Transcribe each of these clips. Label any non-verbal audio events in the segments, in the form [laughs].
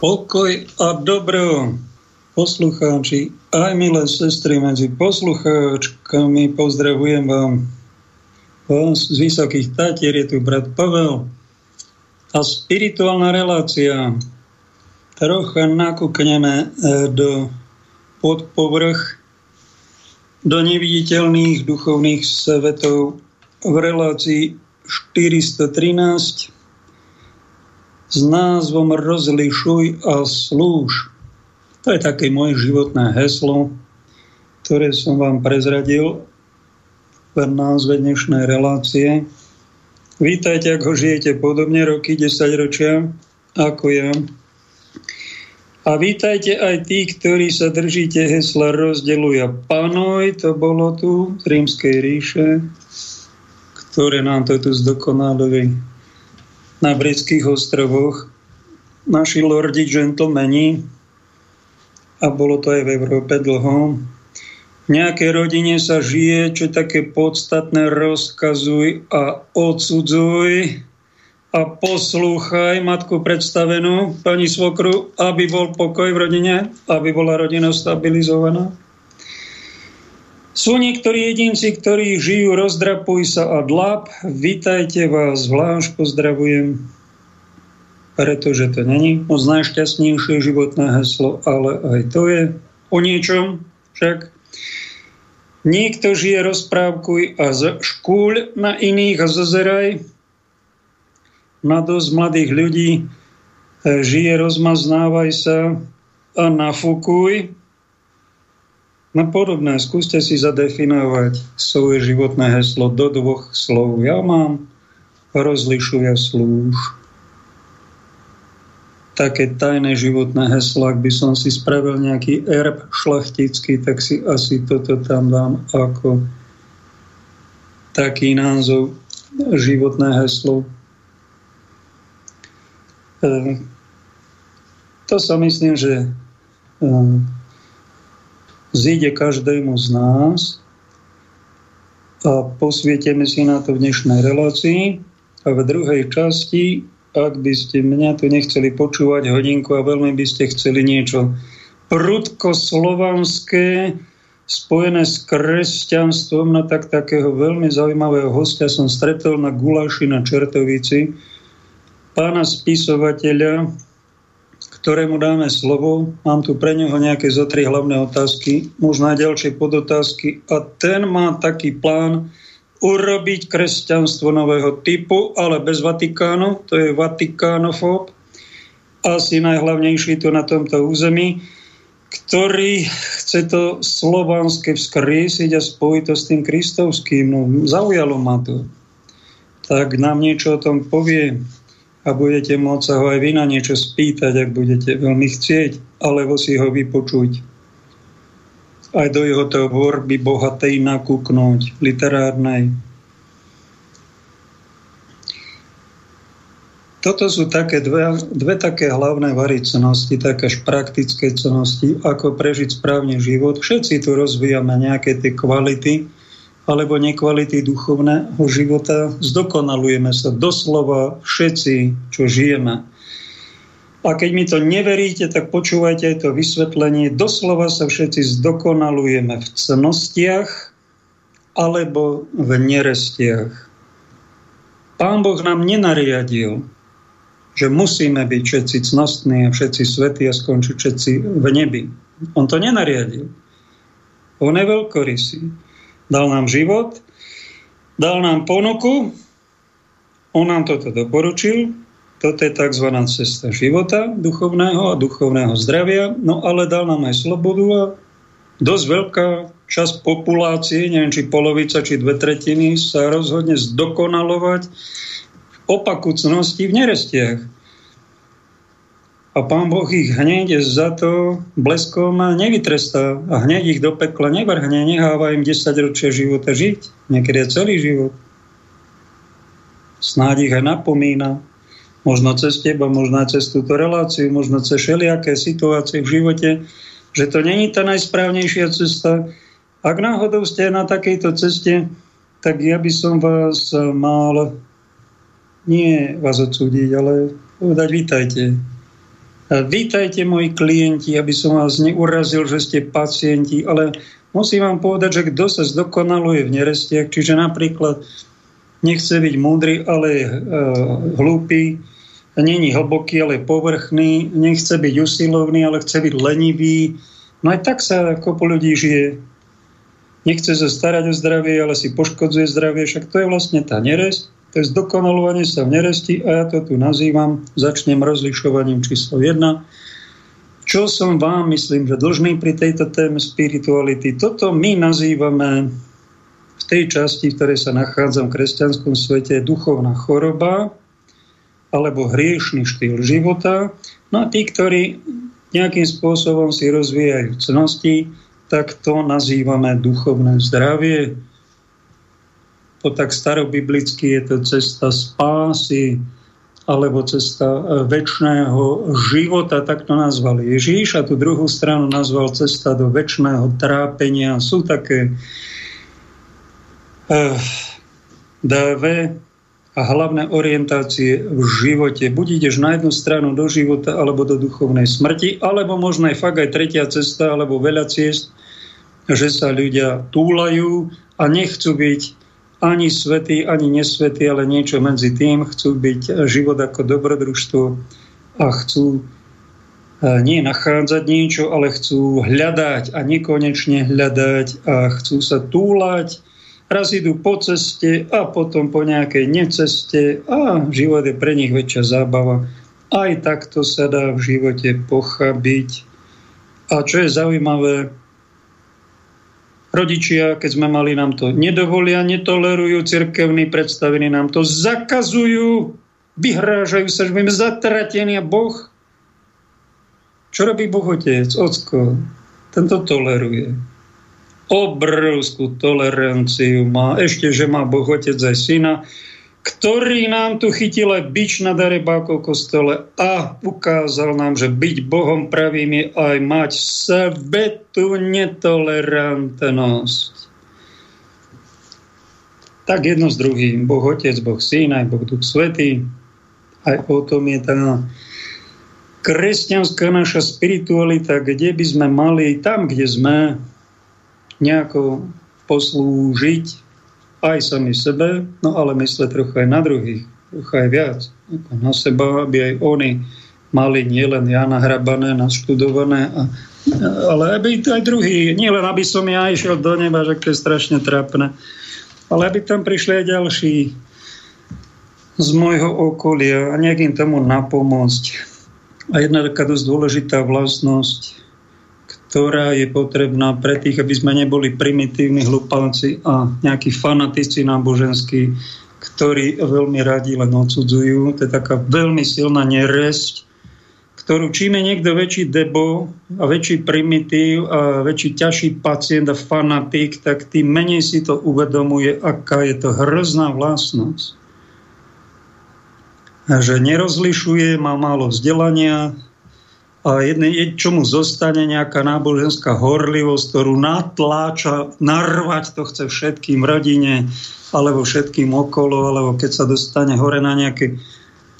Pokoj a dobro, poslucháči, aj milé sestry medzi poslucháčkami, pozdravujem vám. Z Vysokých Tatier, je tu brat Pavel a spirituálna relácia. Trocha nakúkneme e, do podpovrch, do neviditeľných duchovných svetov v relácii 413 s názvom Rozlišuj a slúž. To je také moje životné heslo, ktoré som vám prezradil v názve dnešnej relácie. Vítajte, ako žijete podobne roky, 10 ročia, ako ja. A vítajte aj tí, ktorí sa držíte hesla rozdeluj a to bolo tu z rímskej ríše, ktoré nám to tu zdokonalili na britských ostrovoch naši lordi gentlemani a bolo to aj v Európe dlho. V nejakej rodine sa žije, čo také podstatné rozkazuj a odsudzuj a poslúchaj matku predstavenú, pani svokru, aby bol pokoj v rodine, aby bola rodina stabilizovaná. Sú niektorí jedinci, ktorí žijú, rozdrapuj sa a dlap. Vítajte vás, zvlášť pozdravujem, pretože to není moc najšťastnejšie životné heslo, ale aj to je o niečom však. Niekto žije, rozprávkuj a škúľ na iných a zazeraj. Na dosť mladých ľudí e, žije, rozmaznávaj sa a nafúkuj. No podobné, skúste si zadefinovať svoje životné heslo do dvoch slov. Ja mám rozlišuj a slúž. Také tajné životné heslo, ak by som si spravil nejaký erb šlachtický, tak si asi toto tam dám ako taký názov životné heslo. E, to sa myslím, že e, zíde každému z nás a posvieteme si na to v dnešnej relácii. A v druhej časti, ak by ste mňa tu nechceli počúvať hodinku a veľmi by ste chceli niečo prudko slovanské, spojené s kresťanstvom, no tak takého veľmi zaujímavého hostia som stretol na Gulaši na Čertovici, pána spisovateľa, ktorému dáme slovo. Mám tu pre neho nejaké zo tri hlavné otázky, možno aj ďalšie podotázky. A ten má taký plán urobiť kresťanstvo nového typu, ale bez Vatikánu. To je vatikánofób. Asi najhlavnejší tu na tomto území ktorý chce to slovanské vzkriesiť a spojiť to s tým kristovským. No, zaujalo ma to. Tak nám niečo o tom povie a budete môcť sa ho aj vy na niečo spýtať, ak budete veľmi chcieť, alebo si ho vypočuť. Aj do jeho tvorby bohatej nakúknúť, literárnej. Toto sú také dve, dve také hlavné vary cenosti, také praktické cenosti, ako prežiť správne život. Všetci tu rozvíjame nejaké tie kvality, alebo nekvality duchovného života, zdokonalujeme sa doslova všetci, čo žijeme. A keď mi to neveríte, tak počúvajte aj to vysvetlenie. Doslova sa všetci zdokonalujeme v cnostiach alebo v nerestiach. Pán Boh nám nenariadil, že musíme byť všetci cnostní a všetci svetí a skončiť všetci v nebi. On to nenariadil. On je veľkorysý dal nám život, dal nám ponuku, on nám toto doporučil, toto je tzv. cesta života duchovného a duchovného zdravia, no ale dal nám aj slobodu a dosť veľká časť populácie, neviem či polovica, či dve tretiny, sa rozhodne zdokonalovať v opakúcnosti v nerestiach a pán Boh ich hneď za to bleskom nevytrestá a hneď ich do pekla nevrhne, neháva im 10 ročia života žiť, niekedy celý život. Snáď ich aj napomína, možno cez teba, možno cez túto reláciu, možno cez všelijaké situácie v živote, že to není tá najsprávnejšia cesta. Ak náhodou ste na takejto ceste, tak ja by som vás mal nie vás odsúdiť, ale povedať vítajte Vítajte, moji klienti, aby som vás neurazil, že ste pacienti, ale musím vám povedať, že kto sa zdokonaluje v nerestiach, čiže napríklad nechce byť múdry, ale je uh, hlúpy, není hlboký, ale povrchný, nechce byť usilovný, ale chce byť lenivý. No aj tak sa kopu ľudí žije. Nechce sa starať o zdravie, ale si poškodzuje zdravie, však to je vlastne tá neresť. To je zdokonalovanie sa v neresti a ja to tu nazývam, začnem rozlišovaním číslo 1. Čo som vám, myslím, že dlžný pri tejto téme spirituality, toto my nazývame v tej časti, v ktorej sa nachádzam v kresťanskom svete, duchovná choroba alebo hriešný štýl života. No a tí, ktorí nejakým spôsobom si rozvíjajú cnosti, tak to nazývame duchovné zdravie, to tak starobiblicky je to cesta spásy alebo cesta e, väčšného života, tak to nazval Ježíš a tú druhú stranu nazval cesta do väčšného trápenia. Sú také uh, dve a hlavné orientácie v živote. Buď ideš na jednu stranu do života alebo do duchovnej smrti, alebo možno aj fakt aj tretia cesta, alebo veľa ciest, že sa ľudia túlajú a nechcú byť ani svetý, ani nesvetý, ale niečo medzi tým. Chcú byť život ako dobrodružstvo a chcú e, nie nachádzať niečo, ale chcú hľadať a nekonečne hľadať a chcú sa túlať. Raz idú po ceste a potom po nejakej neceste a život je pre nich väčšia zábava. Aj takto sa dá v živote pochabiť. A čo je zaujímavé, Rodičia, keď sme mali, nám to nedovolia, netolerujú, cirkevní predstavení nám to zakazujú, vyhrážajú sa, že budeme zatratení a Boh. Čo robí Boh Otec, Ocko? Tento toleruje. Obrovskú toleranciu má. Ešte, že má Boh Otec aj syna ktorý nám tu chytil aj bič na darebákov kostole a ukázal nám, že byť Bohom pravým je aj mať svetu netolerantnosť. Tak jedno s druhým. Boh Otec, Boh Syn, aj Boh Duch Svetý. Aj o tom je tá kresťanská naša spiritualita, kde by sme mali, tam, kde sme, nejako poslúžiť aj sami sebe, no ale mysle trochu aj na druhých, trochu aj viac, ako na seba, aby aj oni mali nielen ja nahrabané, naštudované, a, ale aby aj druhý, nielen aby som ja išiel do neba, že to je strašne trápne, ale aby tam prišli aj ďalší z môjho okolia a nejak im tomu napomôcť. A jedna taká dosť dôležitá vlastnosť, ktorá je potrebná pre tých, aby sme neboli primitívni hlupáci a nejakí fanatici náboženskí, ktorí veľmi radi len odsudzujú. To je taká veľmi silná neresť, ktorú čím je niekto väčší debo a väčší primitív a väčší ťažší pacient a fanatik, tak tým menej si to uvedomuje, aká je to hrozná vlastnosť. A že nerozlišuje, má málo vzdelania, jedne, čo mu zostane nejaká náboženská horlivosť, ktorú natláča, narvať to chce všetkým rodine, alebo všetkým okolo, alebo keď sa dostane hore na nejaké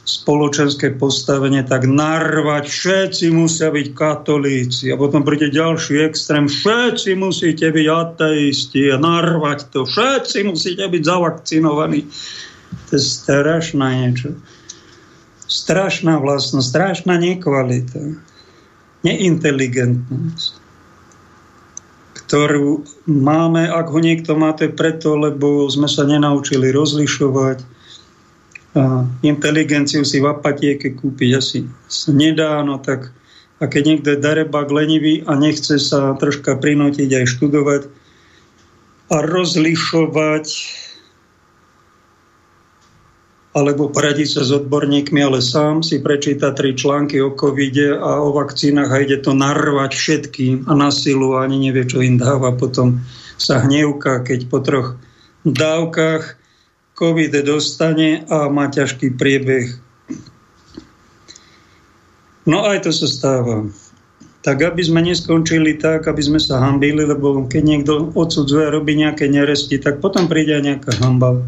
spoločenské postavenie, tak narvať, všetci musia byť katolíci a potom príde ďalší extrém, všetci musíte byť ateisti a narvať to, všetci musíte byť zavakcinovaní. To je strašná niečo. Strašná vlastnosť, strašná nekvalita neinteligentnosť, ktorú máme, ak ho niekto má, to je preto, lebo sme sa nenaučili rozlišovať. A inteligenciu si v apatieke kúpiť asi nedá, no tak a keď niekto je darebák lenivý a nechce sa troška prinútiť aj študovať a rozlišovať alebo poradiť sa s odborníkmi, ale sám si prečíta tri články o covide a o vakcínach a ide to narvať všetkým a na silu a ani nevie, čo im dáva. Potom sa hnevka, keď po troch dávkach covid dostane a má ťažký priebeh. No aj to sa stáva. Tak aby sme neskončili tak, aby sme sa hambili, lebo keď niekto odsudzuje a robí nejaké neresti, tak potom príde aj nejaká hamba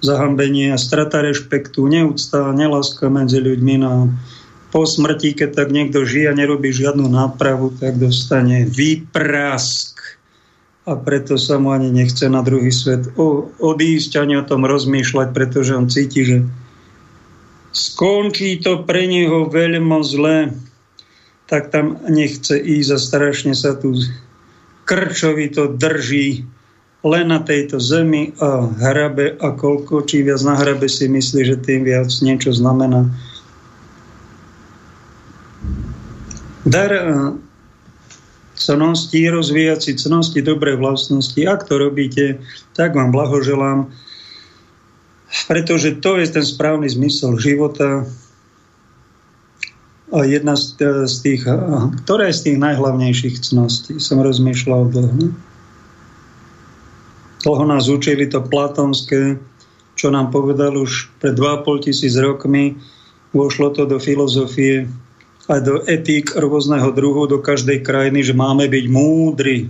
zahambenie strata rešpektu, neúcta, neláska medzi ľuďmi. No, po smrti, keď tak niekto žije a nerobí žiadnu nápravu, tak dostane výprask. A preto sa mu ani nechce na druhý svet odísť, ani o tom rozmýšľať, pretože on cíti, že skončí to pre neho veľmi zle, tak tam nechce ísť a strašne sa tu krčovito drží len na tejto zemi a hrabe a koľko, či viac na hrabe si myslí, že tým viac niečo znamená. Dar eh, cnosti, rozvíjať cnosti, dobré vlastnosti. Ak to robíte, tak vám blahoželám, pretože to je ten správny zmysel života. A jedna z, z tých, ktorá je z tých najhlavnejších cností, som rozmýšľal dlho. Dlho nás učili to platonské, čo nám povedal už pred 2,5 tisíc rokmi. Vošlo to do filozofie aj do etík rôzneho druhu, do každej krajiny, že máme byť múdri,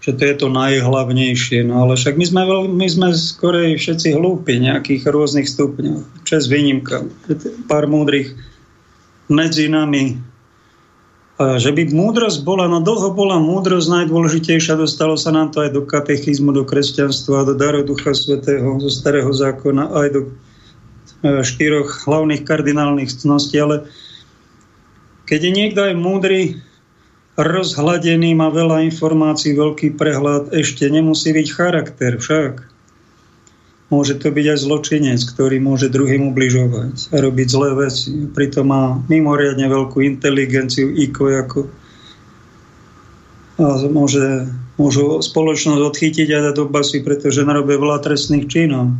že to je to najhlavnejšie. No ale však my sme, my sme skorej všetci hlúpi nejakých rôznych stupňov. Čes výnimka. Pár múdrych medzi nami. Že by múdrosť bola, no dlho bola múdrosť najdôležitejšia, dostalo sa nám to aj do katechizmu, do kresťanstva, do daru Ducha Svetého, zo Starého zákona, aj do e, štyroch hlavných kardinálnych cností, ale keď je niekto aj múdry, rozhladený, má veľa informácií, veľký prehľad, ešte nemusí byť charakter však. Môže to byť aj zločinec, ktorý môže druhým ubližovať a robiť zlé veci. Pritom má mimoriadne veľkú inteligenciu, IQ ako a môže, môžu spoločnosť odchytiť a do basy, pretože narobia veľa trestných činov.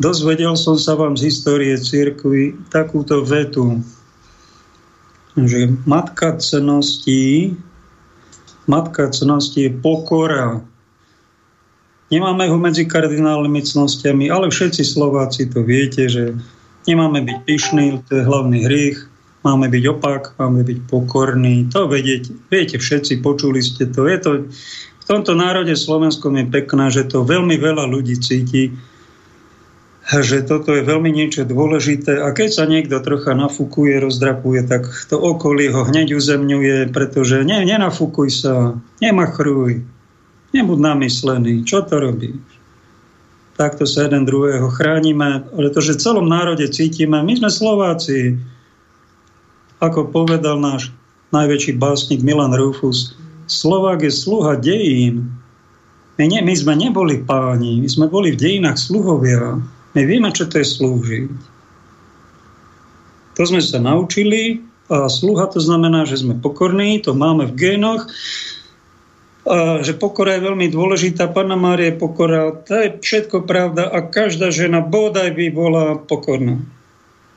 Dozvedel som sa vám z histórie cirkvy takúto vetu, že matka cností, matka cností je pokora. Nemáme ho medzi kardinálnymi cnostiami, ale všetci Slováci to viete, že nemáme byť pyšní, to je hlavný hriech, máme byť opak, máme byť pokorní. To vedieť, viete všetci, počuli ste to. Je to. V tomto národe slovenskom je pekné, že to veľmi veľa ľudí cíti, že toto je veľmi niečo dôležité a keď sa niekto trocha nafúkuje, rozdrapuje, tak to okolie ho hneď uzemňuje, pretože ne, nenafúkuj sa, nemachruj, nebuď namyslený, čo to robíš. Takto sa jeden druhého chránime, pretože v celom národe cítime, my sme Slováci, ako povedal náš najväčší básnik Milan Rufus, Slovák je sluha dejín. My, ne, my sme neboli páni, my sme boli v dejinách sluhovia. My vieme, čo to je slúžiť. To sme sa naučili a sluha to znamená, že sme pokorní, to máme v génoch, a že pokora je veľmi dôležitá. Pána Mária je pokora, to je všetko pravda a každá žena bodaj by bola pokorná.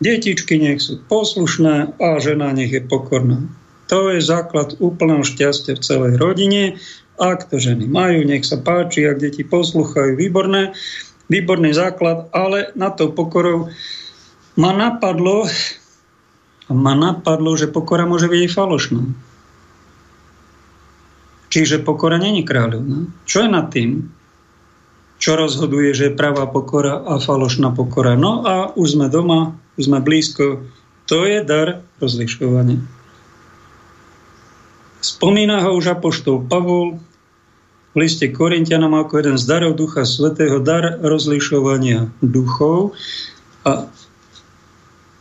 Detičky nech sú poslušné a žena nech je pokorná. To je základ úplného šťastia v celej rodine. Ak to ženy majú, nech sa páči, ak deti poslúchajú, výborné výborný základ, ale na to pokorou ma napadlo, ma napadlo, že pokora môže byť aj falošná. Čiže pokora není kráľovná. Čo je nad tým? Čo rozhoduje, že je pravá pokora a falošná pokora? No a už sme doma, už sme blízko. To je dar rozlišovania. Spomína ho už apoštol Pavol v liste Korintianom ako jeden z darov Ducha Svetého, dar rozlišovania duchov. A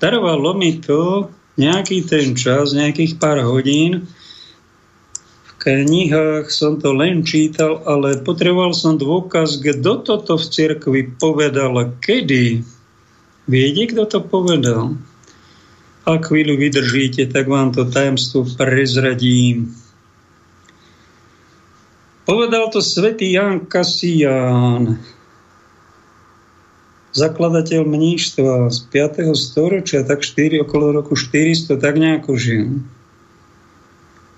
darovalo mi to nejaký ten čas, nejakých pár hodín. V knihách som to len čítal, ale potreboval som dôkaz, kto toto v cirkvi povedal a kedy. Viete, kto to povedal? Ak chvíľu vydržíte, tak vám to tajemstvo prezradím. Povedal to svätý Jan Kasián, zakladateľ mníštva z 5. storočia, tak 4, okolo roku 400, tak nejako žil.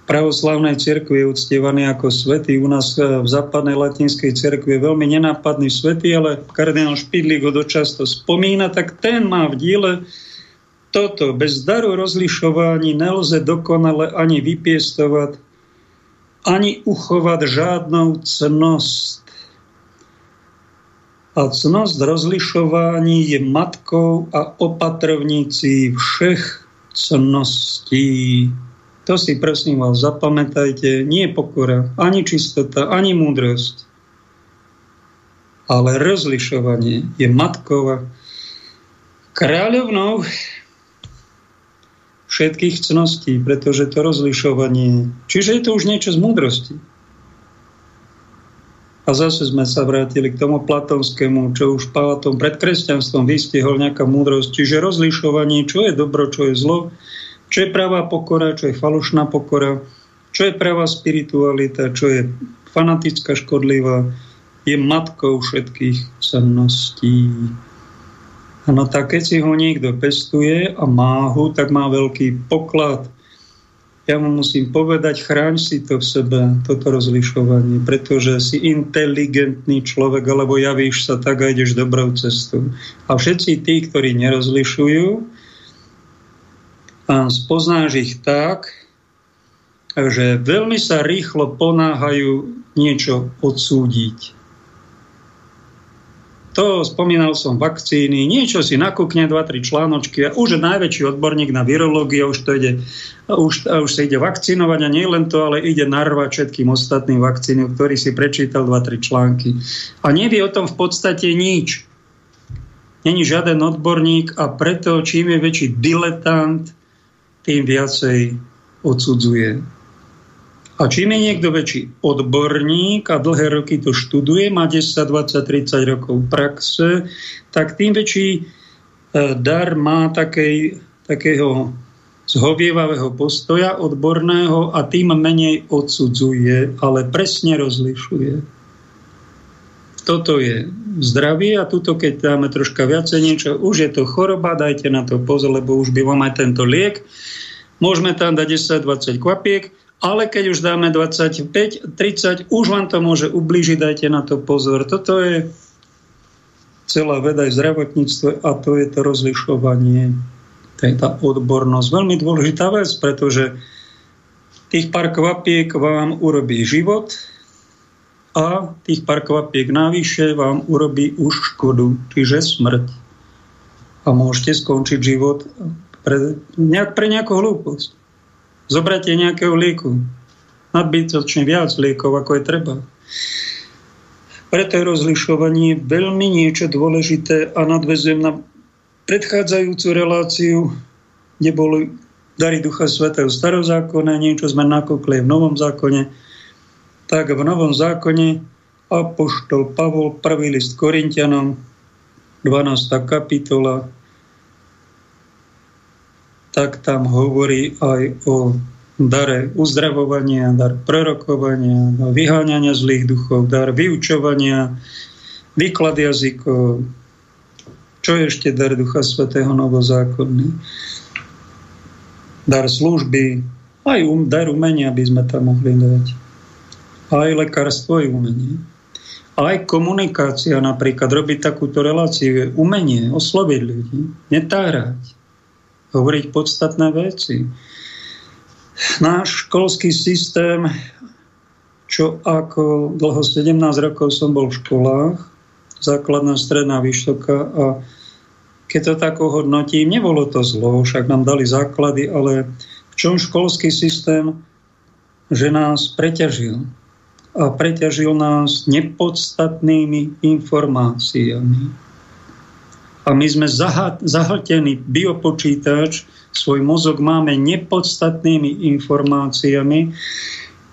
Pravoslavnej cirkvi je uctievaný ako svetý. U nás v západnej latinskej cirkvi je veľmi nenápadný svetý, ale kardinál Špidlík ho dočasto spomína, tak ten má v díle toto. Bez daru rozlišovaní nelze dokonale ani vypiestovať ani uchovať žádnou cnosť. A cnosť rozlišovaní je matkou a opatrovníci všech cností. To si prosím vás zapamätajte. Nie pokora, ani čistota, ani múdrosť. Ale rozlišovanie je matkou a kráľovnou všetkých cností, pretože to rozlišovanie, čiže je to už niečo z múdrosti. A zase sme sa vrátili k tomu platonskému, čo už Platon pred kresťanstvom vystihol nejaká múdrosť. Čiže rozlišovanie, čo je dobro, čo je zlo, čo je pravá pokora, čo je falošná pokora, čo je pravá spiritualita, čo je fanatická, škodlivá, je matkou všetkých cenností. No tak keď si ho niekto pestuje a má ho, tak má veľký poklad ja mu musím povedať, chráň si to v sebe, toto rozlišovanie, pretože si inteligentný človek, alebo javíš sa tak a ideš dobrou cestou. A všetci tí, ktorí nerozlišujú, a spoznáš ich tak, že veľmi sa rýchlo ponáhajú niečo odsúdiť to spomínal som vakcíny, niečo si nakúkne, dva, tri článočky a už najväčší odborník na virológiu, už to ide, už, už sa ide vakcinovať a nie len to, ale ide narvať všetkým ostatným vakcínu, ktorý si prečítal dva, tri články. A nevie o tom v podstate nič. Není žiaden odborník a preto čím je väčší diletant, tým viacej odsudzuje. A čím je niekto väčší odborník a dlhé roky to študuje, má 10, 20, 30 rokov praxe, tak tým väčší e, dar má takej, takého zhovievavého postoja odborného a tým menej odsudzuje, ale presne rozlišuje. Toto je zdravie a tuto, keď dáme troška viacej niečo, už je to choroba, dajte na to pozor, lebo už by vám aj tento liek. Môžeme tam dať 10-20 kvapiek, ale keď už dáme 25, 30, už vám to môže ublížiť, dajte na to pozor. Toto je celá veda aj zdravotníctve a to je to rozlišovanie, to je tá odbornosť. Veľmi dôležitá vec, pretože tých pár kvapiek vám urobí život a tých pár kvapiek navyše vám urobí už škodu, čiže smrť. A môžete skončiť život pre, nejak, pre nejakú hlúposť zobrate nejakého lieku. Nadbytočne viac liekov, ako je treba. Preto je rozlišovanie veľmi niečo dôležité a nadvezujem na predchádzajúcu reláciu, kde boli dary Ducha Svetého starozákone, niečo sme nakúkli v Novom zákone, tak v Novom zákone Apoštol Pavol, prvý list Korintianom, 12. kapitola, tak tam hovorí aj o dare uzdravovania, dar prorokovania, vyháňania zlých duchov, dar vyučovania, výklad jazykov, čo je ešte dar Ducha Svetého novozákonný, dar služby, aj um, dar umenia by sme tam mohli dať. Aj lekárstvo je umenie. Aj komunikácia napríklad, robiť takúto reláciu je umenie, osloviť ľudí, netárať hovoriť podstatné veci. Náš školský systém, čo ako dlho 17 rokov som bol v školách, základná, stredná, vysoká a keď to tak hodnotím, nebolo to zlo, však nám dali základy, ale v čom školský systém, že nás preťažil. A preťažil nás nepodstatnými informáciami a my sme zahltení biopočítač, svoj mozog máme nepodstatnými informáciami,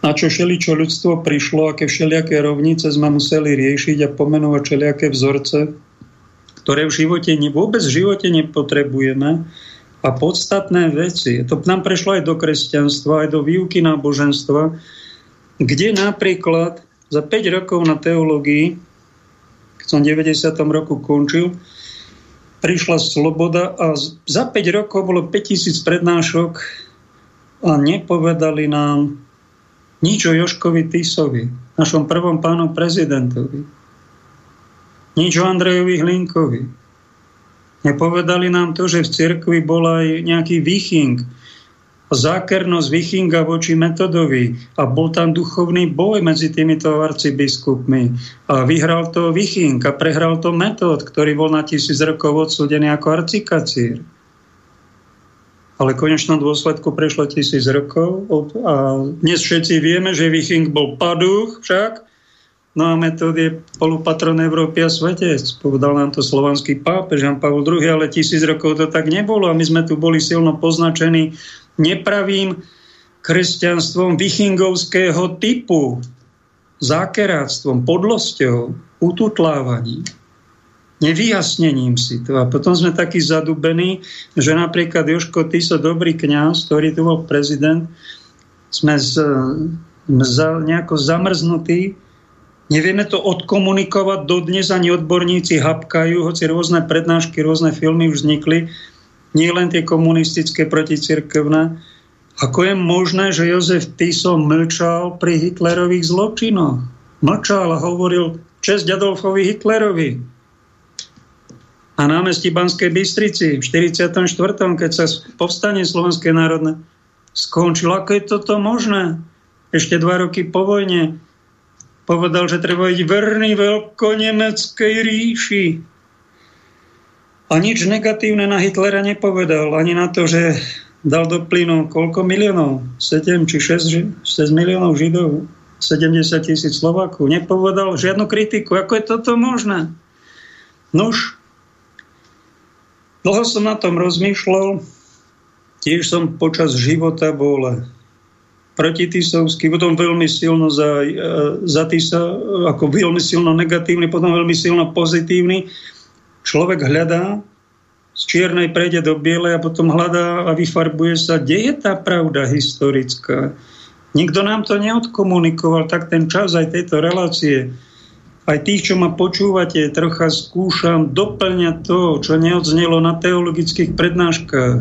na čo všeličo ľudstvo prišlo, aké všelijaké rovnice sme museli riešiť a pomenovať všelijaké vzorce, ktoré v živote, vôbec v živote nepotrebujeme. A podstatné veci, to nám prešlo aj do kresťanstva, aj do výuky náboženstva, kde napríklad za 5 rokov na teológii, keď som v 90. roku končil, prišla sloboda a za 5 rokov bolo 5000 prednášok a nepovedali nám nič o Joškovi Tisovi, našom prvom pánu prezidentovi. Nič o Andrejovi Hlinkovi. Nepovedali nám to, že v cirkvi bol aj nejaký výching zákernosť Vichinga voči metodovi a bol tam duchovný boj medzi týmito arcibiskupmi a vyhral to Viching a prehral to metod, ktorý bol na tisíc rokov odsúdený ako arcikacír. Ale v konečnom dôsledku prešlo tisíc rokov a dnes všetci vieme, že Viching bol paduch však, No a metód je polupatron Európy a svetec. Povedal nám to slovanský pápež Jan Pavel II, ale tisíc rokov to tak nebolo a my sme tu boli silno poznačení nepravým kresťanstvom vichingovského typu, zákeráctvom, podlosťou, ututlávaním, nevyjasnením si to. A potom sme takí zadubení, že napríklad Joško Tiso, dobrý kňaz, ktorý tu bol prezident, sme z, za, nejako zamrznutí Nevieme to odkomunikovať dodnes, ani odborníci hapkajú, hoci rôzne prednášky, rôzne filmy už vznikli, nie len tie komunistické proticirkevné. Ako je možné, že Jozef Tiso mlčal pri Hitlerových zločinoch? Mlčal a hovoril čest Adolfovi Hitlerovi. A námestí Banskej Bystrici v 44., keď sa povstanie Slovenské národné skončilo. Ako je toto možné? Ešte dva roky po vojne povedal, že treba byť verný veľkonemeckej ríši. A nič negatívne na Hitlera nepovedal, ani na to, že dal do plynu koľko miliónov? 7 či 6, 6 miliónov Židov, 70 tisíc Slovákov. Nepovedal žiadnu kritiku. Ako je toto možné? Nuž, dlho som na tom rozmýšľal, tiež som počas života bol protitisovský, potom veľmi silno za, e, za Tisa, ako veľmi silno negatívny, potom veľmi silno pozitívny. Človek hľadá, z čiernej prejde do bielej a potom hľadá a vyfarbuje sa, kde je tá pravda historická. Nikto nám to neodkomunikoval, tak ten čas aj tejto relácie, aj tých, čo ma počúvate, trocha skúšam doplňať to, čo neodznelo na teologických prednáškach,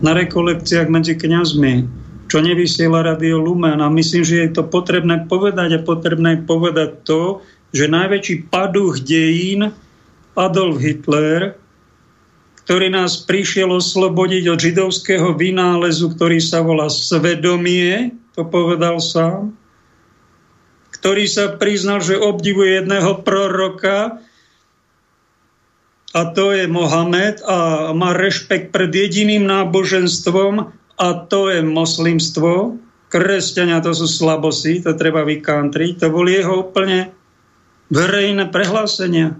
na rekolekciách medzi kňazmi, čo nevysiela Radio Lumen. A myslím, že je to potrebné povedať a potrebné povedať to, že najväčší paduch dejín Adolf Hitler, ktorý nás prišiel oslobodiť od židovského vynálezu, ktorý sa volá svedomie, to povedal sám, ktorý sa priznal, že obdivuje jedného proroka, a to je Mohamed a má rešpekt pred jediným náboženstvom a to je moslimstvo. Kresťania to sú slabosti, to treba vykantriť. To boli jeho úplne verejné prehlásenia.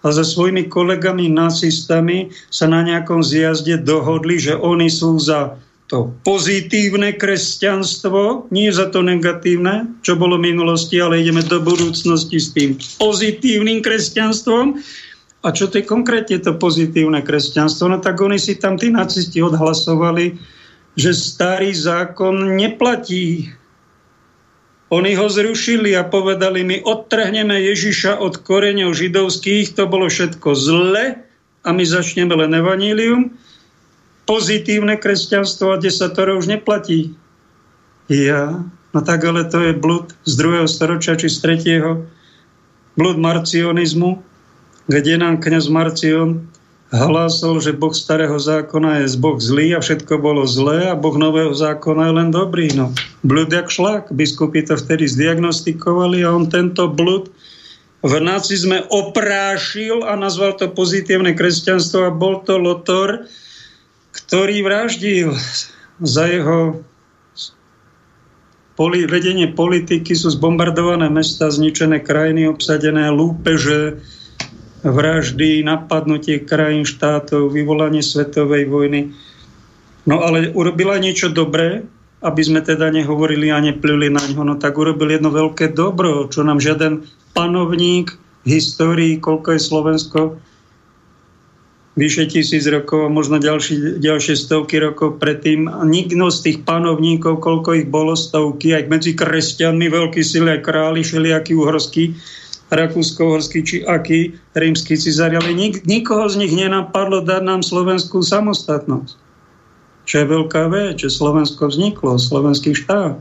A so svojimi kolegami nacistami sa na nejakom zjazde dohodli, že oni sú za to pozitívne kresťanstvo, nie za to negatívne, čo bolo v minulosti, ale ideme do budúcnosti s tým pozitívnym kresťanstvom. A čo to je konkrétne to pozitívne kresťanstvo? No tak oni si tam tí nacisti odhlasovali, že starý zákon neplatí. Oni ho zrušili a povedali, my odtrhneme Ježiša od koreňov židovských, to bolo všetko zle a my začneme len evanílium. Pozitívne kresťanstvo a desatoro už neplatí. Ja, no tak ale to je blud z druhého storočia či z tretieho. Blud marcionizmu, kde nám kniaz Marcion hlásol, že Boh starého zákona je Boh zlý a všetko bolo zlé a Boh nového zákona je len dobrý. No, blud jak šlak. Biskupy to vtedy zdiagnostikovali a on tento blud v nacizme oprášil a nazval to pozitívne kresťanstvo a bol to Lotor, ktorý vraždil za jeho poli, vedenie politiky sú zbombardované mesta, zničené krajiny, obsadené lúpeže, vraždy, napadnutie krajín štátov, vyvolanie svetovej vojny. No ale urobila niečo dobré, aby sme teda nehovorili a neplili na ňo, no tak urobil jedno veľké dobro, čo nám žiaden panovník v histórii, koľko je Slovensko, vyše tisíc rokov možno ďalší, ďalšie stovky rokov predtým. A nikto z tých panovníkov, koľko ich bolo stovky, aj medzi kresťanmi, veľký sily, aj králi, všelijakí uhorskí, Rakúsko-Horský či aký rímsky cizár, ale nik, nikoho z nich nenapadlo dať nám slovenskú samostatnosť. Čo je veľká vec, že Slovensko vzniklo, slovenský štát.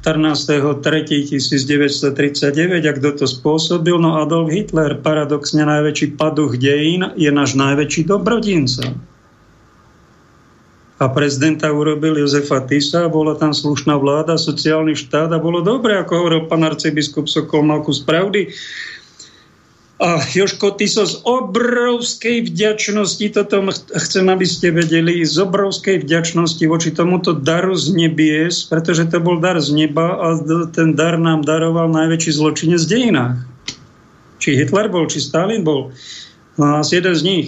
14.3.1939, a kto to spôsobil? No Adolf Hitler, paradoxne najväčší paduch dejín, je náš najväčší dobrodinca. A prezidenta urobil Jozefa Tisa, bola tam slušná vláda, sociálny štát a bolo dobre, ako hovoril pán arcibiskup Sokol, mal kus pravdy. A Joško Tiso z obrovskej vďačnosti, toto chcem, aby ste vedeli, z obrovskej vďačnosti voči tomuto daru z nebies, pretože to bol dar z neba a ten dar nám daroval najväčší zločinec v dejinách. Či Hitler bol, či Stalin bol. No asi jeden z nich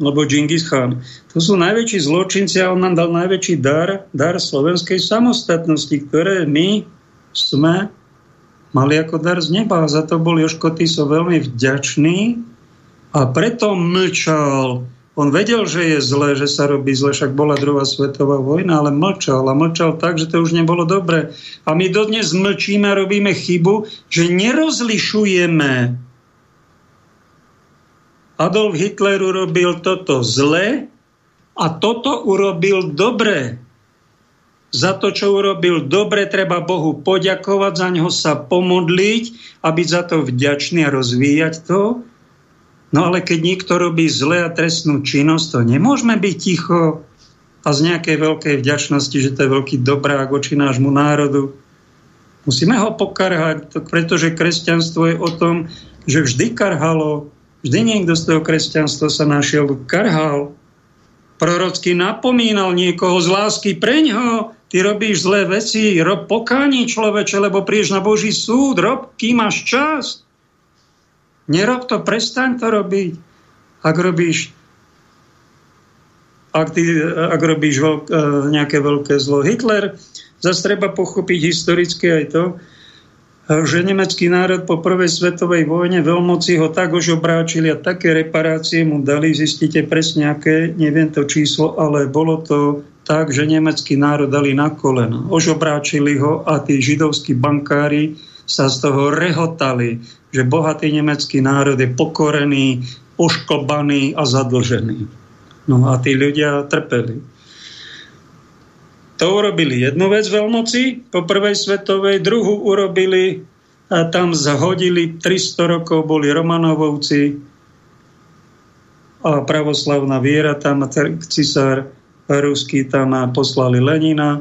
lebo Džingis Khan. To sú najväčší zločinci a on nám dal najväčší dar, dar slovenskej samostatnosti, ktoré my sme mali ako dar z neba. Za to bol Joško Tiso veľmi vďačný a preto mlčal. On vedel, že je zlé, že sa robí zle, však bola druhá svetová vojna, ale mlčal a mlčal tak, že to už nebolo dobre. A my dodnes mlčíme a robíme chybu, že nerozlišujeme Adolf Hitler urobil toto zle a toto urobil dobre. Za to, čo urobil dobre, treba Bohu poďakovať, za ňo sa pomodliť a byť za to vďačný a rozvíjať to. No ale keď niekto robí zle a trestnú činnosť, to nemôžeme byť ticho a z nejakej veľkej vďačnosti, že to je veľký dobrák voči nášmu národu. Musíme ho pokarhať, pretože kresťanstvo je o tom, že vždy karhalo, Vždy niekto z toho kresťanstva sa našiel, karhal, prorocky napomínal niekoho z lásky preňho, ty robíš zlé veci, rob pokání človeče, lebo prídeš na Boží súd, rob, kým máš čas. Nerob to, prestaň to robiť. Ak robíš ak, ty, ak robíš veľk, e, nejaké veľké zlo. Hitler, zase treba pochopiť historicky aj to, že nemecký národ po prvej svetovej vojne veľmoci ho tak už obráčili a také reparácie mu dali, zistíte presne aké, neviem to číslo, ale bolo to tak, že nemecký národ dali na koleno. Ožobráčili ho a tí židovskí bankári sa z toho rehotali, že bohatý nemecký národ je pokorený, oškobaný a zadlžený. No a tí ľudia trpeli. To urobili jednu vec veľmoci po prvej svetovej, druhú urobili a tam zhodili 300 rokov boli Romanovovci a pravoslavná viera, tam cisár ruský tam poslali Lenina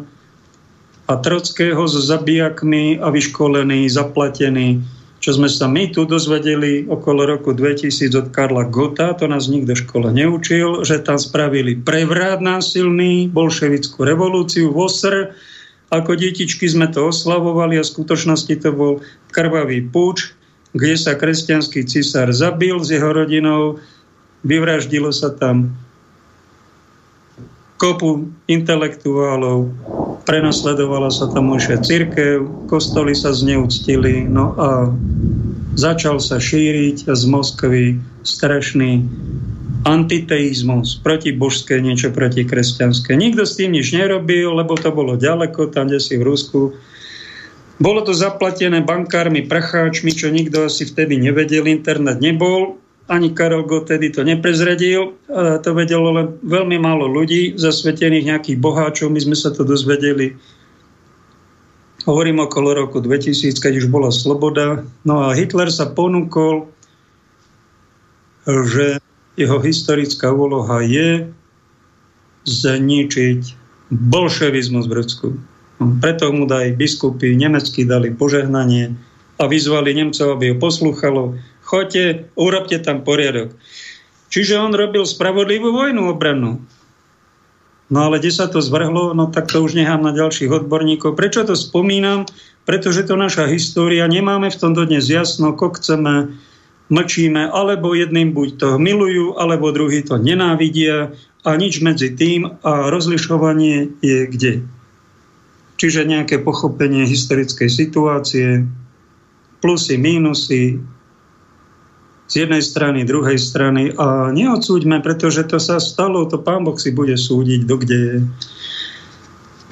a Trockého so zabijakmi a vyškolení, zaplatení čo sme sa my tu dozvedeli okolo roku 2000 od Karla Gota, to nás nikto v škole neučil, že tam spravili prevrat násilný, bolševickú revolúciu, VOSR, ako detičky sme to oslavovali a v skutočnosti to bol krvavý púč, kde sa kresťanský cisár zabil s jeho rodinou, vyvraždilo sa tam kopu intelektuálov, prenasledovala sa tam už církev, kostoly sa zneúctili, no a začal sa šíriť z Moskvy strašný antiteizmus, protibožské, niečo proti kresťanské. Nikto s tým nič nerobil, lebo to bolo ďaleko, tam, kde si v Rusku. Bolo to zaplatené bankármi, pracháčmi, čo nikto asi vtedy nevedel, internet nebol ani Karol Gott tedy to neprezradil. To vedelo len veľmi málo ľudí, zasvetených nejakých boháčov. My sme sa to dozvedeli hovorím okolo roku 2000, keď už bola sloboda. No a Hitler sa ponúkol, že jeho historická úloha je zničiť bolševizmus v Rusku. Preto mu dali biskupy, nemeckí dali požehnanie a vyzvali Nemcov, aby ho poslúchalo choďte, urobte tam poriadok. Čiže on robil spravodlivú vojnu obrannú. No ale kde sa to zvrhlo, no tak to už nechám na ďalších odborníkov. Prečo to spomínam? Pretože to naša história, nemáme v tom dodnes jasno, ko chceme, mlčíme, alebo jedným buď to milujú, alebo druhý to nenávidia a nič medzi tým a rozlišovanie je kde. Čiže nejaké pochopenie historickej situácie, plusy, mínusy, z jednej strany, druhej strany a neodsúďme, pretože to sa stalo, to pán Boh si bude súdiť, do kde je.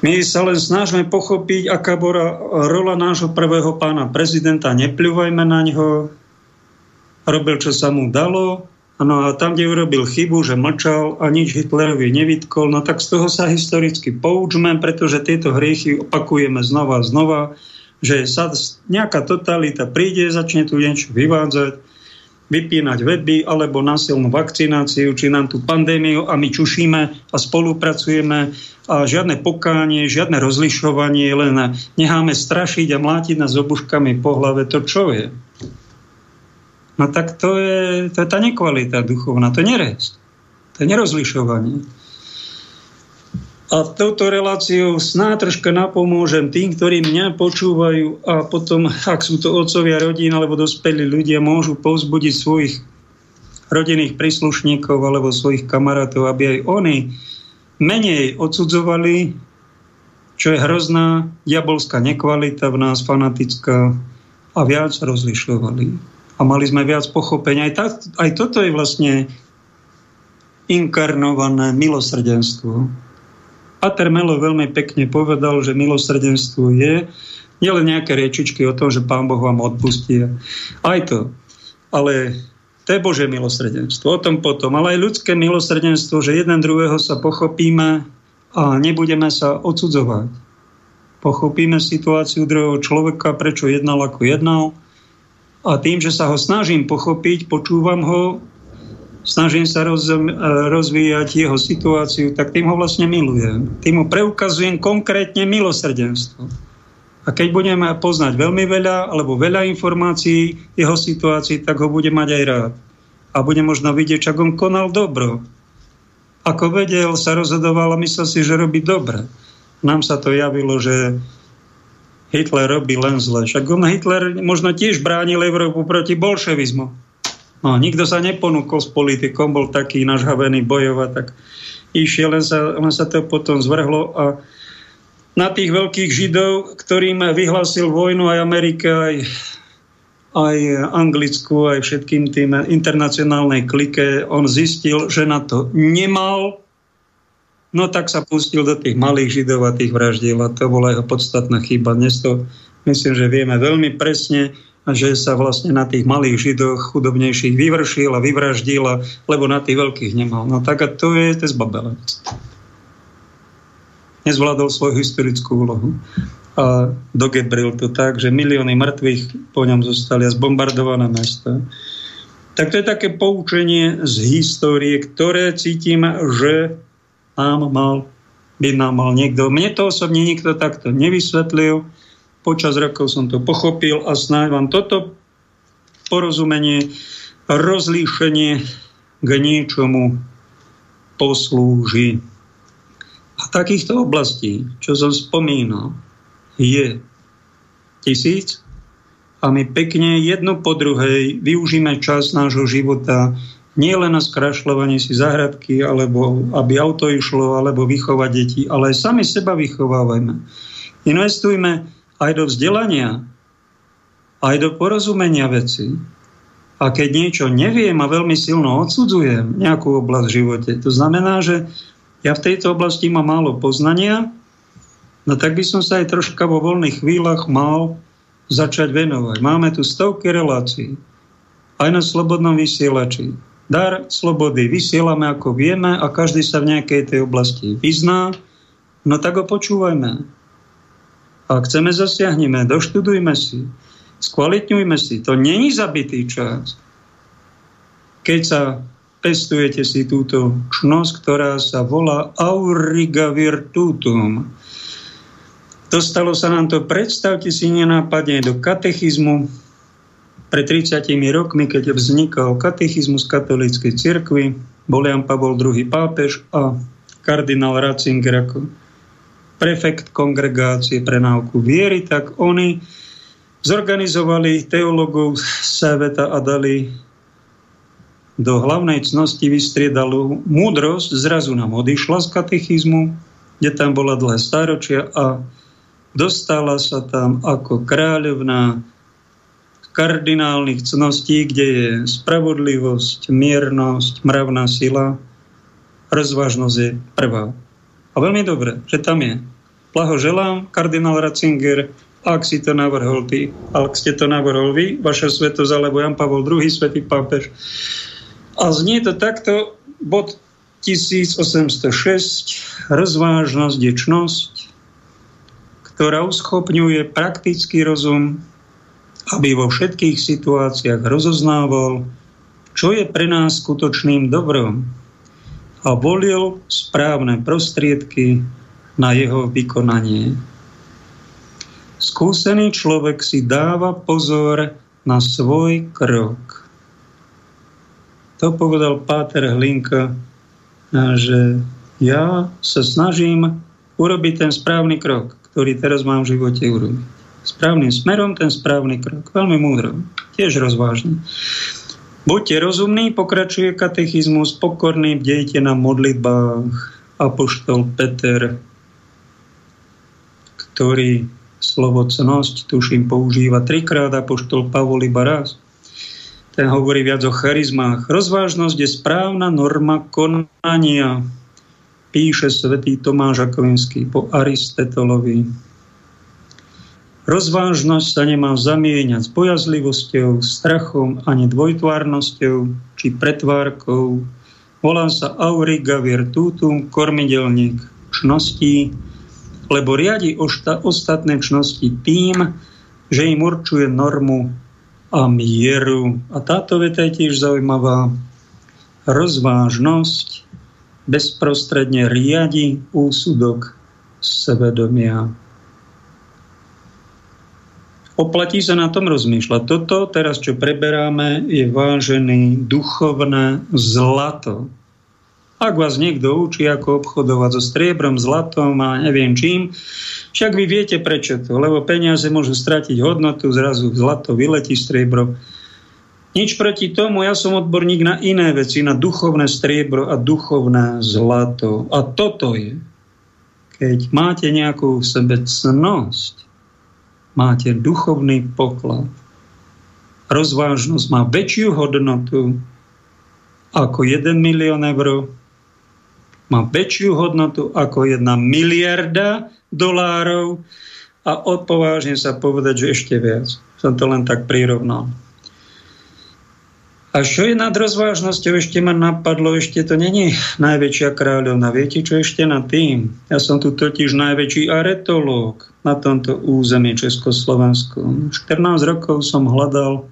My sa len snažíme pochopiť, aká bola rola nášho prvého pána prezidenta. Nepľúvajme na ňo. Robil, čo sa mu dalo. No a tam, kde urobil chybu, že mlčal a nič Hitlerovi nevytkol, no tak z toho sa historicky poučme, pretože tieto hriechy opakujeme znova a znova, že sa nejaká totalita príde, začne tu niečo vyvádzať vypínať weby alebo násilnú vakcináciu, či nám tú pandémiu a my čušíme a spolupracujeme a žiadne pokánie, žiadne rozlišovanie, len necháme strašiť a mlátiť nás obuškami po hlave, to čo je? No tak to je, to je tá nekvalita duchovná, to je nerest, to je nerozlišovanie. A touto reláciou snáď troška napomôžem tým, ktorí mňa počúvajú a potom, ak sú to otcovia rodín alebo dospelí ľudia, môžu povzbudiť svojich rodinných príslušníkov alebo svojich kamarátov, aby aj oni menej odsudzovali, čo je hrozná diabolská nekvalita v nás, fanatická, a viac rozlišovali. A mali sme viac pochopenia. Aj, tak, aj toto je vlastne inkarnované milosrdenstvo Pater Melo veľmi pekne povedal, že milosrdenstvo je nielen nejaké riečičky o tom, že Pán Boh vám odpustí. Aj to. Ale to je Bože milosrdenstvo. O tom potom. Ale aj ľudské milosrdenstvo, že jeden druhého sa pochopíme a nebudeme sa odsudzovať. Pochopíme situáciu druhého človeka, prečo jednal ako jednal. A tým, že sa ho snažím pochopiť, počúvam ho, snažím sa e, rozvíjať jeho situáciu, tak tým ho vlastne milujem. Tým mu preukazujem konkrétne milosrdenstvo. A keď budeme poznať veľmi veľa alebo veľa informácií jeho situácii, tak ho bude mať aj rád. A bude možno vidieť, čak on konal dobro. Ako vedel, sa rozhodoval a myslel si, že robí dobre. Nám sa to javilo, že Hitler robí len zle. Však on Hitler možno tiež bránil Európu proti bolševizmu No, nikto sa neponúkol s politikom, bol taký nažhavený bojovať, tak išiel, len sa, len sa to potom zvrhlo a na tých veľkých židov, ktorým vyhlásil vojnu aj Amerika, aj, aj Anglicku, aj všetkým tým internacionálnej klike, on zistil, že na to nemal, no tak sa pustil do tých malých židov a tých vraždil a to bola jeho podstatná chyba. Dnes to myslím, že vieme veľmi presne, že sa vlastne na tých malých židoch chudobnejších vyvršil a vyvraždil, lebo na tých veľkých nemal. No tak a to je, to zbabelec. Nezvládol svoju historickú úlohu. A dogebril to tak, že milióny mŕtvych po ňom zostali a zbombardované mesta. Tak to je také poučenie z histórie, ktoré cítim, že nám mal, by nám mal niekto. Mne to osobne nikto takto nevysvetlil počas rokov som to pochopil a snáď vám toto porozumenie, rozlíšenie k niečomu poslúži. A takýchto oblastí, čo som spomínal, je tisíc a my pekne jedno po druhej využíme čas nášho života nie len na skrašľovanie si zahradky, alebo aby auto išlo, alebo vychovať deti, ale aj sami seba vychovávajme. Investujme aj do vzdelania, aj do porozumenia veci. A keď niečo neviem a veľmi silno odsudzujem nejakú oblasť v živote, to znamená, že ja v tejto oblasti mám málo poznania, no tak by som sa aj troška vo voľných chvíľach mal začať venovať. Máme tu stovky relácií, aj na slobodnom vysielači. Dar slobody vysielame ako vieme a každý sa v nejakej tej oblasti vyzná, no tak ho počúvajme. A chceme, zasiahneme, doštudujme si, skvalitňujme si. To není zabitý čas. Keď sa pestujete si túto čnosť, ktorá sa volá auriga virtutum. Dostalo sa nám to, predstavte si nenápadne, do katechizmu pred 30 rokmi, keď vznikal katechizmus katolíckej cirkvi, bol Jan Pavol II pápež a kardinál Ratzinger ako prefekt kongregácie pre náuku viery, tak oni zorganizovali teologov sveta a dali do hlavnej cnosti vystriedalú múdrosť, zrazu nám odišla z katechizmu, kde tam bola dlhé stáročia a dostala sa tam ako kráľovná kardinálnych cností, kde je spravodlivosť, miernosť, mravná sila, rozvážnosť je prvá. A veľmi dobre, že tam je. želám, kardinál Ratzinger, ak si to navrhol ty, ak ste to navrhol vy, vaša svetosť, alebo Jan Pavol II, svetý pápež. A znie to takto, bod 1806, rozvážnosť je čnosť, ktorá uschopňuje praktický rozum, aby vo všetkých situáciách rozoznával čo je pre nás skutočným dobrom a volil správne prostriedky na jeho vykonanie. Skúsený človek si dáva pozor na svoj krok. To povedal Páter Hlinka, že ja sa snažím urobiť ten správny krok, ktorý teraz mám v živote urobiť. Správnym smerom ten správny krok. Veľmi múdro. Tiež rozvážne. Buďte rozumní, pokračuje katechizmus, pokorný, bdejte na modlitbách. Apoštol Peter, ktorý slovo cnosť, tuším, používa trikrát, Apoštol Pavol iba raz. Ten hovorí viac o charizmách. Rozvážnosť je správna norma konania, píše svätý Tomáš Akvinský po Aristotelovi. Rozvážnosť sa nemá zamieňať s bojazlivosťou, strachom ani dvojtvárnosťou či pretvárkou. Volá sa auriga virtutum, kormidelník čností, lebo riadi ostatné čnosti tým, že im určuje normu a mieru. A táto veta je tiež zaujímavá. Rozvážnosť bezprostredne riadi úsudok svedomia. Oplatí sa na tom rozmýšľať. Toto teraz, čo preberáme, je vážený duchovné zlato. Ak vás niekto učí, ako obchodovať so striebrom, zlatom a neviem čím, však vy viete prečo to, lebo peniaze môžu stratiť hodnotu, zrazu zlato vyletí striebro nič proti tomu, ja som odborník na iné veci, na duchovné striebro a duchovné zlato. A toto je, keď máte nejakú v máte duchovný poklad. Rozvážnosť má väčšiu hodnotu ako 1 milión eur, má väčšiu hodnotu ako 1 miliarda dolárov a odpovážne sa povedať, že ešte viac. Som to len tak prirovnal. A čo je nad rozvážnosťou, ešte ma napadlo, ešte to není najväčšia kráľovna. Viete, čo ešte nad tým? Ja som tu totiž najväčší aretológ na tomto území Československu. 14 rokov som hľadal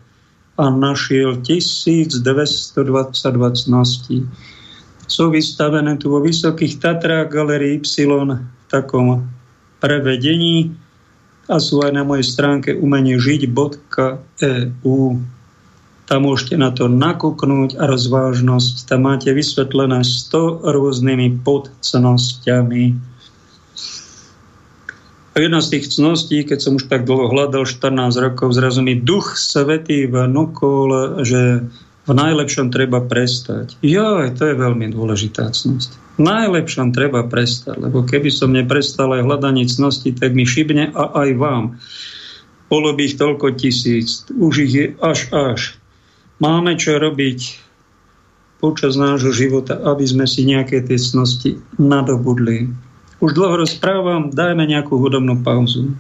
a našiel 1222 cností. Sú vystavené tu vo Vysokých Tatrách Galerii Y v takom prevedení a sú aj na mojej stránke umeniežiť.eu tam môžete na to nakúknúť a rozvážnosť. Tam máte vysvetlené 100 rôznymi podcnosťami. A jedna z tých cností, keď som už tak dlho hľadal, 14 rokov, zrazu mi duch svetý vnúkol, že v najlepšom treba prestať. Jo, to je veľmi dôležitá cnosť. V najlepšom treba prestať, lebo keby som neprestal aj hľadanie cnosti, tak mi šibne a aj vám. Bolo by ich toľko tisíc. Už ich je až až máme čo robiť počas nášho života, aby sme si nejaké tie cnosti nadobudli. Už dlho rozprávam, dajme nejakú hudobnú pauzu.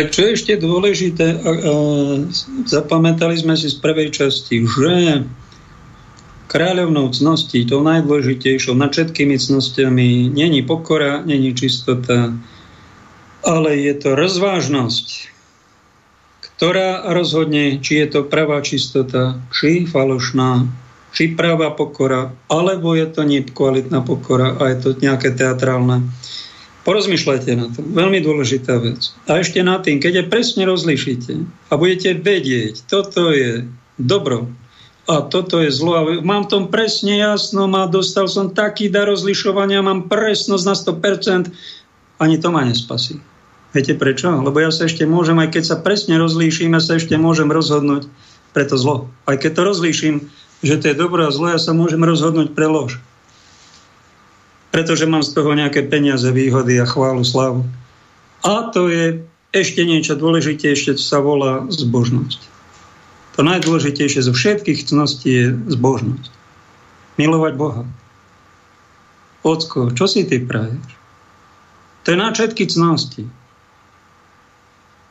Tak čo je ešte dôležité, zapamätali sme si z prvej časti, že kráľovnou cnosti, tou najdôležitejšou nad všetkými cnostiami, není pokora, není čistota, ale je to rozvážnosť, ktorá rozhodne, či je to pravá čistota, či falošná, či pravá pokora, alebo je to nekvalitná pokora a je to nejaké teatrálne. Porozmýšľajte na to. Veľmi dôležitá vec. A ešte na tým, keď je presne rozlišíte a budete vedieť, toto je dobro a toto je zlo. A mám tom presne jasno, má, dostal som taký dar rozlišovania, mám presnosť na 100%, ani to ma nespasí. Viete prečo? Lebo ja sa ešte môžem, aj keď sa presne rozlíšim, ja sa ešte môžem rozhodnúť pre to zlo. Aj keď to rozlíšim, že to je dobré a zlo, ja sa môžem rozhodnúť pre lož. Pretože mám z toho nejaké peniaze, výhody a chválu, slavu. A to je ešte niečo dôležitejšie, čo sa volá zbožnosť. To najdôležitejšie zo všetkých cností je zbožnosť. Milovať Boha. Ocko, čo si ty praješ? To je na všetky cnosti.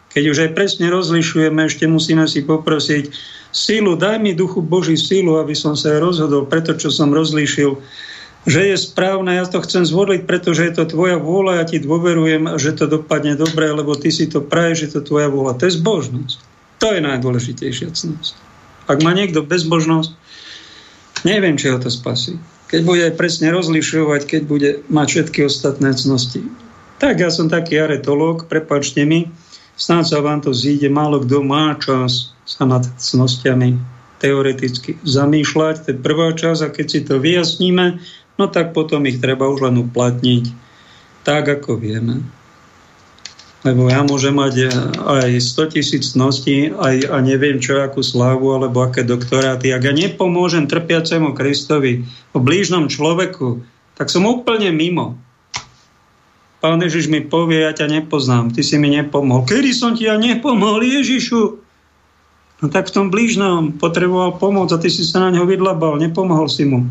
Keď už aj presne rozlišujeme, ešte musíme si poprosiť sílu, daj mi duchu Boží sílu, aby som sa rozhodol preto, čo som rozlíšil, že je správne, ja to chcem zvoliť, pretože je to tvoja vôľa, ja ti dôverujem, že to dopadne dobre, lebo ty si to praješ, že to tvoja vôľa. To je zbožnosť. To je najdôležitejšia cnosť. Ak má niekto bezbožnosť, neviem, či ho to spasí. Keď bude presne rozlišovať, keď bude mať všetky ostatné cnosti. Tak ja som taký aretológ, prepačte mi, Snáď sa vám to zíde, málo kto má čas sa nad cnostiami teoreticky zamýšľať. To je prvá časť a keď si to vyjasníme, no tak potom ich treba už len uplatniť tak, ako vieme. Lebo ja môžem mať aj 100 tisíc cností aj, a neviem čo, akú slávu alebo aké doktoráty. Ak ja nepomôžem trpiacemu Kristovi, o blížnom človeku, tak som úplne mimo. Pán Ježiš mi povie, ja ťa nepoznám, ty si mi nepomohol. Kedy som ti ja nepomohol, Ježišu? No tak v tom blížnom potreboval pomoc a ty si sa na neho vydlabal, nepomohol si mu.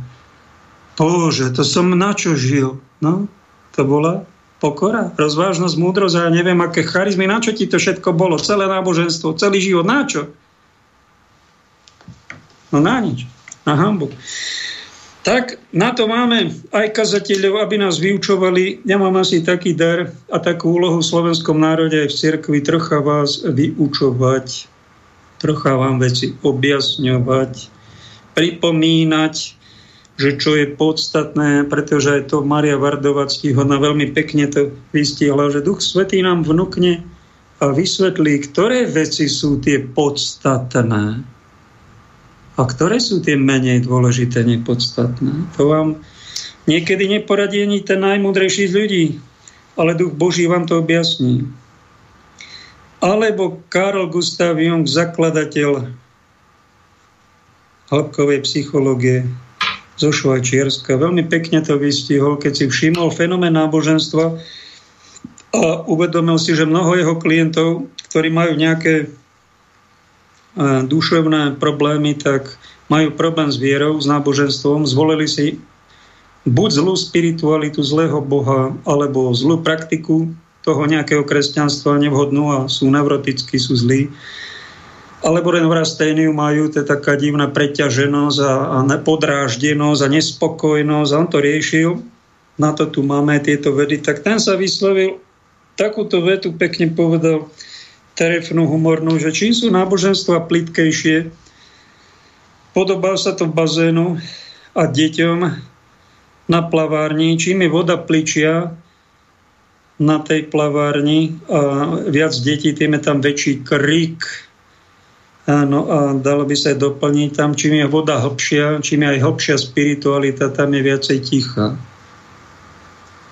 Bože, to som na čo žil? No, to bola pokora, rozvážnosť, múdrosť a ja neviem, aké charizmy, na čo ti to všetko bolo, celé náboženstvo, celý život, na čo? No na nič, na hambu. Tak na to máme aj kazateľov, aby nás vyučovali. Ja mám asi taký dar a takú úlohu v slovenskom národe aj v cirkvi trocha vás vyučovať, trocha vám veci objasňovať, pripomínať, že čo je podstatné, pretože to Maria Vardová ctihodná veľmi pekne to vystihla, že Duch Svetý nám vnúkne a vysvetlí, ktoré veci sú tie podstatné a ktoré sú tie menej dôležité, nepodstatné. To vám niekedy neporadí ani ten najmudrejší z ľudí, ale duch Boží vám to objasní. Alebo Karl Gustav Jung, zakladateľ hĺbkovej psychológie zo Švajčiarska, veľmi pekne to vystihol, keď si všimol fenomén náboženstva a uvedomil si, že mnoho jeho klientov, ktorí majú nejaké duševné problémy, tak majú problém s vierou, s náboženstvom, zvolili si buď zlú spiritualitu zlého Boha, alebo zlú praktiku toho nejakého kresťanstva nevhodnú a sú neurotickí, sú zlí. Alebo nevrasténiu majú, to je taká divná preťaženosť a, a podráždenosť a nespokojnosť a on to riešil. Na to tu máme tieto vedy. Tak ten sa vyslovil, takúto vetu pekne povedal, trefnú humornú, že čím sú náboženstva plitkejšie, podobá sa to bazénu a deťom na plavárni, čím je voda pličia na tej plavárni a viac detí, tým je tam väčší krik. Áno, a dalo by sa doplniť tam, čím je voda hlbšia, čím je aj hlbšia spiritualita, tam je viacej ticha.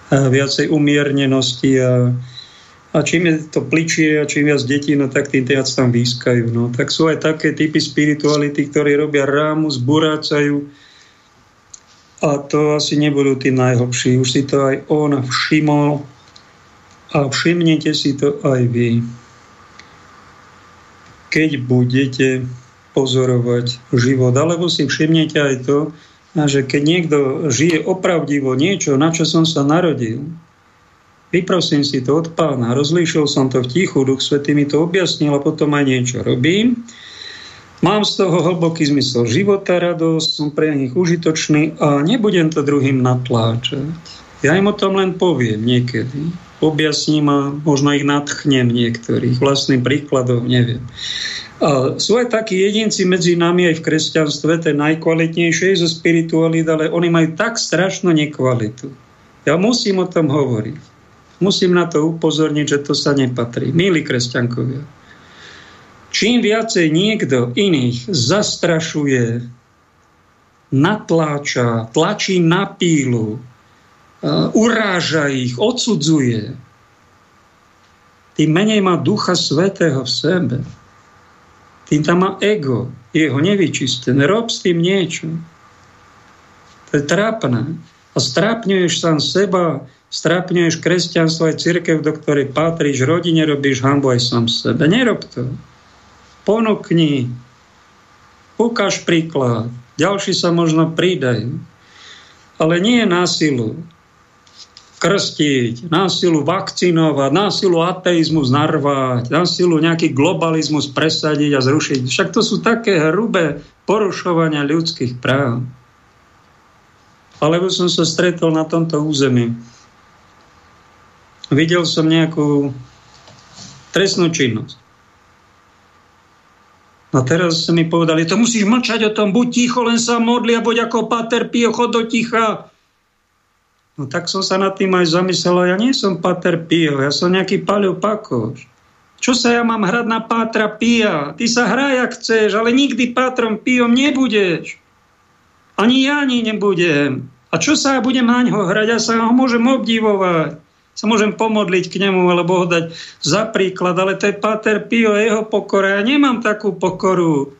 A viacej umiernenosti a a čím je to pličie a čím viac detí, no tak tým viac tam výskajú. No. Tak sú aj také typy spirituality, ktorí robia rámu, zburácajú a to asi nebudú tí najhlbší. Už si to aj on všimol a všimnite si to aj vy. Keď budete pozorovať život, alebo si všimnete aj to, že keď niekto žije opravdivo niečo, na čo som sa narodil, Vyprosím si to od pána, rozlíšil som to v tichu, Duch Svetý mi to objasnil a potom aj niečo robím. Mám z toho hlboký zmysel života, radosť, som pre nich užitočný a nebudem to druhým natláčať. Ja im o tom len poviem niekedy. Objasním a možno ich natchnem niektorých vlastným príkladom, neviem. A sú aj takí jedinci medzi nami aj v kresťanstve, ten najkvalitnejšie zo spiritualít, ale oni majú tak strašnú nekvalitu. Ja musím o tom hovoriť. Musím na to upozorniť, že to sa nepatrí. Milí kresťankovia, čím viacej niekto iných zastrašuje, natláča, tlačí na pílu, uráža ich, odsudzuje, tým menej má ducha svetého v sebe. Tým tam má ego, jeho nevyčistené. Rob s tým niečo. To je trápne. A strápňuješ sám seba, Strapňuješ kresťanstvo aj církev, do ktorej patríš, rodine robíš hambu aj sám sebe. Nerob to. Ponúkni. Ukáž príklad. Ďalší sa možno pridajú. Ale nie je násilu krstiť, násilu vakcinovať, násilu ateizmus narvať, násilu nejaký globalizmus presadiť a zrušiť. Však to sú také hrubé porušovania ľudských práv. Alebo som sa stretol na tomto území videl som nejakú trestnú činnosť. A teraz mi povedali, to musíš mlčať o tom, buď ticho, len sa modli a buď ako Pater Pio, chod do ticha. No tak som sa nad tým aj zamyslel, ja nie som Pater Pio, ja som nejaký Palio Pakoš. Čo sa ja mám hrať na Pátra Pia? Ty sa hraj, ak chceš, ale nikdy Pátrom Piom nebudeš. Ani ja ani nebudem. A čo sa ja budem na ňo hrať? Ja sa ho môžem obdivovať sa môžem pomodliť k nemu alebo ho dať za príklad, ale to je Pater Pio, jeho pokora. Ja nemám takú pokoru.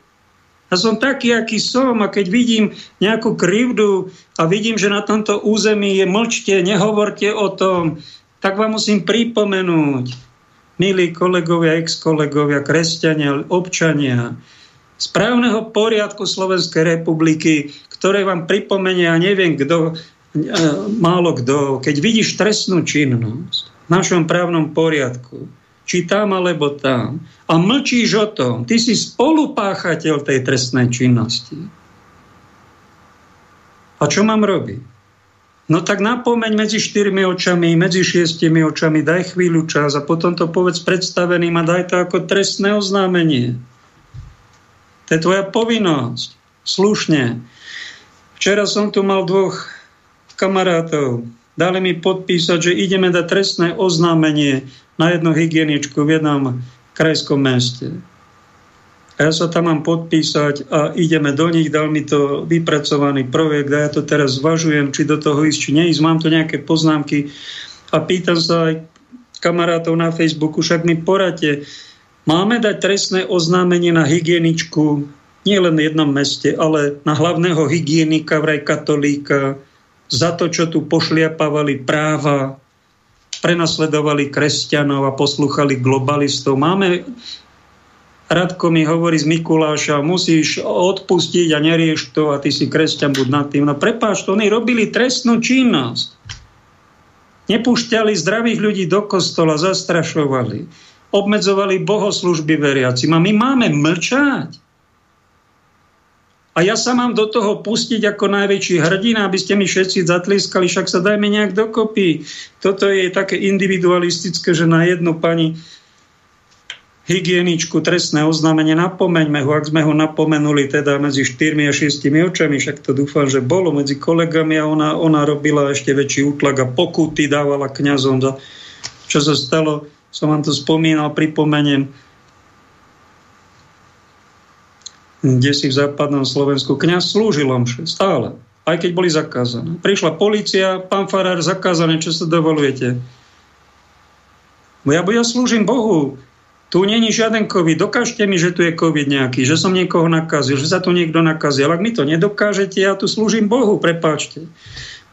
Ja som taký, aký som a keď vidím nejakú krivdu a vidím, že na tomto území je mlčte, nehovorte o tom, tak vám musím pripomenúť, milí kolegovia, ex-kolegovia, kresťania, občania, správneho poriadku Slovenskej republiky, ktoré vám pripomenie, ja neviem kto, E, málo kto, keď vidíš trestnú činnosť v našom právnom poriadku, či tam alebo tam, a mlčíš o tom, ty si spolupáchateľ tej trestnej činnosti. A čo mám robiť? No tak napomeň medzi štyrmi očami, medzi šiestimi očami, daj chvíľu čas a potom to povedz predstaveným a daj to ako trestné oznámenie. To je tvoja povinnosť. Slušne. Včera som tu mal dvoch kamarátov dali mi podpísať, že ideme dať trestné oznámenie na jednu hygieničku v jednom krajskom meste. A ja sa tam mám podpísať a ideme do nich, dal mi to vypracovaný projekt a ja to teraz zvažujem, či do toho ísť, či neísť. Mám tu nejaké poznámky a pýtam sa aj kamarátov na Facebooku, však mi poradte, máme dať trestné oznámenie na hygieničku nie len v jednom meste, ale na hlavného hygienika, vraj katolíka, za to, čo tu pošliapávali práva, prenasledovali kresťanov a poslúchali globalistov. Máme, Radko mi hovorí z Mikuláša, musíš odpustiť a nerieš to a ty si kresťan, buď nad tým. No prepáč, to oni robili trestnú činnosť. Nepúšťali zdravých ľudí do kostola, zastrašovali, obmedzovali bohoslužby veriacim. A my máme mlčať. A ja sa mám do toho pustiť ako najväčší hrdina, aby ste mi všetci zatliskali, však sa dajme nejak dokopy. Toto je také individualistické, že na jednu pani hygieničku trestné oznámenie napomeňme ho, ak sme ho napomenuli teda medzi štyrmi a šiestimi očami, však to dúfam, že bolo medzi kolegami a ona, ona robila ešte väčší útlak a pokuty dávala kňazom za čo sa stalo, som vám to spomínal, pripomeniem, kde si v západnom Slovensku kňaz slúžil omše, stále, aj keď boli zakázané. Prišla policia, pán farár, zakázané, čo sa dovolujete? Ja, ja slúžim Bohu, tu není žiaden COVID. Dokážte mi, že tu je COVID nejaký, že som niekoho nakazil, že sa tu niekto nakazil. Ak mi to nedokážete, ja tu slúžim Bohu, prepáčte.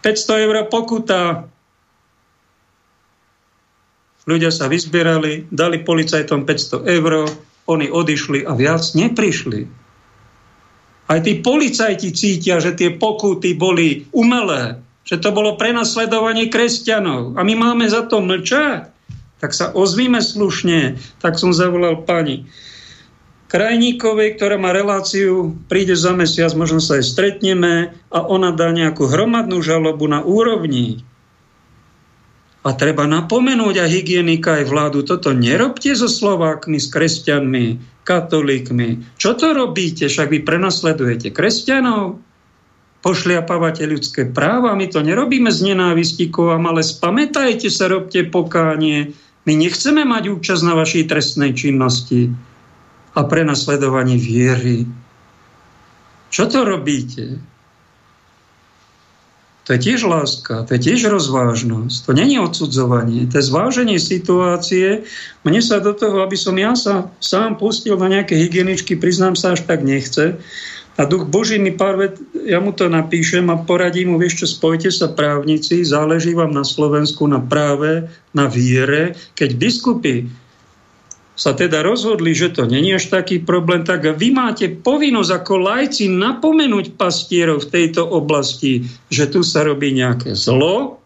500 eur pokuta. Ľudia sa vyzbierali, dali policajtom 500 eur, oni odišli a viac neprišli. Aj tí policajti cítia, že tie pokuty boli umelé. že to bolo prenasledovanie kresťanov a my máme za to mlčať, tak sa ozvíme slušne. Tak som zavolal pani Krajníkovej, ktorá má reláciu, príde za mesiac, možno sa aj stretneme a ona dá nejakú hromadnú žalobu na úrovni. A treba napomenúť aj hygienika, aj vládu, toto nerobte so Slovákmi, s kresťanmi, katolíkmi. Čo to robíte? Však vy prenasledujete kresťanov, pošliapávate ľudské práva, my to nerobíme z nenávisti vám, ale spamätajte sa, robte pokánie. My nechceme mať účasť na vašej trestnej činnosti a prenasledovanie viery. Čo to robíte? To je tiež láska, to je tiež rozvážnosť, to není odsudzovanie, to je zváženie situácie. Mne sa do toho, aby som ja sa sám pustil na nejaké hygieničky, priznám sa, až tak nechce. A duch Boží mi pár vet, ja mu to napíšem a poradím mu, vieš čo, spojte sa právnici, záleží vám na Slovensku, na práve, na viere. Keď biskupy sa teda rozhodli, že to není až taký problém, tak vy máte povinnosť ako lajci napomenúť pastierov v tejto oblasti, že tu sa robí nejaké zlo.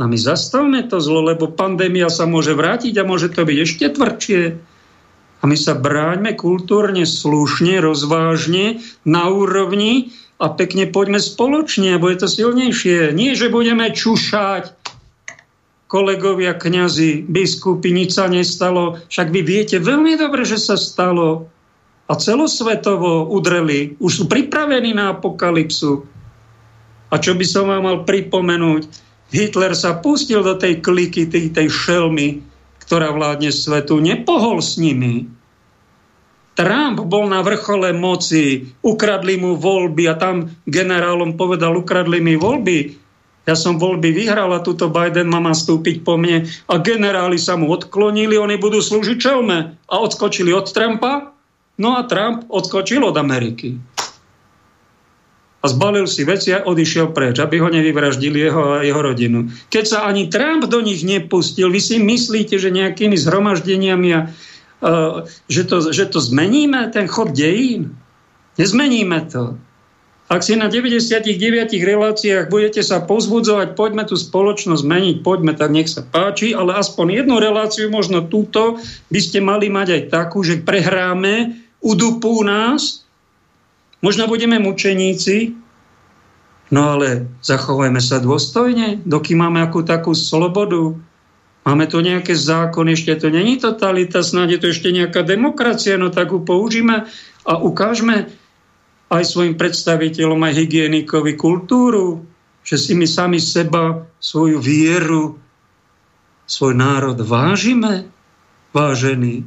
A my zastavme to zlo, lebo pandémia sa môže vrátiť a môže to byť ešte tvrdšie. A my sa bráňme kultúrne, slušne, rozvážne, na úrovni a pekne poďme spoločne, bo je to silnejšie. Nie, že budeme čušať, kolegovia, kňazi, biskupy, nič sa nestalo. Však vy viete veľmi dobre, že sa stalo. A celosvetovo udreli. Už sú pripravení na apokalypsu. A čo by som vám mal pripomenúť? Hitler sa pustil do tej kliky, tej, tej šelmy, ktorá vládne svetu. Nepohol s nimi. Trump bol na vrchole moci, ukradli mu voľby a tam generálom povedal, ukradli mi voľby. Ja som voľby vyhral a túto Biden má nastúpiť po mne a generáli sa mu odklonili, oni budú slúžiť čelme a odskočili od Trumpa. No a Trump odskočil od Ameriky. A zbalil si veci a odišiel preč, aby ho nevyvraždili jeho a jeho rodinu. Keď sa ani Trump do nich nepustil, vy si myslíte, že nejakými zhromaždeniami a, uh, že, to, že to zmeníme, ten chod dejín? Nezmeníme to. Ak si na 99 reláciách budete sa pozbudzovať, poďme tú spoločnosť zmeniť, poďme, tak nech sa páči, ale aspoň jednu reláciu, možno túto, by ste mali mať aj takú, že prehráme, udupú nás, možno budeme mučeníci, no ale zachovajme sa dôstojne, dokým máme akú takú slobodu, Máme tu nejaké zákony, ešte to není totalita, snáď je to ešte nejaká demokracia, no tak ju použíme a ukážme, aj svojim predstaviteľom, aj hygienikovi kultúru, že si my sami seba, svoju vieru, svoj národ vážime, vážený.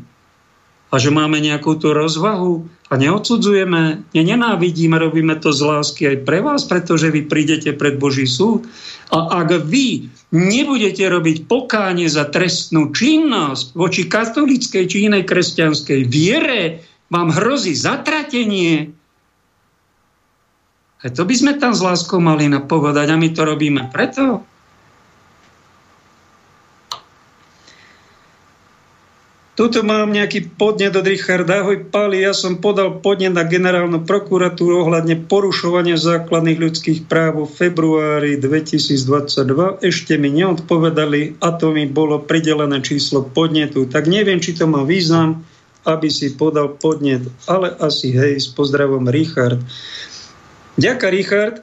A že máme nejakú tú rozvahu a neodsudzujeme, nenávidíme, robíme to z lásky aj pre vás, pretože vy prídete pred Boží súd. A ak vy nebudete robiť pokánie za trestnú činnosť voči katolíckej či inej kresťanskej viere, vám hrozí zatratenie, aj to by sme tam s láskou mali napovedať a my to robíme preto. Tuto mám nejaký podnet od Richarda. Ahoj, Pali, ja som podal podnet na generálnu prokuratúru ohľadne porušovania základných ľudských práv v februári 2022. Ešte mi neodpovedali a to mi bolo pridelené číslo podnetu. Tak neviem, či to má význam, aby si podal podnet, ale asi hej, s pozdravom Richard. Ďaká, Richard.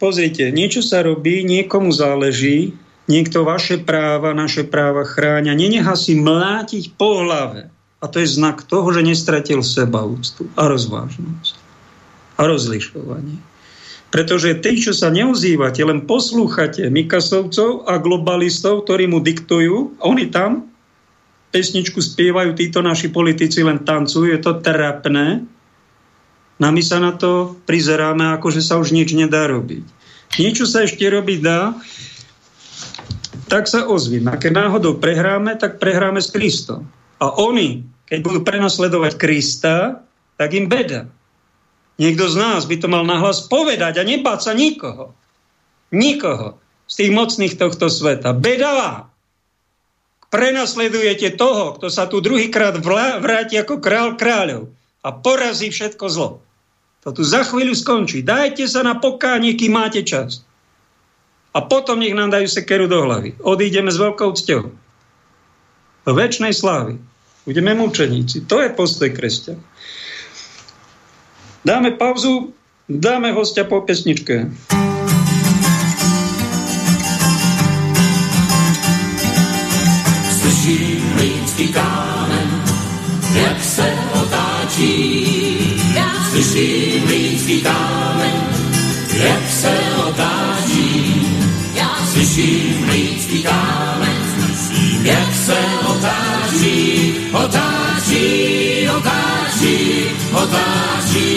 Pozrite, niečo sa robí, niekomu záleží, niekto vaše práva, naše práva chráňa, nenechá si mlátiť po hlave. A to je znak toho, že nestratil seba úctu a rozvážnosť a rozlišovanie. Pretože tí, čo sa neozývate, len poslúchate Mikasovcov a globalistov, ktorí mu diktujú, oni tam pesničku spievajú, títo naši politici len tancujú, je to trapné, No my sa na to prizeráme, ako že sa už nič nedá robiť. Niečo sa ešte robiť dá, tak sa ozvíme. A keď náhodou prehráme, tak prehráme s Kristom. A oni, keď budú prenasledovať Krista, tak im beda. Niekto z nás by to mal nahlas povedať a nebáť sa nikoho. Nikoho z tých mocných tohto sveta. Beda vám. Prenasledujete toho, kto sa tu druhýkrát vráti ako král kráľov a porazí všetko zlo. To tu za chvíľu skončí. Dajte sa na pokánie, kým máte čas. a potom nech nám dajú sekeru do hlavy. Odídeme s veľkou cťou. Do väčšnej slávy. Budeme mučeníci. To je postoj kresťan. Dáme pauzu, dáme hostia po pesničke. Slyším lidský kámen, jak se otáčí. Slyším lidský kámen, jak se otáčí. Slyším lidský kámen, jak se otáčí, otáčí, otáčí, otáčí.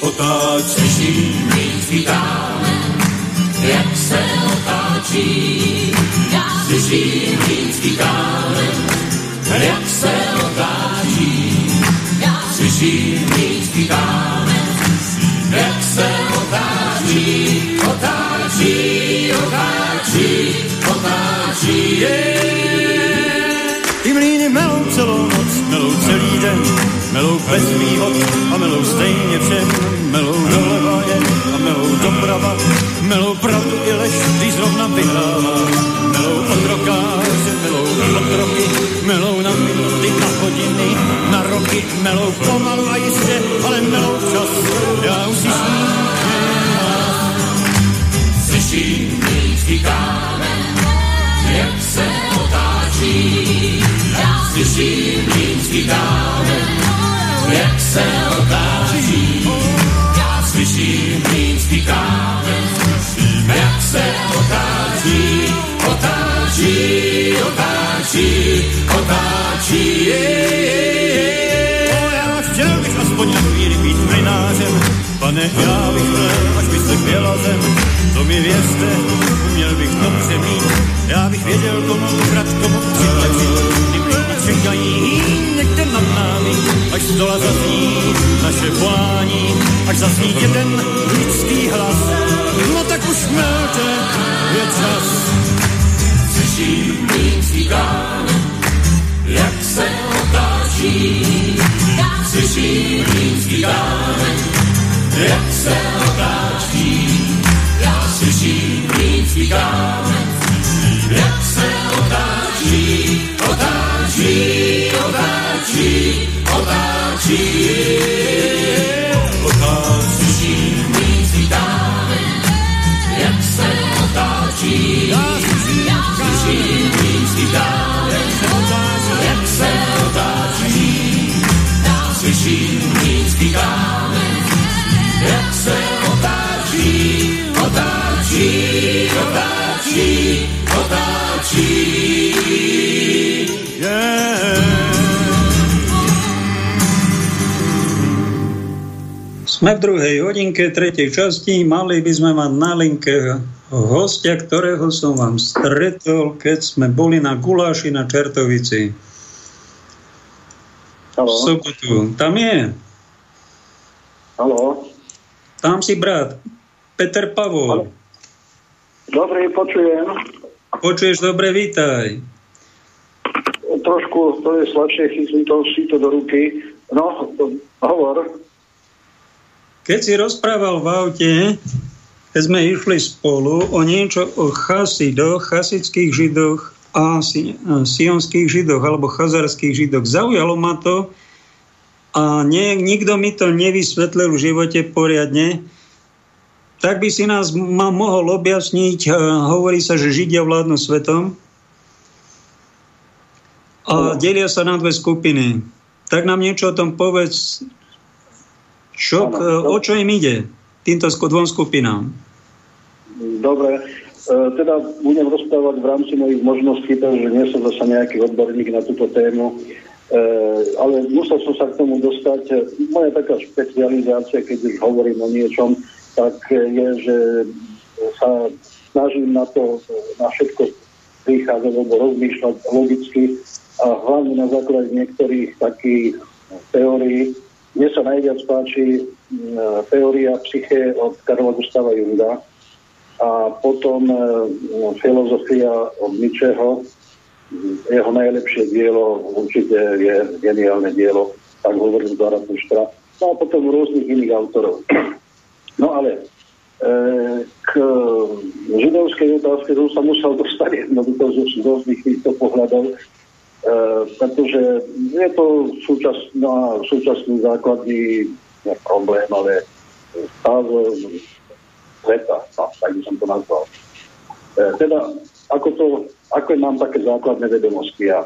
Otáč, slyším lidský kámen, jak se otáčí. Slyším lidský kámen, jak se otáčí. Lidský kámen, jak se otáčí, otáčí, otáčí, otáčí. Ty mlíny melou celou noc, melou celý den, melou bez výhod a melou stejně všem, melou doleva je melou doprava, melou pravdu i lež, když zrovna vyhrává, melou otrokáře, melou otroky, melou na minuty, na hodiny, na roky, melou pomalu a jistě, ale melou čas, já už si Slyším lidský kámen, jak se otáčí. Já slyším lidský kámen, jak se otáčí. Otáčí, otáčí. Já chtěl bych aspoň být mlinářem, pane, já bych měl, až by se chvěla zem, to mi věřte, měl bych dobře mít, já bych věděl, komu ukrat, komu přitlačit, čekají někde nad námi, až z dola zazní naše volání, až zazní jeden lidský hlas, no tak už melte, je čas. Slyším lidský kámen, jak se otáčí. Slyším lidský kámen, jak se otáčí. Já slyším lidský kámen, jak se otáčí, otáčí, otáčí, otáčí. Otáčí. Slyším jak se otáčí. Já slyším kámen, jak se otáčí, otáčí, otáčí, otáčí. Sme v druhej hodinke, tretej časti. Mali by sme mať na linke hostia, ktorého som vám stretol, keď sme boli na guláši na Čertovici. V Haló, sobotu. Tam je. haló. Tam si brat. Peter Pavol. Dobre, počujem. Počuješ dobre, vítaj. Trošku to je slabšie, chytím to si to do ruky. No, hovor. Keď si rozprával v aute, keď sme išli spolu o niečo o chasidoch, chasických židoch a si- a sionských židoch alebo chazarských židoch. Zaujalo ma to a nie, nikto mi to nevysvetlil v živote poriadne. Tak by si nás ma mohol objasniť. Hovorí sa, že Židia vládnu svetom a delia sa na dve skupiny. Tak nám niečo o tom povedz, čo, o čo im ide, týmto dvom skupinám. Dobre, e, teda budem rozprávať v rámci mojich možností, pretože nie som zase nejaký odborník na túto tému, e, ale musel som sa k tomu dostať. Moja taká špecializácia, keď už hovorím o niečom, tak je, že sa snažím na to, na všetko prichádzať alebo rozmýšľať logicky a hlavne na základe niektorých takých teórií. Mne sa najviac páči mm, teória psyché od Karola Gustava Junga a potom e, filozofia od Nietzscheho. Jeho najlepšie dielo určite je geniálne dielo, tak hovorím Zaratustra. No a potom rôznych iných autorov. [clears throat] No ale k židovskej otázke som sa musel dostať jednoducho zo rôznych týchto pohľadov, pretože je to súčasná, súčasný základný problém, ale stav sveta, tak by som to nazval. Teda, ako, to, ako mám také základné vedomosti ja.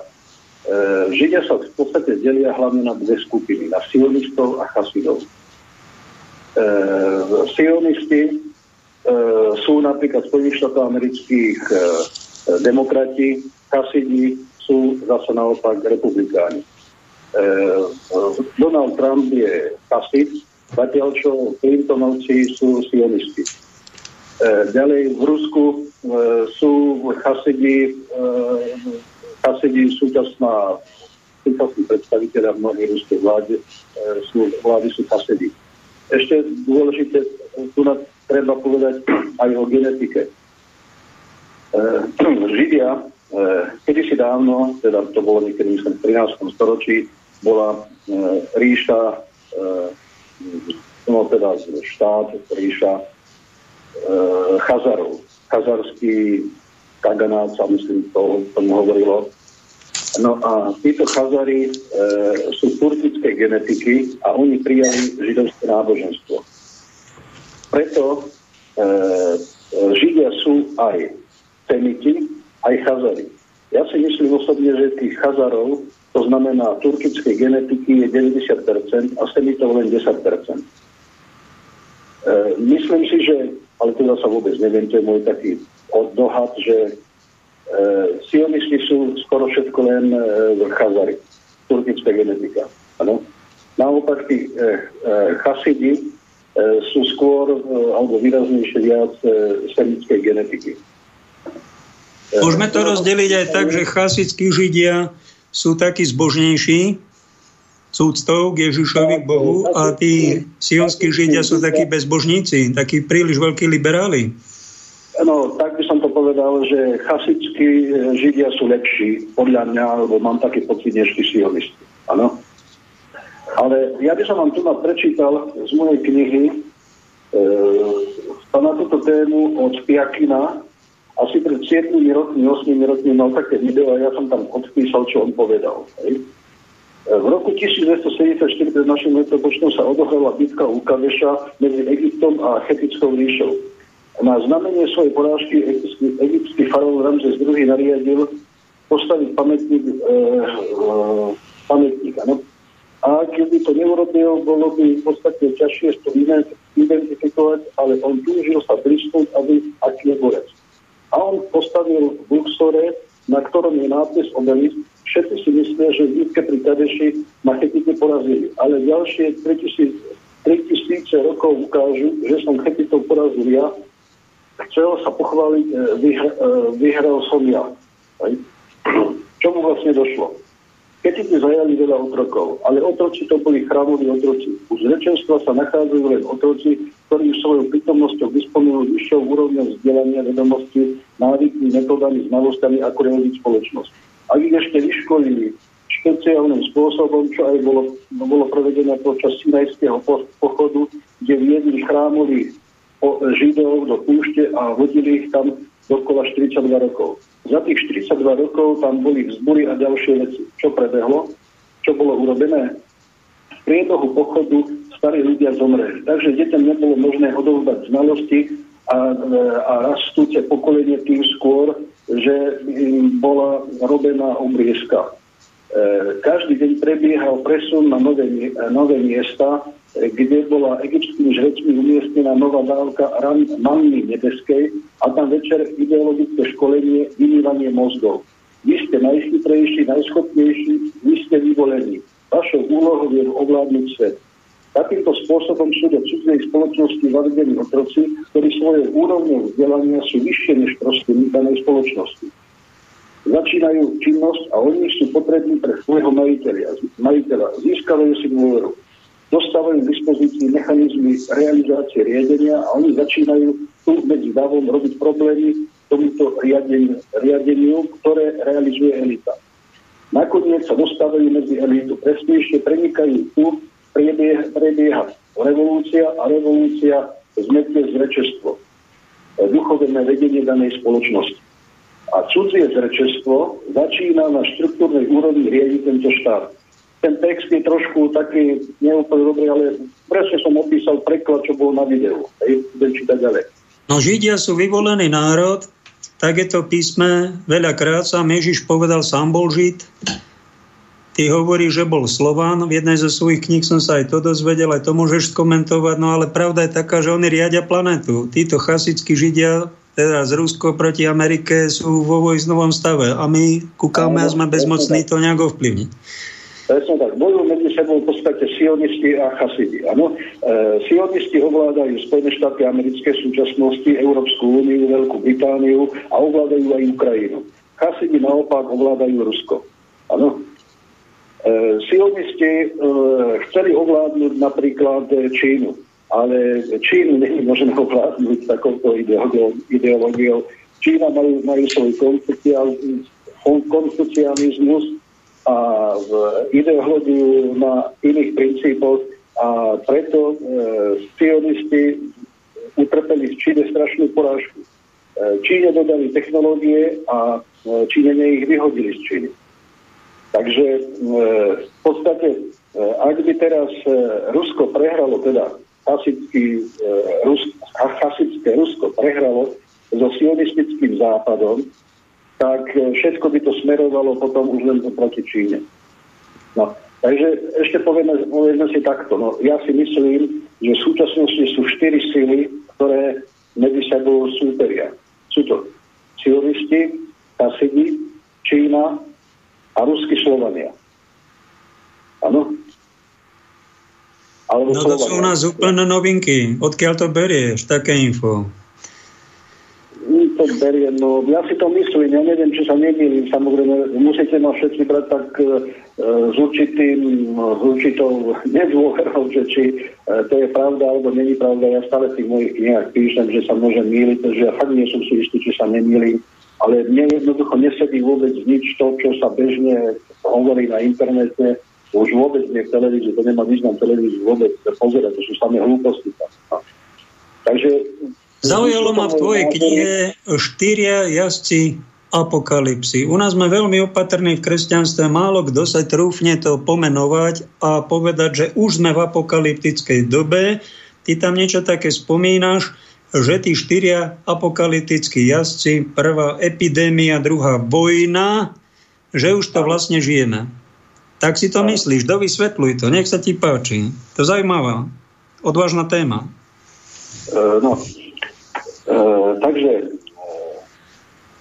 Židia sa v podstate delia hlavne na dve skupiny, na sionistov a chasidov. Sionisti sú napríklad Spojených štátov amerických demokrati, chasidi sú zase naopak republikáni. Donald Trump je chasid, zatiaľ čo Clintonovci sú sionisti. Ďalej v Rusku sú chasidi Hasedi súčasná súčasní predstaviteľa mnohých ruskej vlády, e, sú, vlády sú Hasedi. Ešte dôležité, tu na, treba povedať aj o genetike. E, [clears throat] Židia, e, kedysi dávno, teda to bolo niekedy myslím v 13. storočí, bola e, ríša, e, no teda štát, ríša e, Chazarov. Chazarský Kaganát sa myslím to, tomu hovorilo. No a títo chazari e, sú turkické genetiky a oni prijali židovské náboženstvo. Preto e, Židia sú aj Semiti, aj Chazari. Ja si myslím osobne, že tých Chazarov, to znamená turkickej genetiky, je 90% a Semitov len 10%. E, myslím si, že, ale teda sa vôbec neviem, to je môj taký dohad, že e, sionisti sú skoro všetko len e, chazari, turkická genetika. Ano? Naopak tí e, e, chasidi e, sú skôr, e, alebo výraznejšie viac e, semickej genetiky. E, Môžeme to rozdeliť aj tak, že chasidskí židia sú takí zbožnejší, súctov k Ježišovi Bohu a tí sionskí židia sú takí bezbožníci, takí príliš veľkí liberáli. No, tak by som to povedal, že chasickí e, židia sú lepší, podľa mňa, lebo mám taký pocit, než tí sionisti. Áno. Ale ja by som vám tu prečítal z mojej knihy e, na túto tému od Piakina. Asi pred 7 rokmi, 8 rokmi mal také video a ja som tam odpísal, čo on povedal. Hej. V roku 1274 pred našim letopočtom sa odohrala bitka u Kadeša medzi Egyptom a Chetickou ríšou. Na znamenie svojej porážky egyptský, egyptský faraón Ramzes II nariadil postaviť pamätník, e, e, pamätník ano. A keby to neurobil, bolo by v ťažšie to identifikovať, ale on túžil sa pristúť, aby aký je borec. A on postavil v Luxore, na ktorom je nápis obelisk. Všetci si myslia, že v bitke pri Kadeši ma Chetite porazili. Ale ďalšie 3000, 3000 rokov ukážu, že som Chetitov porazil ja chcel sa pochváliť, e, vyhr, e, vyhral som ja. Čomu vlastne došlo? Keď si zajali veľa otrokov, ale otroci to boli chrámoví otroci. Už rečenstva sa nachádzajú len otroci, ktorí svojou prítomnosťou disponujú vyššou úrovňou vzdelania, vedomosti, návykmi, metodami, znalostami, ako riadiť spoločnosť. Ak ich ešte vyškolili špeciálnym spôsobom, čo aj bolo, bolo provedené počas Sinajského pochodu, kde viedli chrámových Židov do púšte a hodili ich tam dokola 42 rokov. Za tých 42 rokov tam boli vzbury a ďalšie veci. Čo prebehlo? Čo bolo urobené? V priebehu pochodu starí ľudia zomreli. Takže deťom nebolo možné odovzdať znalosti a, a rastúce pokolenie tým skôr, že im bola robená obriezka. E, každý deň prebiehal presun na nové, nové miesta, kde bola egyptskými žrecmi umiestnená nová dávka manny nebeskej a tam večer ideologické školenie, vymývanie mozgov. Vy ste najchytrejší, najschopnejší, vy ste vyvolení. Vašou úlohou je ovládnuť svet. Takýmto spôsobom sú do cudzej spoločnosti zavedení otroci, ktorí svoje úrovne vzdelania sú vyššie než prostrední danej spoločnosti. Začínajú činnosť a oni sú potrební pre svojho majiteľa. Získavajú si dôveru dostávajú k dispozícii mechanizmy realizácie riadenia a oni začínajú tu medzi davom robiť problémy tomuto riadeniu, riadeniu, ktoré realizuje elita. Nakoniec sa dostávajú medzi elitu. Presnejšie prenikajú tu, prebieha, prebieha revolúcia a revolúcia zmetie zrečestvo, duchovné vedenie danej spoločnosti. A cudzie zrečestvo začína na štruktúrnej úrovni riadiť tento štát. Ten text je trošku taký neúplne dobrý, ale presne som opísal preklad, čo bolo na videu. Hej, budem čítať ďalej. No Židia sú vyvolený národ, tak je to písme, veľakrát sa Ježiš povedal, sám bol Žid, Ty hovorí, že bol Slován, v jednej zo svojich kníh som sa aj to dozvedel, aj to môžeš skomentovať, no ale pravda je taká, že oni riadia planetu. Títo chasickí Židia, teda z Rusko proti Amerike, sú vo vojznovom stave a my kúkame a sme bezmocní to nejak ovplyvniť. Presne tak. Bojujú medzi sebou v podstate sionisti a chasidi. Ano, e, sionisti ovládajú Spojené štáty americké súčasnosti, Európsku úniu, Veľkú Britániu a ovládajú aj Ukrajinu. Chasidi naopak ovládajú Rusko. Ano, E, sionisti e, chceli ovládnuť napríklad Čínu, ale Čínu nemôžeme [laughs] ovládnuť takouto ideológiou. Čína majú, majú svoj konfucianizmus a ideológiu na iných princípoch a preto e, sionisti utrpeli v Číne strašnú porážku. E, Číne dodali technológie a e, Číňania ich vyhodili z Číny. Takže e, v podstate, e, ak by teraz e, Rusko prehralo, teda hasický, Rus, hasické Rusko prehralo so sionistickým západom, tak všetko by to smerovalo potom už len proti Číne. No, takže ešte povieme, povieme si takto. No, ja si myslím, že v súčasnosti sú štyri síly, ktoré medzi sebou súperia. Sú to sionisti, Hasidi, Čína a ruskí Slovania. Áno? Alebo no to sú u nás úplne novinky. Odkiaľ to berieš, také info? To beriem, no ja si to myslím, ja neviem, či sa nemýlim, samozrejme, musíte ma všetci brať tak e, s určitým, s určitou [laughs] nedôverou, že či e, to je pravda alebo není pravda. Ja stále tých mojich knihách píšem, že sa môžem míliť, takže ja fakt nie som si istý, či sa nemýlim ale mne jednoducho nesedí vôbec nič to, čo sa bežne hovorí na internete, už vôbec nie v televízii, to nemá význam televízii vôbec pozerať, to sú samé hlúposti. Takže... Zaujalo ma v tvojej knihe štyria jazdci apokalipsy. U nás sme veľmi opatrní v kresťanstve, málo kto sa trúfne to pomenovať a povedať, že už sme v apokalyptickej dobe. Ty tam niečo také spomínaš že tí štyria apokalyptickí jazdci, prvá epidémia, druhá vojna, že už to vlastne žijeme. Tak si to myslíš, dovysvetľuj to, nech sa ti páči. To zaujímavá, odvážna téma. Uh, no, uh, takže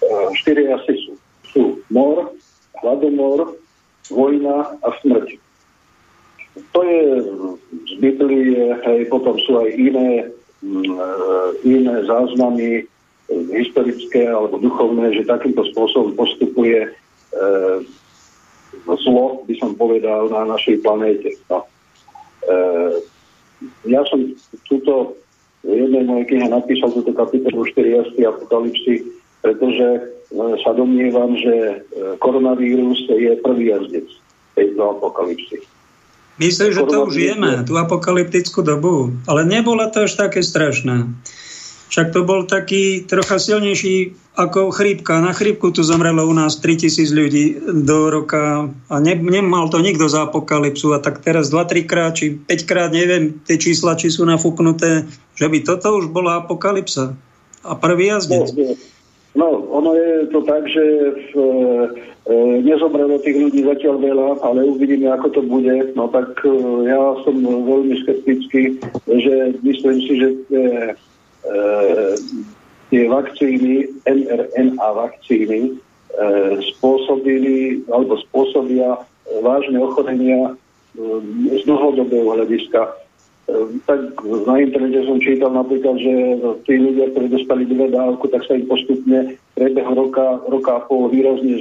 uh, štyri jasy sú. Sú mor, hladomor, vojna a smrť. To je z Biblie, hej, potom sú aj iné e, iné záznamy e, historické alebo duchovné, že takýmto spôsobom postupuje e, zlo, by som povedal, na našej planéte. No. E, ja som túto v jednej mojej knihe napísal túto kapitolu 4 jazdy apokalypsy, pretože e, sa domnievam, že e, koronavírus je prvý jazdec tejto apokalypsy. Myslíš, že to už žijeme, tú apokalyptickú dobu, ale nebolo to až také strašné. Však to bol taký trocha silnejší ako chrípka. Na chrípku tu zomrelo u nás 3000 ľudí do roka a ne, nemal to nikto za apokalypsu. A tak teraz 2-3 krát, či 5 krát, neviem, tie čísla, či sú nafúknuté, že by toto už bola apokalypsa. A prvý jazdec. No, no, ono je to tak, že v, E, nezomrelo tých ľudí zatiaľ veľa, ale uvidíme, ako to bude. No tak e, ja som veľmi skeptický, že myslím si, že tie, e, tie vakcíny, mRNA vakcíny, spôsobili alebo spôsobia vážne ochorenia z dlhodobého hľadiska tak na internete som čítal napríklad, že tí ľudia, ktorí dostali dve dávku, tak sa im postupne prebeh roka, roka a pol výrazne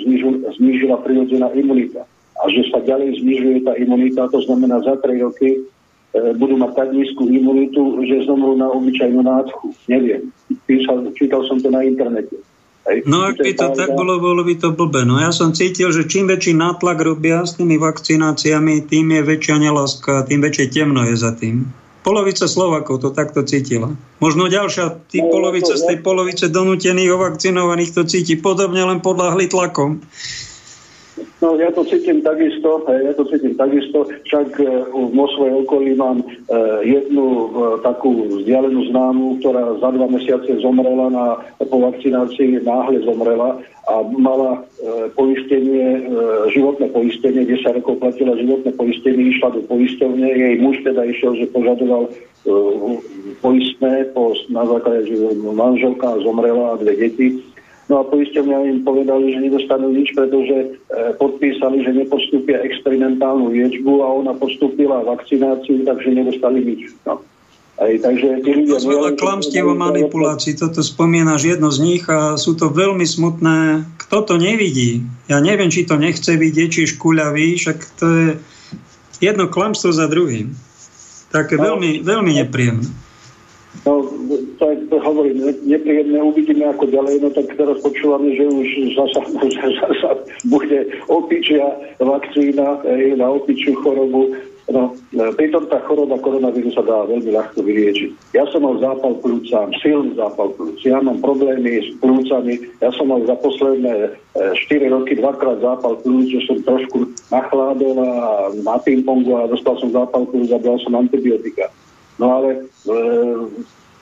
znižila prirodzená imunita. A že sa ďalej znižuje tá imunita, to znamená za 3 roky e, budú mať tak nízku imunitu, že zomrú na obyčajnú nádchu. Neviem. Písal, čítal som to na internete. No ak by to tak bolo, bolo by to blbé. No ja som cítil, že čím väčší nátlak robia s tými vakcináciami, tým je väčšia neláska, tým väčšie temno je za tým. Polovica Slovakov to takto cítila. Možno ďalšia tí no, polovica z tej polovice donútených ovakcinovaných to cíti podobne, len podľahli tlakom. No ja to cítim takisto, ja to cítim takisto, však vo e, svojej okolí mám e, jednu e, takú vzdialenú známu, ktorá za dva mesiace zomrela na, po vakcinácii, náhle zomrela a mala poistenie, životné poistenie, 10 rokov platila životné poistenie, išla do poistovne, jej muž teda išiel, že požadoval poistné po, na základe, že manželka zomrela a dve deti No a poisťovňa im povedali, že nedostanú nič, pretože e, podpísali, že nepostúpia experimentálnu liečbu a ona postúpila vakcináciu, takže nedostali nič. No. Aj, takže tí ľudia... To veľa klamstiev o manipulácii, toto spomínaš jedno z nich a sú to veľmi smutné. Kto to nevidí? Ja neviem, či to nechce vidieť, či škuľavý, však to je jedno klamstvo za druhým. Také no, veľmi, veľmi nepríjemné. No, tak hovorím, nepríjemné, uvidíme ako ďalej, no tak teraz počúvame, že už zasa, [laughs] zasa bude opičia vakcína ej, na opičiu chorobu. No, pritom tá choroba koronavíru sa dá veľmi ľahko vyliečiť. Ja som mal zápal plúca, silný zápal plúc. Ja mám problémy s plúcami. Ja som mal za posledné 4 e, roky dvakrát zápal plúc, že som trošku nachládol a na ping-pongu a dostal som zápal plúc a bral som antibiotika. No ale e,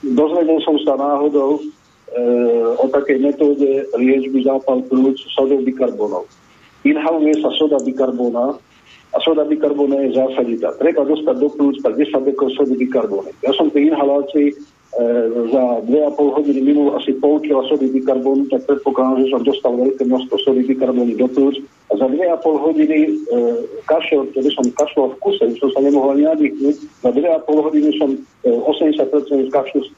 dozvedel som sa náhodou e, o takej metóde liečby zápal plúc sodou bikarbonov. Inhaluje sa soda bikarbona a soda bikarbona je zásaditá. Treba dostať do plúc tak 10 dekov sody bikarbony. Ja som pri inhalácii E, za 2,5 hodiny minul asi pol kila sody bikarbónu, tak predpokladám, že som dostal veľké množstvo sody bikarbónu do plúc. A za 2,5 hodiny e, kašel, ktorý som kašľal v kuse, už som sa nemohol ani nadýchnuť, za 2,5 hodiny som e, 80% z kašľu e,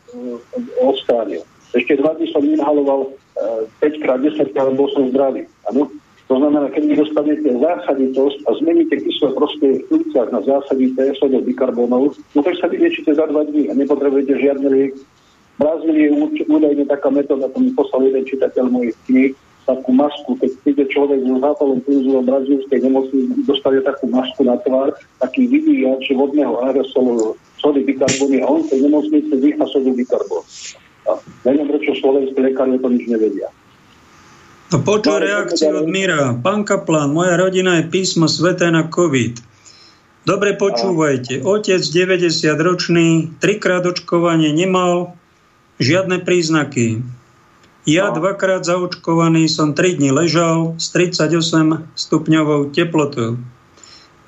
odstránil. Ešte dva dní som inhaloval e, 5 krát 10 krát, bol som zdravý. Ano? To znamená, keď vy dostanete zásaditosť a zmeníte kyslé proste v plúcach na zásadité sodok bikarbónov, no tak sa vyliečite za dva dní a nepotrebujete žiadny liek. V Brazílii je údajne taká metóda, to mi poslal jeden čitateľ mojich kníh, takú masku, keď príde človek s zápalom plúzu v brazílskej nemocnici, dostane takú masku na tvár, taký vyvíjač vodného aerosolu sody bikarbóny a on v tej nemocnici dýcha sodu bikarbón. neviem, prečo slovenskí lekári o tom nič nevedia. No počul reakciu od Mira. Pán Kaplan, moja rodina je písmo sveté na COVID. Dobre počúvajte. Otec 90 ročný, trikrát očkovanie nemal, žiadne príznaky. Ja dvakrát zaočkovaný som 3 dní ležal s 38 stupňovou teplotou.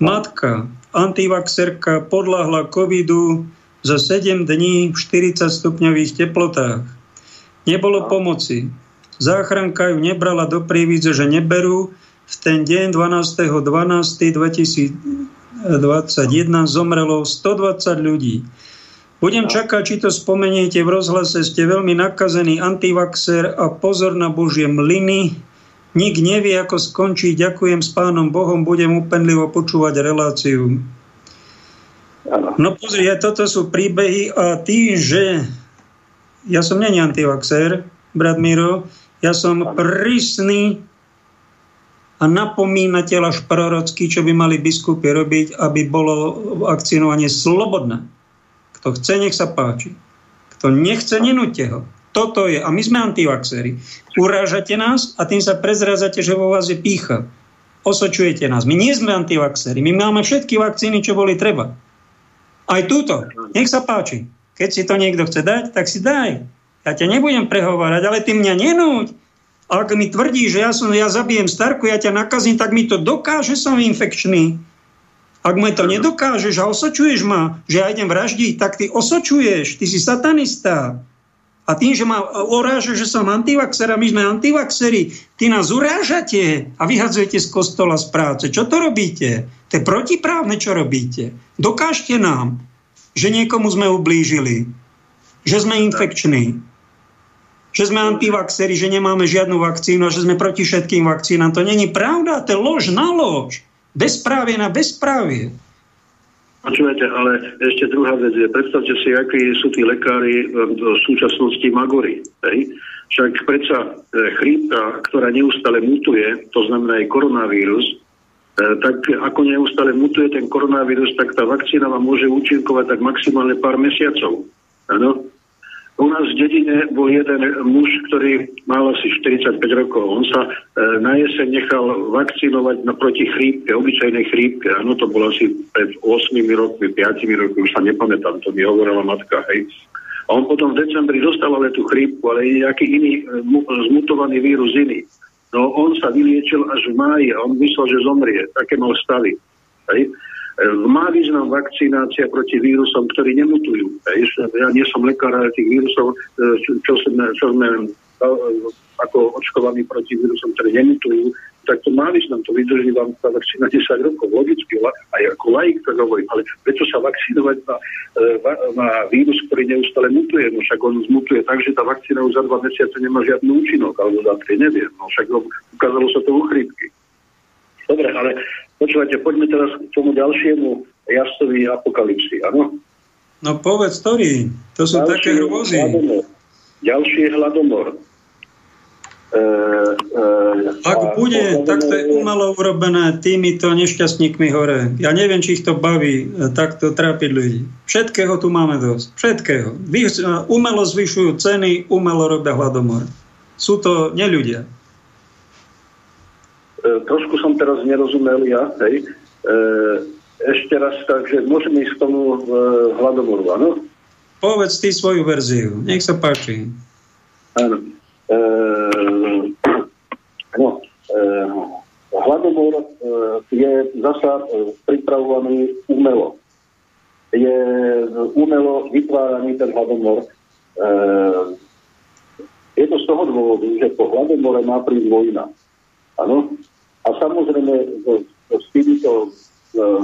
Matka, antivaxerka, podľahla covidu za 7 dní v 40 stupňových teplotách. Nebolo pomoci. Záchranka ju nebrala do prívidze, že neberú. V ten deň 12.12.2021 zomrelo 120 ľudí. Budem čakať, či to spomeniete v rozhlase. Ste veľmi nakazený antivaxer a pozor na Božie mlyny. Nik nevie, ako skončí. Ďakujem s pánom Bohom. Budem upenlivo počúvať reláciu. No pozri, toto sú príbehy a tým, že ja som není antivaxer, brat Miro, ja som prísny a napomínateľ až prorocký, čo by mali biskupy robiť, aby bolo vakcinovanie slobodné. Kto chce, nech sa páči. Kto nechce, nenúte ho. Toto je. A my sme antivaxery. Urážate nás a tým sa prezrázate, že vo vás je pícha. Osočujete nás. My nie sme antivaxery. My máme všetky vakcíny, čo boli treba. Aj túto. Nech sa páči. Keď si to niekto chce dať, tak si daj. Ja ťa nebudem prehovárať, ale ty mňa nenúť. Ak mi tvrdí, že ja, som, ja zabijem starku, ja ťa nakazím, tak mi to dokáže, som infekčný. Ak mi to nedokážeš a osočuješ ma, že ja idem vraždiť, tak ty osočuješ, ty si satanista. A tým, že ma oráže, že som antivaxer a my sme antivaxeri, ty nás urážate a vyhadzujete z kostola z práce. Čo to robíte? To je protiprávne, čo robíte. Dokážte nám, že niekomu sme ublížili, že sme infekční že sme antivaxeri, že nemáme žiadnu vakcínu a že sme proti všetkým vakcínám. To není pravda, to je lož na lož. Bezprávie na bezprávie. Počúvajte, ale ešte druhá vec je, predstavte si, akí sú tí lekári v súčasnosti magory. Hej? Však predsa e, chrípka, ktorá neustále mutuje, to znamená aj koronavírus, tak ako neustále mutuje ten koronavírus, tak tá vakcína vám môže účinkovať tak maximálne pár mesiacov. Áno? U nás v dedine bol jeden muž, ktorý mal asi 45 rokov. On sa e, na jeseň nechal vakcinovať naproti chrípke, obyčajnej chrípke. Áno, to bolo asi pred 8 rokmi, 5 rokmi, už sa nepamätám, to mi hovorila matka. Hej. A on potom v decembri dostal ale tú chrípku, ale nejaký iný e, zmutovaný vírus iný. No on sa vyliečil až v máji a on myslel, že zomrie. Také mal stavy. Hej. Má význam vakcinácia proti vírusom, ktorí nemutujú. Ja nie som lekár, ale tých vírusov, e, čo sme, čo sme e, ako očkovaní proti vírusom, ktoré nemutujú, tak to má význam, to vydrží vám tá vakcína 10 rokov, logicky, aj ako laik to hovorím, ale prečo sa vakcinovať na, e, na vírus, ktorý neustále mutuje, no však on zmutuje tak, že tá vakcína už za dva mesiace nemá žiadny účinok, alebo za tri, neviem, no však ukázalo sa to u chrípky. Dobre, ale počúvajte, poďme teraz k tomu ďalšiemu jastovi apokalipsy, áno? No povedz, ktorý? To sú Ďalší také hrôzy. Ďalší je hladomor. E, e, Ak bude, tak to je umelo urobené týmito nešťastníkmi hore. Ja neviem, či ich to baví e, takto trápiť ľudí. Všetkého tu máme dosť. Všetkého. Vy, e, umelo zvyšujú ceny, umelo robia hladomor. Sú to neľudia. E, trošku som teraz nerozumel ja, hej. E, ešte raz, takže môžeme ísť k tomu e, hladomoru, áno? Povedz ty svoju verziu, nech sa páči. Áno. E, no, e, hladomor e, je zasa e, pripravovaný umelo. Je umelo vytváraný ten hladomor. E, je to z toho dôvodu, že po hladomore má prísť vojna. Áno? A samozrejme s týmito e,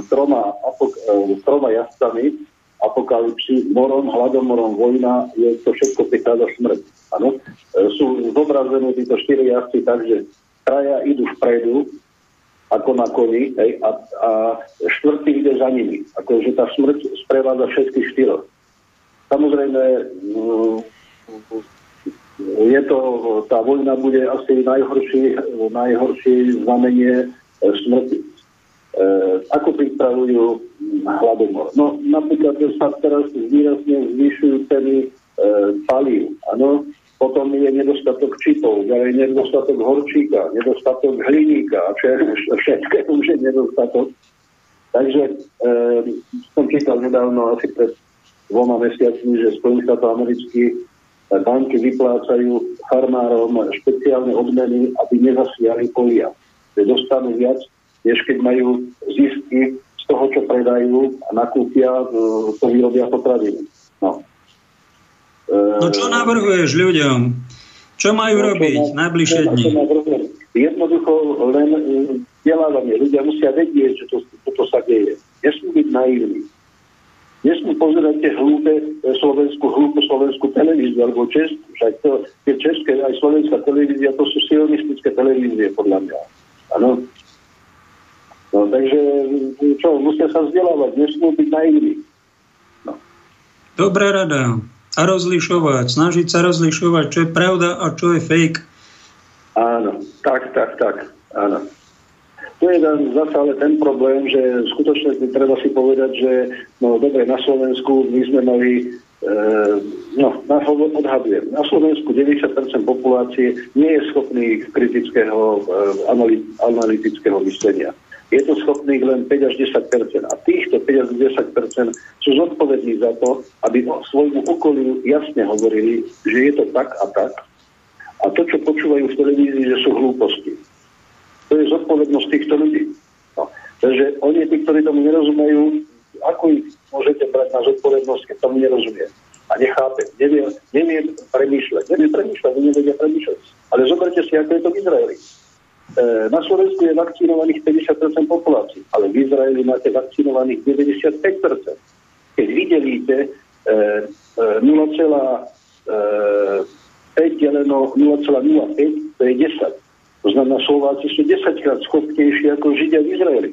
troma, apok- e, troma jazdcami apokalipsy, morom, hladomorom, vojna, je to všetko prichádza smrť. Ano? E, sú zobrazené títo štyri jazdci takže traja idú vpredu, ako na koni, hej, a, a štvrtý ide za nimi. Akože tá smrť sprevádza všetkých štyroch. Samozrejme, je to, tá vojna bude asi najhorší, najhorší znamenie e, smrti. E, ako pripravujú hladomor? No napríklad, že sa teraz výrazne zvyšujú ceny e, palív. Ano? Potom je nedostatok čipov, ďalej nedostatok horčíka, nedostatok hliníka, všetko už nedostatok. Takže e, som čítal nedávno, asi pred dvoma mesiacmi, že Spojených štátov amerických banky vyplácajú farmárom špeciálne odmeny, aby nezasiali polia. Že dostanú viac, než keď majú zisky z toho, čo predajú a nakúpia, e, to vyrobia potraviny. No. no čo navrhuješ ľuďom? Čo majú no, robiť čo najbližšie dni? Jednoducho len e, vzdelávanie. Ľudia musia vedieť, že to, toto sa deje. Nesmú byť naivní Nesmú pozerať tie hlúpe slovenskú, hlúpu slovenskú televíziu alebo českú. Však to, tie české aj slovenská televízia, to sú sionistické televízie, podľa mňa. Áno. No, takže čo, musia sa vzdelávať, nesmú byť naivní. No. Dobrá rada. A rozlišovať, snažiť sa rozlišovať, čo je pravda a čo je fake. Áno, tak, tak, tak. Áno. To je zase ale ten problém, že skutočne treba si povedať, že no dobre, na Slovensku my sme mali e, no, na, odhadujem, na Slovensku 90% populácie nie je schopný kritického e, analytického myslenia. Je to schopných len 5 až 10 A týchto 5 až 10 sú zodpovední za to, aby svojmu okoliu jasne hovorili, že je to tak a tak. A to, čo počúvajú v televízii, že sú hlúposti. To je zodpovednosť týchto ľudí. No. Takže oni, tí, ktorí tomu nerozumejú, ako ich môžete brať na zodpovednosť, keď tomu nerozumie? A nechápe, nevie, nevie premýšľať. Nevie premýšľať, nevedia premýšľať. Ale zoberte si, ako je to v Izraeli. E, na Slovensku je vakcinovaných 50% populácií, ale v Izraeli máte vakcinovaných 95%. Keď vydelíte e, e, 0,5 e, deleno 0,05, to je 10. To znamená, Slováci sú 10 krát schopnejší ako Židia v Izraeli.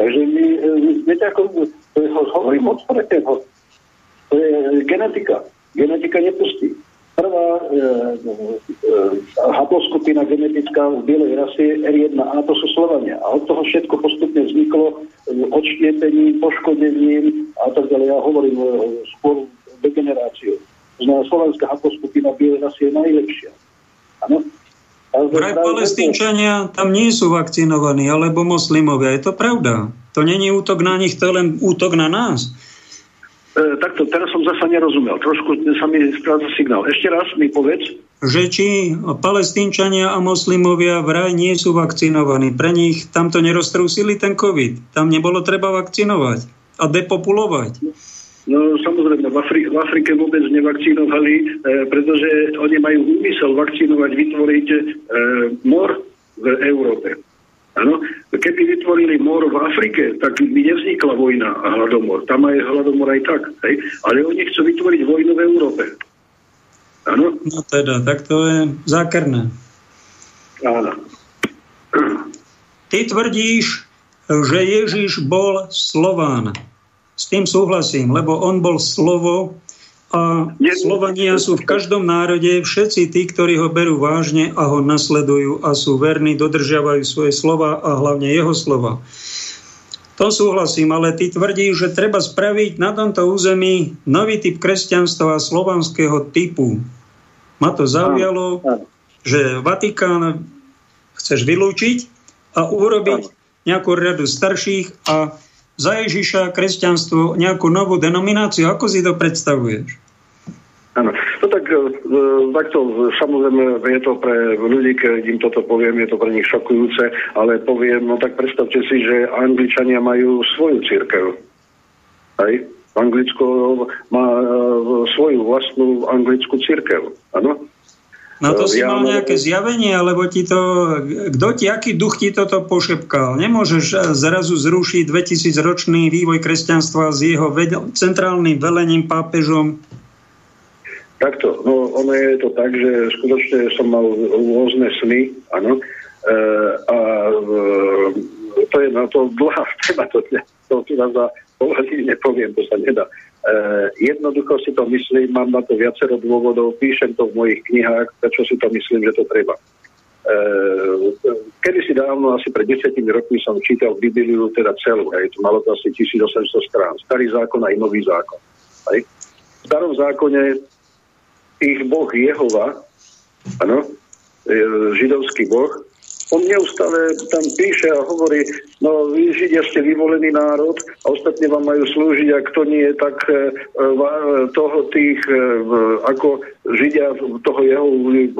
Takže my, e, viete ako, to je, hovorím otvoreného, to je genetika. Genetika nepustí. Prvá e, e, haploskupina genetická v bielej rase R1A to sú Slovania. A od toho všetko postupne vzniklo e, odštiepením, poškodením a tak ďalej. Ja hovorím e, skôr degeneráciu. Znamená, slovenská haploskupina bielej rasy je najlepšia. Áno? Vraj palestínčania tam nie sú vakcinovaní, alebo moslimovia. Je to pravda? To není útok na nich, to je len útok na nás. E, takto, teraz som zasa nerozumel. Trošku sa mi stráca signál. Ešte raz mi povedz. Že či palestínčania a moslimovia vraj nie sú vakcinovaní. Pre nich tamto neroztrúsili ten COVID. Tam nebolo treba vakcinovať a depopulovať. No samozrejme, v, Afri- v Afrike vôbec nevakcinovali, e, pretože oni majú úmysel vakcinovať, vytvoriť e, mor v Európe. Áno, keby vytvorili mor v Afrike, tak by nevznikla vojna a hladomor. Tam aj hladomor aj tak. Hej? Ale oni chcú vytvoriť vojnu v Európe. Áno? No teda, tak to je zákerné. Áno. Ty tvrdíš, že Ježiš bol Slován. S tým súhlasím, lebo on bol slovo a Slovania sú v každom národe všetci tí, ktorí ho berú vážne a ho nasledujú a sú verní, dodržiavajú svoje slova a hlavne jeho slova. To súhlasím, ale ty tvrdíš, že treba spraviť na tomto území nový typ kresťanstva slovanského typu. Ma to zaujalo, že Vatikán chceš vylúčiť a urobiť nejakú radu starších a za Ježiša kresťanstvo nejakú novú denomináciu. Ako si to predstavuješ? Áno. No tak e, takto, samozrejme je to pre ľudí, keď im toto poviem, je to pre nich šokujúce, ale poviem, no tak predstavte si, že Angličania majú svoju církev. Hej? Anglicko má e, svoju vlastnú anglickú církev. Áno? No to si mal nejaké zjavenie, alebo ti to, kto ti, aký duch ti toto pošepkal? Nemôžeš e, zrazu zrušiť 2000 ročný vývoj kresťanstva s jeho centrálnym velením pápežom? Takto, no ono je to tak, že skutočne som mal rôzne sny, áno, e, a e, to je na to dlhá [laughs] téma, to, to, to za pol nepoviem, to sa nedá. E, jednoducho si to myslím, mám na to viacero dôvodov, píšem to v mojich knihách, prečo si to myslím, že to treba. E, kedy si dávno, asi pred desiatimi rokmi som čítal Bibliu, teda celú, hej, to malo to asi 1800 strán, starý zákon aj nový zákon. Hej. V starom zákone ich boh Jehova, ano, židovský boh, on neustále tam píše a hovorí, no vy Židia ste vyvolený národ a ostatní vám majú slúžiť a kto nie, tak e, toho tých, e, ako Židia toho jeho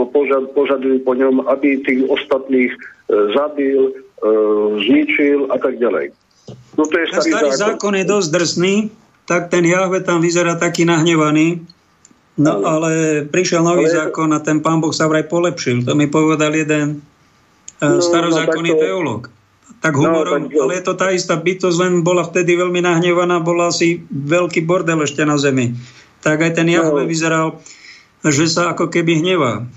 požad, požadujú po ňom, aby tých ostatných e, zabil, zničil a tak ďalej. No to je starý, starý zákon. zákon je dosť drsný, tak ten Jahve tam vyzerá taký nahnevaný, No ale prišiel nový ale... zákon a ten pán Boh sa vraj polepšil. To mi povedal jeden uh, no, starozákonný no, teológ. Tak humorom, no, tak... ale je to tá istá bytosť, len bola vtedy veľmi nahnevaná, bola asi veľký bordel ešte na zemi. Tak aj ten Jahve no. vyzeral, že sa ako keby hnevá.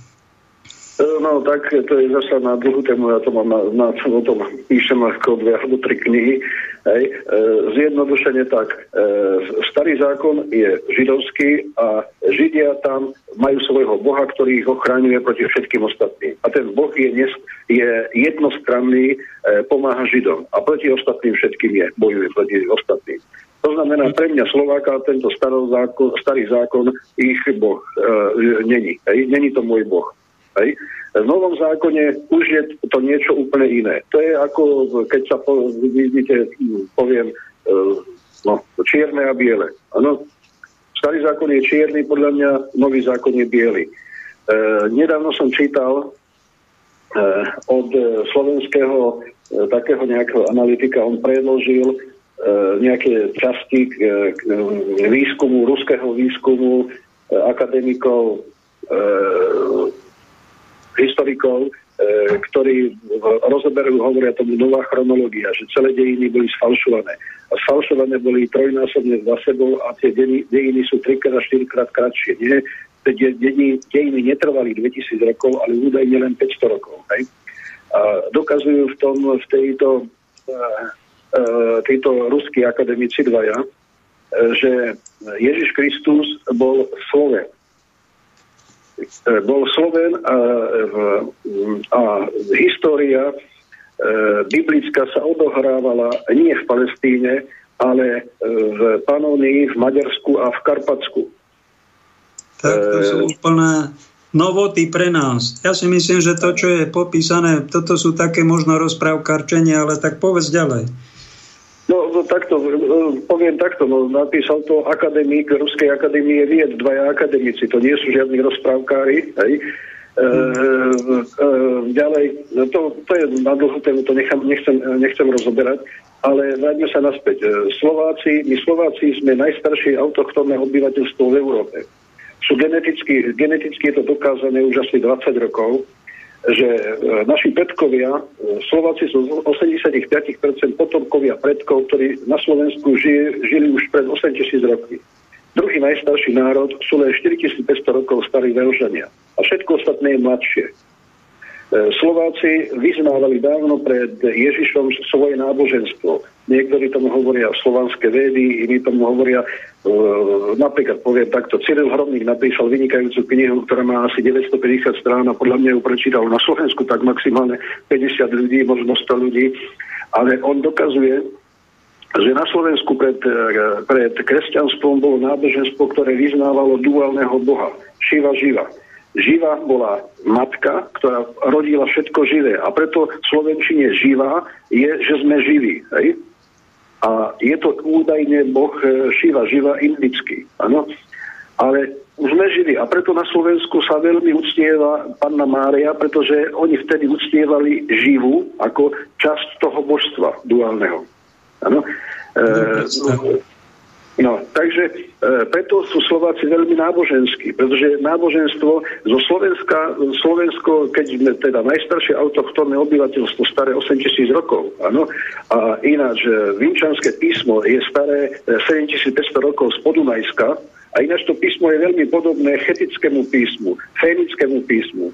No tak to je zase na druhú tému, ja to mám na, na o tom píšem ako dve alebo tri knihy. Hej. E, zjednodušene tak, e, starý zákon je židovský a Židia tam majú svojho boha, ktorý ich ochraňuje proti všetkým ostatným. A ten boh je, nes, je jednostranný, e, pomáha Židom a proti ostatným všetkým je, bojuje proti ostatným. To znamená, pre mňa Slováka tento zákon, starý zákon ich boh e, není. Není to môj boh. Hej. V novom zákone už je to niečo úplne iné. To je ako, keď sa po, vidíte, poviem, e, no, čierne a biele. Ano, starý zákon je čierny, podľa mňa nový zákon je biely. E, nedávno som čítal e, od slovenského e, takého nejakého analytika, on predložil e, nejaké časti k, k výskumu, ruského výskumu e, akademikov e, historikov, e, ktorí rozoberajú, hovoria tomu nová chronológia, že celé dejiny boli sfalšované. A sfalšované boli trojnásobne za sebou a tie dejiny, sú trikrát a štyrikrát kratšie. Nie? Dejiny, dejiny netrvali 2000 rokov, ale údajne len 500 rokov. Hej? A dokazujú v tom, v tejto, uh, uh, tejto ruskí akademici dvaja, že Ježiš Kristus bol Sloven bol Sloven a, a história biblická sa odohrávala nie v Palestíne, ale v Panónii, v Maďarsku a v Karpatsku. Tak to sú úplné novoty pre nás. Ja si myslím, že to, čo je popísané, toto sú také možno rozprávkarčenie, ale tak povedz ďalej. Poviem takto, no, napísal to akademik Ruskej akadémie vied, dvaja akademici, to nie sú žiadni rozprávkári, hej. E, e, ďalej, no to, to je na dlhú tému, to nechám, nechcem, nechcem rozoberať, ale vráťme sa naspäť. E, Slováci, my Slováci sme najstaršie autochtónne obyvateľstvo v Európe. Sú geneticky, geneticky je to dokázané už asi 20 rokov že e, naši predkovia, e, Slováci sú z 85% potomkovia predkov, ktorí na Slovensku žije, žili už pred 8 tisíc rokmi. Druhý najstarší národ sú len 4500 rokov starí Velžania. A všetko ostatné je mladšie. E, Slováci vyznávali dávno pred Ježišom svoje náboženstvo. Niektorí tomu hovoria slovanské vedy, iní tomu hovoria, e, napríklad poviem takto, Cyril Hromník napísal vynikajúcu knihu, ktorá má asi 950 strán a podľa mňa ju prečítal na Slovensku tak maximálne 50 ľudí, možno 100 ľudí, ale on dokazuje, že na Slovensku pred, e, pred kresťanstvom bolo náboženstvo, ktoré vyznávalo duálneho boha, Šiva Živa. Živa bola matka, ktorá rodila všetko živé. A preto v Slovenčine živa je, že sme živí. Hej? A je to údajne boh e, Šiva, živa indický. Ano? Ale už sme žili a preto na Slovensku sa veľmi uctieva Panna Mária, pretože oni vtedy uctievali živu ako časť toho božstva duálneho. Ano? E, No, takže e, preto sú Slováci veľmi náboženskí, pretože náboženstvo zo Slovenska, Slovensko, keď sme teda najstaršie autochtónne obyvateľstvo, staré 8 tisíc rokov, áno, a ináč e, Vinčanské písmo je staré 7500 e, rokov z Podunajska, a ináč to písmo je veľmi podobné chetickému písmu, fénickému písmu, e,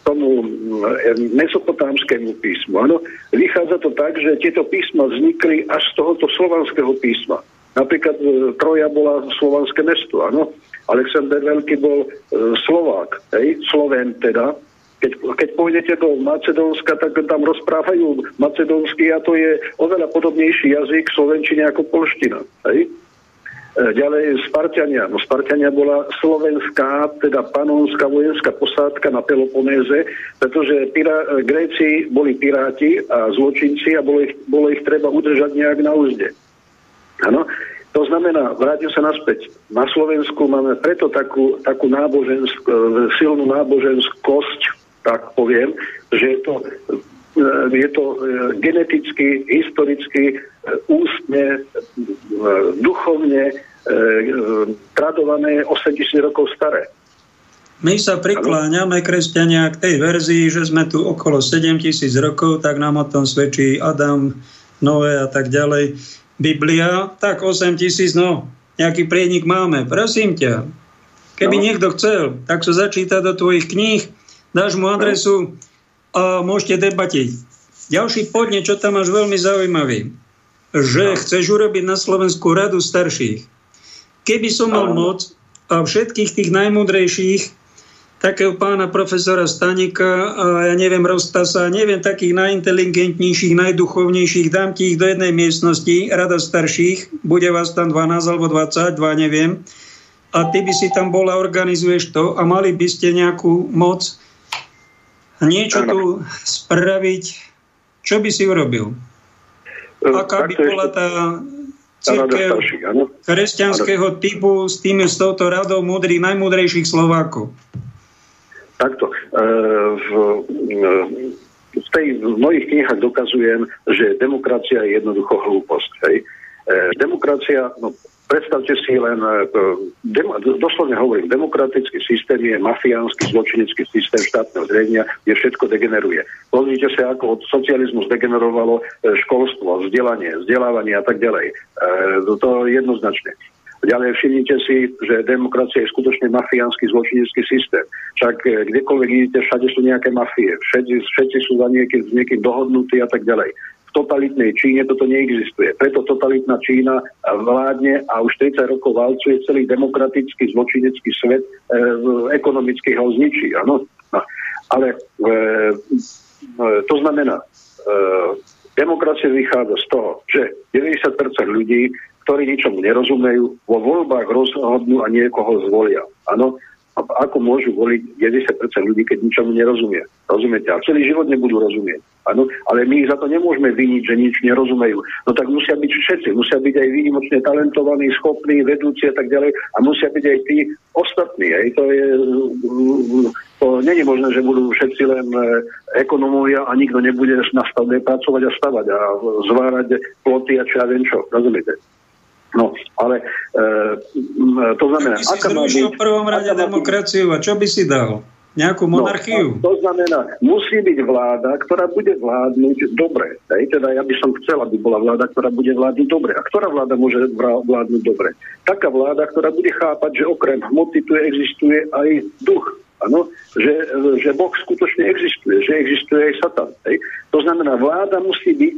tomu e, mesopotámskému písmu. Ano? Vychádza to tak, že tieto písma vznikli až z tohoto slovanského písma. Napríklad e, Troja bola slovanské mesto, áno. Alexander Veľký bol e, Slovák, hej, Sloven teda. Keď, keď pôjdete do Macedónska, tak tam rozprávajú macedónsky a to je oveľa podobnejší jazyk slovenčine ako polština. Hej. E, ďalej Spartania. No Spartania bola slovenská, teda panonská vojenská posádka na Peloponéze, pretože pirá, Gréci boli piráti a zločinci a bolo ich, bolo ich treba udržať nejak na úzde. Áno. To znamená, vrátim sa naspäť. Na Slovensku máme preto takú, takú nábožensk, e, silnú náboženskosť, tak poviem, že je to je to geneticky, historicky, ústne, duchovne E, tradované 80 rokov staré. My sa prikláňame, kresťania, k tej verzii, že sme tu okolo 7 tisíc rokov, tak nám o tom svedčí Adam, Noé a tak ďalej. Biblia, tak 8 tisíc, no, nejaký prienik máme. Prosím ťa, keby no. niekto chcel, tak sa začíta do tvojich kníh, dáš mu adresu a môžete debatiť. Ďalší podne, čo tam máš veľmi zaujímavý, že no. chceš urobiť na Slovensku radu starších. Keby som mal moc a všetkých tých najmudrejších, takého pána profesora Stanika a ja neviem, Rostasa, neviem, takých najinteligentnejších, najduchovnejších, dám ti ich do jednej miestnosti, rada starších, bude vás tam 12 alebo 22, neviem, a ty by si tam bola, organizuješ to a mali by ste nejakú moc niečo tu spraviť, čo by si urobil? Aká by bola tá církev kresťanského typu s tým, s touto radou múdrych, najmúdrejších Slovákov? Takto. E, v, e, v, tej, v mojich knihách dokazujem, že demokracia je jednoducho hlúposť. Hej. E, demokracia, no Predstavte si len, dem, doslovne hovorím, demokratický systém je mafiánsky, zločinecký systém štátneho zriadenia, kde všetko degeneruje. Pozrite sa, ako od socializmu zdegenerovalo školstvo, vzdelanie, vzdelávanie a tak ďalej. To jednoznačne. Ďalej všimnite si, že demokracia je skutočne mafiánsky zločinecký systém. Však kdekoľvek idete, všade sú nejaké mafie. Všetci, všetci sú za niekým, s niekým dohodnutí a tak ďalej. V totalitnej Číne toto neexistuje. Preto totalitná Čína vládne a už 30 rokov valcuje celý demokratický zločinecký svet, e, ekonomicky ho zničí. Ano? No. Ale e, e, to znamená, e, demokracia vychádza z toho, že 90% ľudí, ktorí ničomu nerozumejú, vo voľbách rozhodnú a niekoho zvolia. Áno? A ako môžu voliť 90% ľudí, keď ničomu nerozumie? Rozumiete? A celý život nebudú rozumieť. Ano? Ale my ich za to nemôžeme viniť, že nič nerozumejú. No tak musia byť všetci. Musia byť aj výnimočne talentovaní, schopní, vedúci a tak ďalej. A musia byť aj tí ostatní. Hej? To je... To není možné, že budú všetci len e, ekonomovia a nikto nebude na stavbe pracovať a stavať a zvárať ploty a čo ja viem čo. Rozumiete? No, ale e, to znamená... Čo by si zrušil v prvom rade demokraciu a čo by si dal? Nejakú no, monarchiu? No, to znamená, musí byť vláda, ktorá bude vládnuť dobre. Hej? Teda ja by som chcel, aby bola vláda, ktorá bude vládnuť dobre. A ktorá vláda môže vládnuť dobre? Taká vláda, ktorá bude chápať, že okrem hmoty tu existuje aj duch. Ano? Že, že Boh skutočne existuje, že existuje aj Satan. Hej? To znamená, vláda musí byť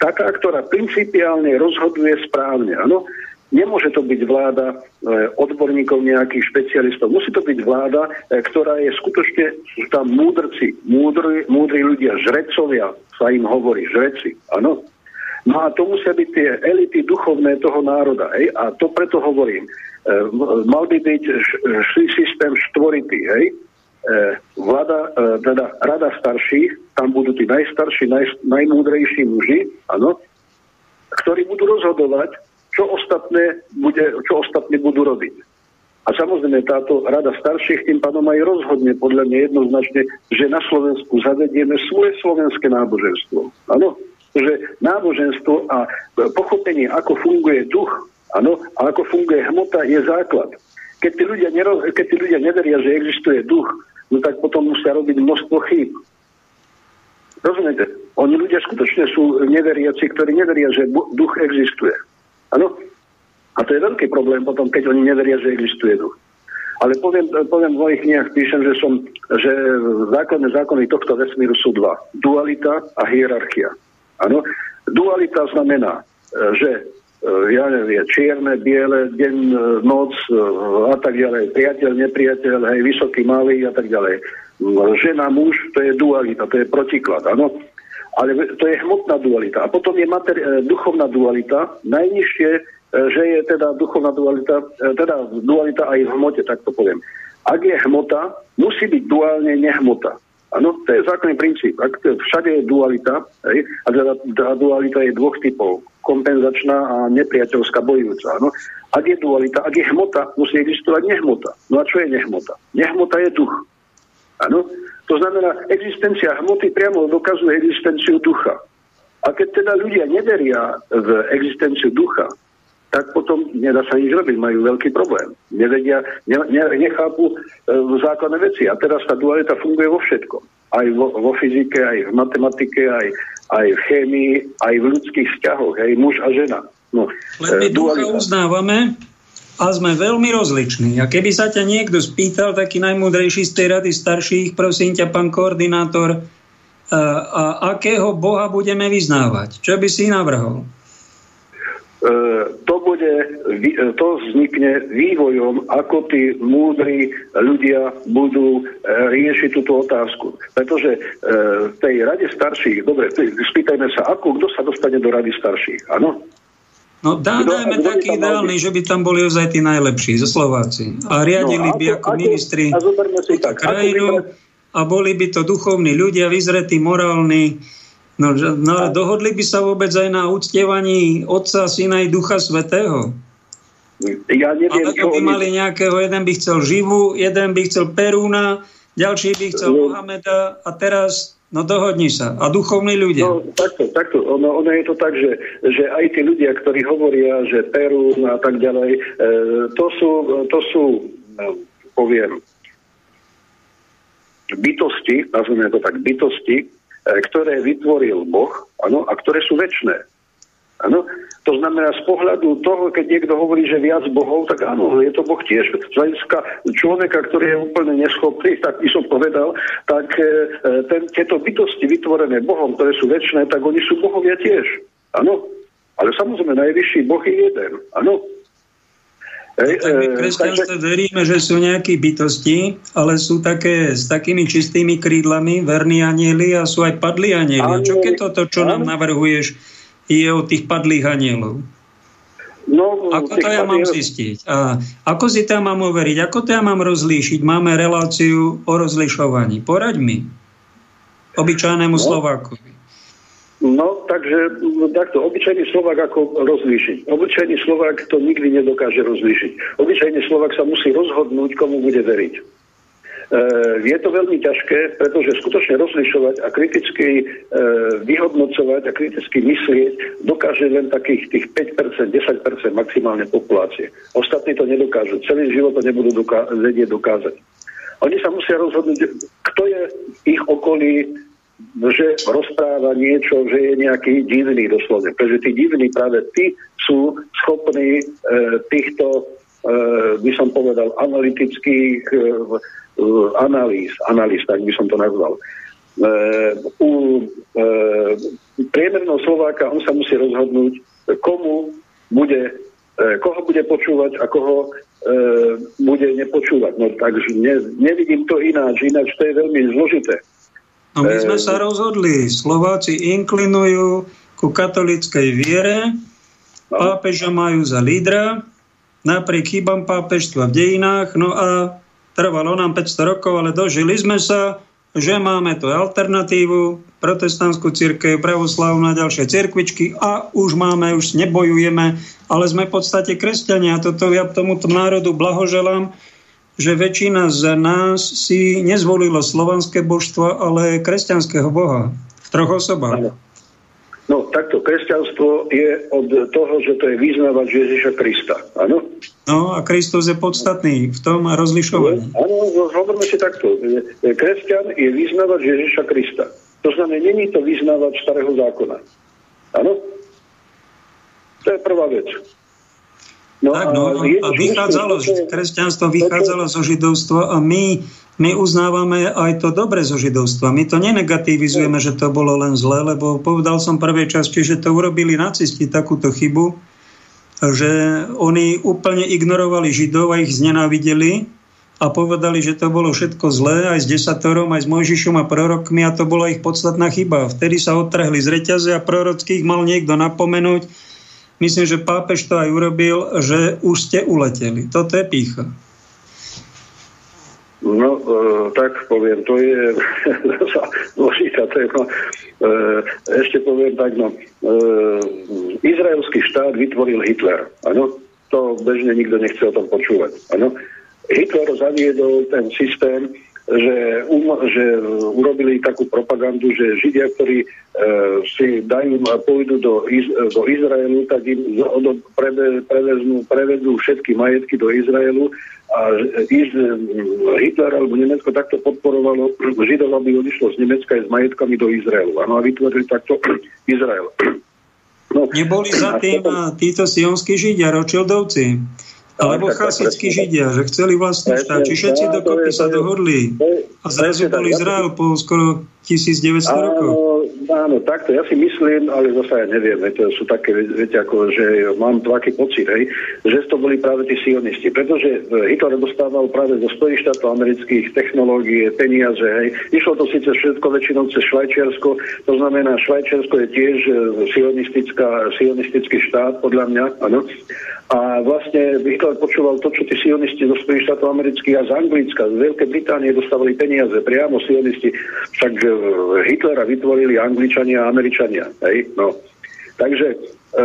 taká, ktorá principiálne rozhoduje správne. Áno? Nemôže to byť vláda e, odborníkov, nejakých špecialistov. Musí to byť vláda, e, ktorá je skutočne, sú tam múdrci, múdri, múdri ľudia, žrecovia, sa im hovorí, žreci. Áno? No a to musia byť tie elity duchovné toho národa. Hej? A to preto hovorím. E, mal by byť systém štvority. Hej? vláda, teda rada starších, tam budú tí najstarší, naj, najmúdrejší muži, áno, ktorí budú rozhodovať, čo ostatné, bude, čo ostatní budú robiť. A samozrejme táto rada starších tým pádom aj rozhodne podľa mňa jednoznačne, že na Slovensku zavedieme svoje slovenské náboženstvo. Áno? Že náboženstvo a pochopenie, ako funguje duch, áno, a ako funguje hmota, je základ. Keď tí ľudia, neroz, keď tí ľudia neveria, že existuje duch, no tak potom musia robiť množstvo chýb. Rozumiete? Oni ľudia skutočne sú neveriaci, ktorí neveria, že duch existuje. Áno? A to je veľký problém potom, keď oni neveria, že existuje duch. Ale poviem, poviem v mojich knihách, píšem, že, som, že základné zákony tohto vesmíru sú dva. Dualita a hierarchia. Áno? Dualita znamená, že e, ja neviem, čierne, biele, deň, e, noc e, a tak ďalej, priateľ, nepriateľ, hej, vysoký, malý a tak ďalej. Žena, muž, to je dualita, to je protiklad, áno. Ale to je hmotná dualita. A potom je materi- duchovná dualita, najnižšie E, že je teda duchovná dualita, e, teda dualita aj v hmote, tak to poviem. Ak je hmota, musí byť duálne nehmota. Áno, to je základný princíp. Ak všade je dualita, hej, a teda tá dualita je dvoch typov, kompenzačná a nepriateľská bojujúca. Áno. Ak je dualita, ak je hmota, musí existovať nehmota. No a čo je nehmota? Nehmota je duch. Áno. To znamená, existencia hmoty priamo dokazuje existenciu ducha. A keď teda ľudia neveria v existenciu ducha, tak potom nedá sa nič robiť, majú veľký problém. Nevedia, ne, ne, nechápu e, základné veci. A teraz tá dualita funguje vo všetkom. Aj vo, vo fyzike, aj v matematike, aj, aj v chémii, aj v ľudských vzťahoch, aj muž a žena. No, Len my e, ducha uznávame a sme veľmi rozliční. A keby sa ťa niekto spýtal, taký najmúdrejší z tej rady starších, prosím ťa, pán koordinátor, a, e, a akého Boha budeme vyznávať? Čo by si navrhol? E, to bude, e, to vznikne vývojom, ako tí múdri ľudia budú riešiť túto otázku. Pretože v tej rade starších, dobre, spýtajme sa, ako, kto sa dostane do rady starších, áno? No dá, dajme taký ideálny, že by tam boli ozaj tí najlepší, zo Slováci. A riadili no, by ako, ako ministri a si tak, krajinu a boli by to duchovní ľudia, vyzretí, morálni, No, no ale dohodli by sa vôbec aj na úctievaní Otca, Syna i Ducha Svetého? Ja neviem, Ale by mali nejakého, jeden by chcel Živu, jeden by chcel Perúna, ďalší by chcel no. Mohameda a teraz No dohodni sa. A duchovní ľudia? No takto, takto. Ono, ono je to tak, že, že aj tí ľudia, ktorí hovoria, že Perún a tak ďalej, e, to sú, to sú no, poviem, bytosti, nazveme to tak, bytosti, E, ktoré vytvoril Boh, ano, a ktoré sú väčšie. Ano? To znamená, z pohľadu toho, keď niekto hovorí, že viac bohov, tak áno, je to boh tiež. Z hľadiska človeka, ktorý je úplne neschopný, tak by som povedal, tak e, ten, tieto bytosti vytvorené bohom, ktoré sú väčšie, tak oni sú bohovia tiež. Áno. Ale samozrejme, najvyšší boh je jeden. Áno. Hej, tak my v kresťanstve takže... veríme, že sú nejaké bytosti, ale sú také s takými čistými krídlami, verní anieli a sú aj padlí anieli. Čo keď toto, čo nám navrhuješ, je o tých padlých anielov? No, ako to ja mám zistiť? A ako si to mám overiť? Ako to ja mám rozlíšiť? Máme reláciu o rozlišovaní. Poraď mi. Obyčajnému no. Slovákovi. No, takže takto, obyčajný Slovak ako rozlíšiť. Obyčajný Slovak to nikdy nedokáže rozlíšiť. Obyčajný Slovak sa musí rozhodnúť, komu bude veriť. E, je to veľmi ťažké, pretože skutočne rozlišovať a kriticky e, vyhodnocovať a kriticky myslieť dokáže len takých tých 5%, 10% maximálne populácie. Ostatní to nedokážu. Celý život to nebudú doká- vedieť dokázať. Oni sa musia rozhodnúť, kto je ich okolí že rozpráva niečo, že je nejaký divný doslovne. Pretože tí divní práve tí sú schopní e, týchto, e, by som povedal, analytických e, analýz, analýz, tak by som to nazval. E, u e, priemerného Slováka on sa musí rozhodnúť, komu bude, koho bude počúvať a koho bude nepočúvať. No takže ne, nevidím to ináč, ináč to je veľmi zložité. No my sme sa rozhodli, Slováci inklinujú ku katolickej viere, pápeža majú za lídra, napriek chybám pápežstva v dejinách, no a trvalo nám 500 rokov, ale dožili sme sa, že máme tu alternatívu, protestantskú církev, pravoslavnú a ďalšie cirkvičky a už máme, už nebojujeme, ale sme v podstate kresťania. Toto ja tomuto národu blahoželám, že väčšina z nás si nezvolilo slovanské božstvo, ale kresťanského boha v troch osobách. No kresťanstvo je od toho, že to je vyznávať Ježiša Krista. Áno? No a Kristus je podstatný v tom rozlišovaní. Áno, no, hovoríme si takto. Kresťan je vyznávať Ježiša Krista. To znamená, není to vyznávať starého zákona. Áno? To je prvá vec. No, tak, no, a vychádzalo, kresťanstvo vychádzalo zo židovstva a my, my uznávame aj to dobre zo židovstva. My to nenegativizujeme, že to bolo len zle, lebo povedal som prvej časti, že to urobili nacisti takúto chybu, že oni úplne ignorovali židov a ich znenávideli a povedali, že to bolo všetko zlé aj s desatorom, aj s Mojžišom a prorokmi a to bola ich podstatná chyba. Vtedy sa odtrhli z reťaze a prorockých mal niekto napomenúť, myslím, že pápež to aj urobil, že už ste uleteli. Toto je pícha. No, e, tak poviem, to je [laughs] zložitá téma. E, ešte poviem tak, no, e, izraelský štát vytvoril Hitler. Áno, to bežne nikto nechce o tom počúvať. Áno. Hitler zaviedol ten systém, že, um, že urobili takú propagandu, že Židia, ktorí e, si dajú a pôjdu do, Iz, do Izraelu, tak im do, preve, prevezmú, prevedú všetky majetky do Izraelu a Iz, Hitler alebo Nemecko takto podporovalo Židov, aby odišlo z Nemecka aj s majetkami do Izraelu. Ano, a vytvorili takto [clears throat] Izrael. [clears throat] No, Neboli za tým títo sionskí Židia, Ročildovci? Alebo chasickí Židia, že chceli vlastný štát. Či všetci dokopy sa dohodli a zrazu bol Izrael po skoro 1900 rokov. Áno, takto. Ja si myslím, ale zase ja neviem, to sú také, viete, ako, že mám taký pocit, hej, že to boli práve tí sionisti. Pretože Hitler dostával práve zo Spojených štátov amerických technológie, peniaze, hej. Išlo to síce všetko väčšinou cez Švajčiarsko, to znamená, Švajčiarsko je tiež e, sionistická, sionistický štát, podľa mňa, áno. A vlastne Hitler počúval to, čo tí sionisti zo Spojených štátov amerických a z Anglicka, z Veľkej Británie dostávali peniaze, priamo sionisti. Však e, Hitlera vytvorili Angličania a Američania. Hej? No. Takže E,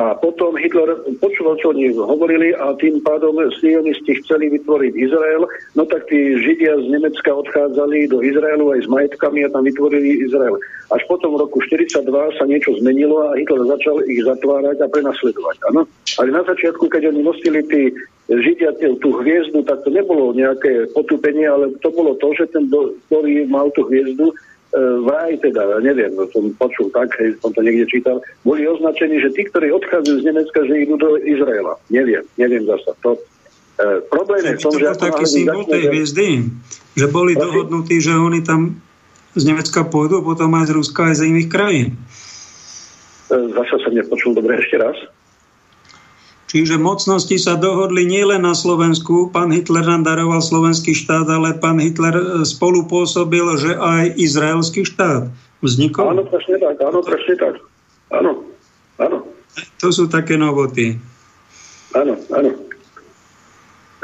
a potom Hitler počúval, čo oni hovorili a tým pádom sionisti chceli vytvoriť Izrael, no tak tí Židia z Nemecka odchádzali do Izraelu aj s majetkami a tam vytvorili Izrael. Až potom v roku 42 sa niečo zmenilo a Hitler začal ich zatvárať a prenasledovať. Ano? Ale na začiatku, keď oni nosili tí Židia tú hviezdu, tak to nebolo nejaké potupenie, ale to bolo to, že ten, ktorý mal tú hviezdu, vraj teda, neviem, no som počul tak, hej, som to niekde čítal, boli označení, že tí, ktorí odchádzajú z Nemecka, že idú do Izraela. Neviem, neviem zasa. To, e, problém je v tom, že... To taký symbol tej hviezdy, že boli Prosím? dohodnutí, že oni tam z Nemecka pôjdu, potom aj z Ruska, aj z iných krajín. E, zasa som nepočul dobre ešte raz. Čiže mocnosti sa dohodli nielen na Slovensku, pán Hitler nám daroval slovenský štát, ale pán Hitler e, spolupôsobil, že aj izraelský štát vznikol. Áno, presne tak, áno, presne tak. Áno, áno. To sú také novoty. Áno, áno.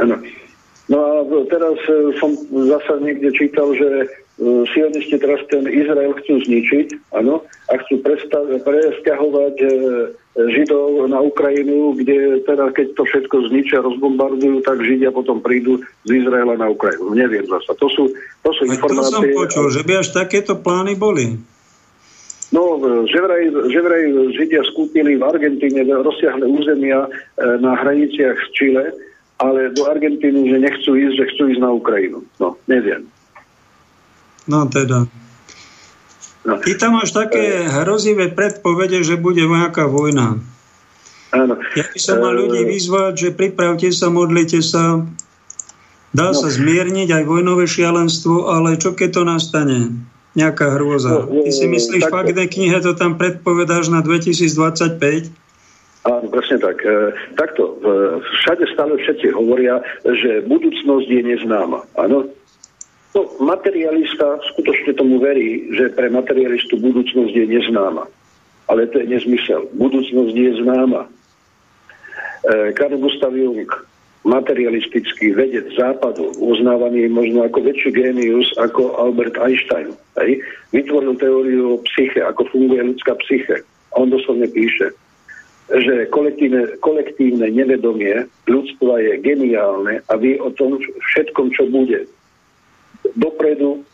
Áno. No a teraz e, som zasa niekde čítal, že sionisti teraz ten Izrael chcú zničiť, áno, a chcú presťahovať e, Židov na Ukrajinu, kde teda keď to všetko zničia, rozbombardujú, tak Židia potom prídu z Izraela na Ukrajinu. Neviem zasa. To sú, to sú informácie. To som počul, že by až takéto plány boli. No, že vraj, že vraj Židia skúpili v Argentíne rozsiahle územia e, na hraniciach s Čile, ale do Argentíny, že nechcú ísť, že chcú ísť na Ukrajinu. No, neviem. No teda. No. Ty tam máš také hrozivé predpovede, že bude nejaká vojna. Áno. Ja by som mal ľudí vyzvať, že pripravte sa, modlite sa. Dá no. sa zmierniť aj vojnové šialenstvo, ale čo keď to nastane? Nejaká hrôza. No, Ty si myslíš, tak... fakt, knihe to tam predpovedáš na 2025? Áno, presne tak. E, takto, e, všade stále všetci hovoria, že budúcnosť je neznáma. Áno, No, materialista skutočne tomu verí, že pre materialistu budúcnosť je neznáma. Ale to je nezmysel. Budúcnosť je známa. E, Karl Gustav Jung, materialistický vedec západu, uznávaný možno ako väčší génius ako Albert Einstein, hej, vytvoril teóriu o psyche, ako funguje ľudská psyche. A on doslovne píše, že kolektívne, kolektívne nevedomie ľudstva je geniálne a vie o tom všetkom, čo bude dopredu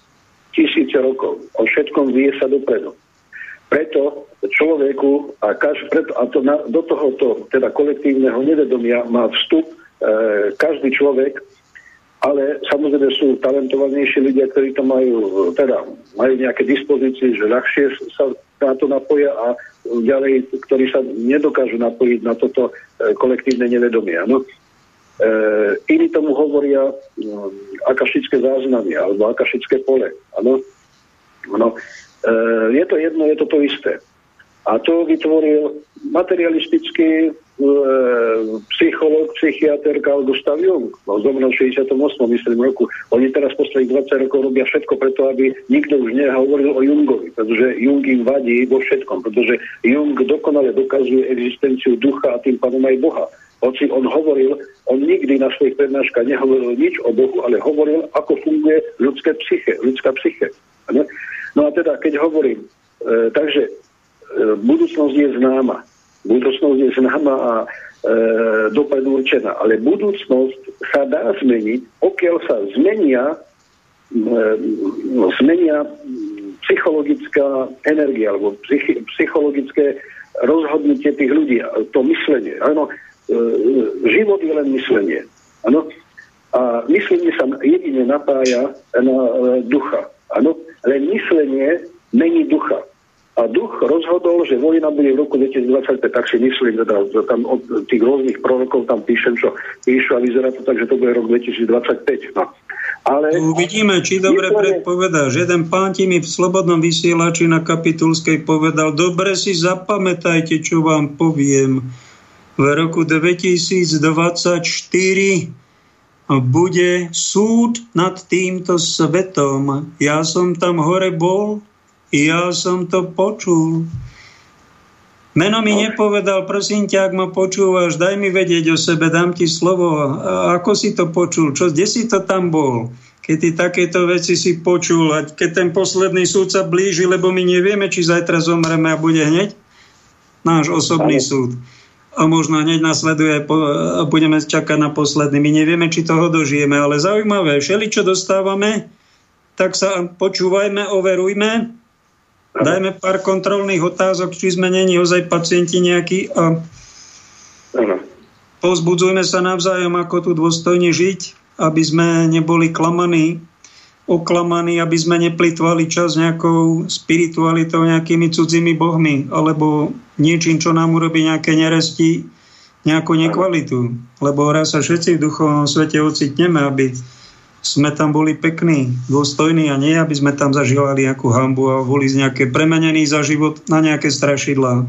tisíce rokov. O všetkom vie sa dopredu. Preto človeku a, kaž, preto, a to na, do tohoto teda kolektívneho nevedomia má vstup e, každý človek, ale samozrejme sú talentovanejší ľudia, ktorí to majú, teda majú nejaké dispozície, že ľahšie sa na to napoja a ďalej, ktorí sa nedokážu napojiť na toto e, kolektívne nevedomie. No, iní tomu hovoria no, akašické záznamy alebo akašické pole. Ano? No, e, je to jedno, je to to isté. A to vytvoril materialistický e, psycholog, psychiatr Carl Gustav Jung. No, v 68. myslím roku. Oni teraz posledných 20 rokov robia všetko preto, aby nikto už nehovoril o Jungovi, pretože Jung im vadí vo všetkom, pretože Jung dokonale dokazuje existenciu ducha a tým pádom aj Boha. Hoci on hovoril, on nikdy na svojich prednáškach nehovoril nič o Bohu, ale hovoril, ako funguje ľudské psyche, ľudská psyche. No a teda, keď hovorím, e, takže e, budúcnosť je známa. Budúcnosť je známa a e, dopredu určená. Ale budúcnosť sa dá zmeniť, pokiaľ sa zmenia, e, zmenia psychologická energia alebo psychi, psychologické rozhodnutie tých ľudí, to myslenie. Áno, život je len myslenie. Ano? A myslenie sa jedine napája na e, ducha. Ano? Len myslenie mení ducha. A duch rozhodol, že vojna bude v roku 2025, tak si myslím, teda tam od tých rôznych prorokov tam píšem, čo píšu a vyzerá to tak, že to bude rok 2025. No. Ale... Uvidíme, či dobre predpovedáš. Jeden pán ti mi v Slobodnom vysielači na Kapitulskej povedal, dobre si zapamätajte, čo vám poviem v roku 2024 bude súd nad týmto svetom. Ja som tam hore bol, ja som to počul. Meno mi nepovedal, prosím ťa, ak ma počúvaš, daj mi vedieť o sebe, dám ti slovo. A ako si to počul? Čo, kde si to tam bol? Keď ty takéto veci si počul a keď ten posledný súd sa blíži, lebo my nevieme, či zajtra zomreme a bude hneď náš osobný súd a možno hneď nasleduje a budeme čakať na posledný. My nevieme, či toho dožijeme, ale zaujímavé, všeli, čo dostávame, tak sa počúvajme, overujme, dajme pár kontrolných otázok, či sme není ozaj pacienti nejakí a pozbudzujme sa navzájom, ako tu dôstojne žiť, aby sme neboli klamaní oklamaní, aby sme neplitvali čas nejakou spiritualitou, nejakými cudzími bohmi, alebo niečím, čo nám urobí nejaké neresti, nejakú nekvalitu. Lebo raz sa všetci v duchovnom svete ocitneme, aby sme tam boli pekní, dôstojní a nie, aby sme tam zažívali nejakú hambu a boli nejaké premenení za život na nejaké strašidlá.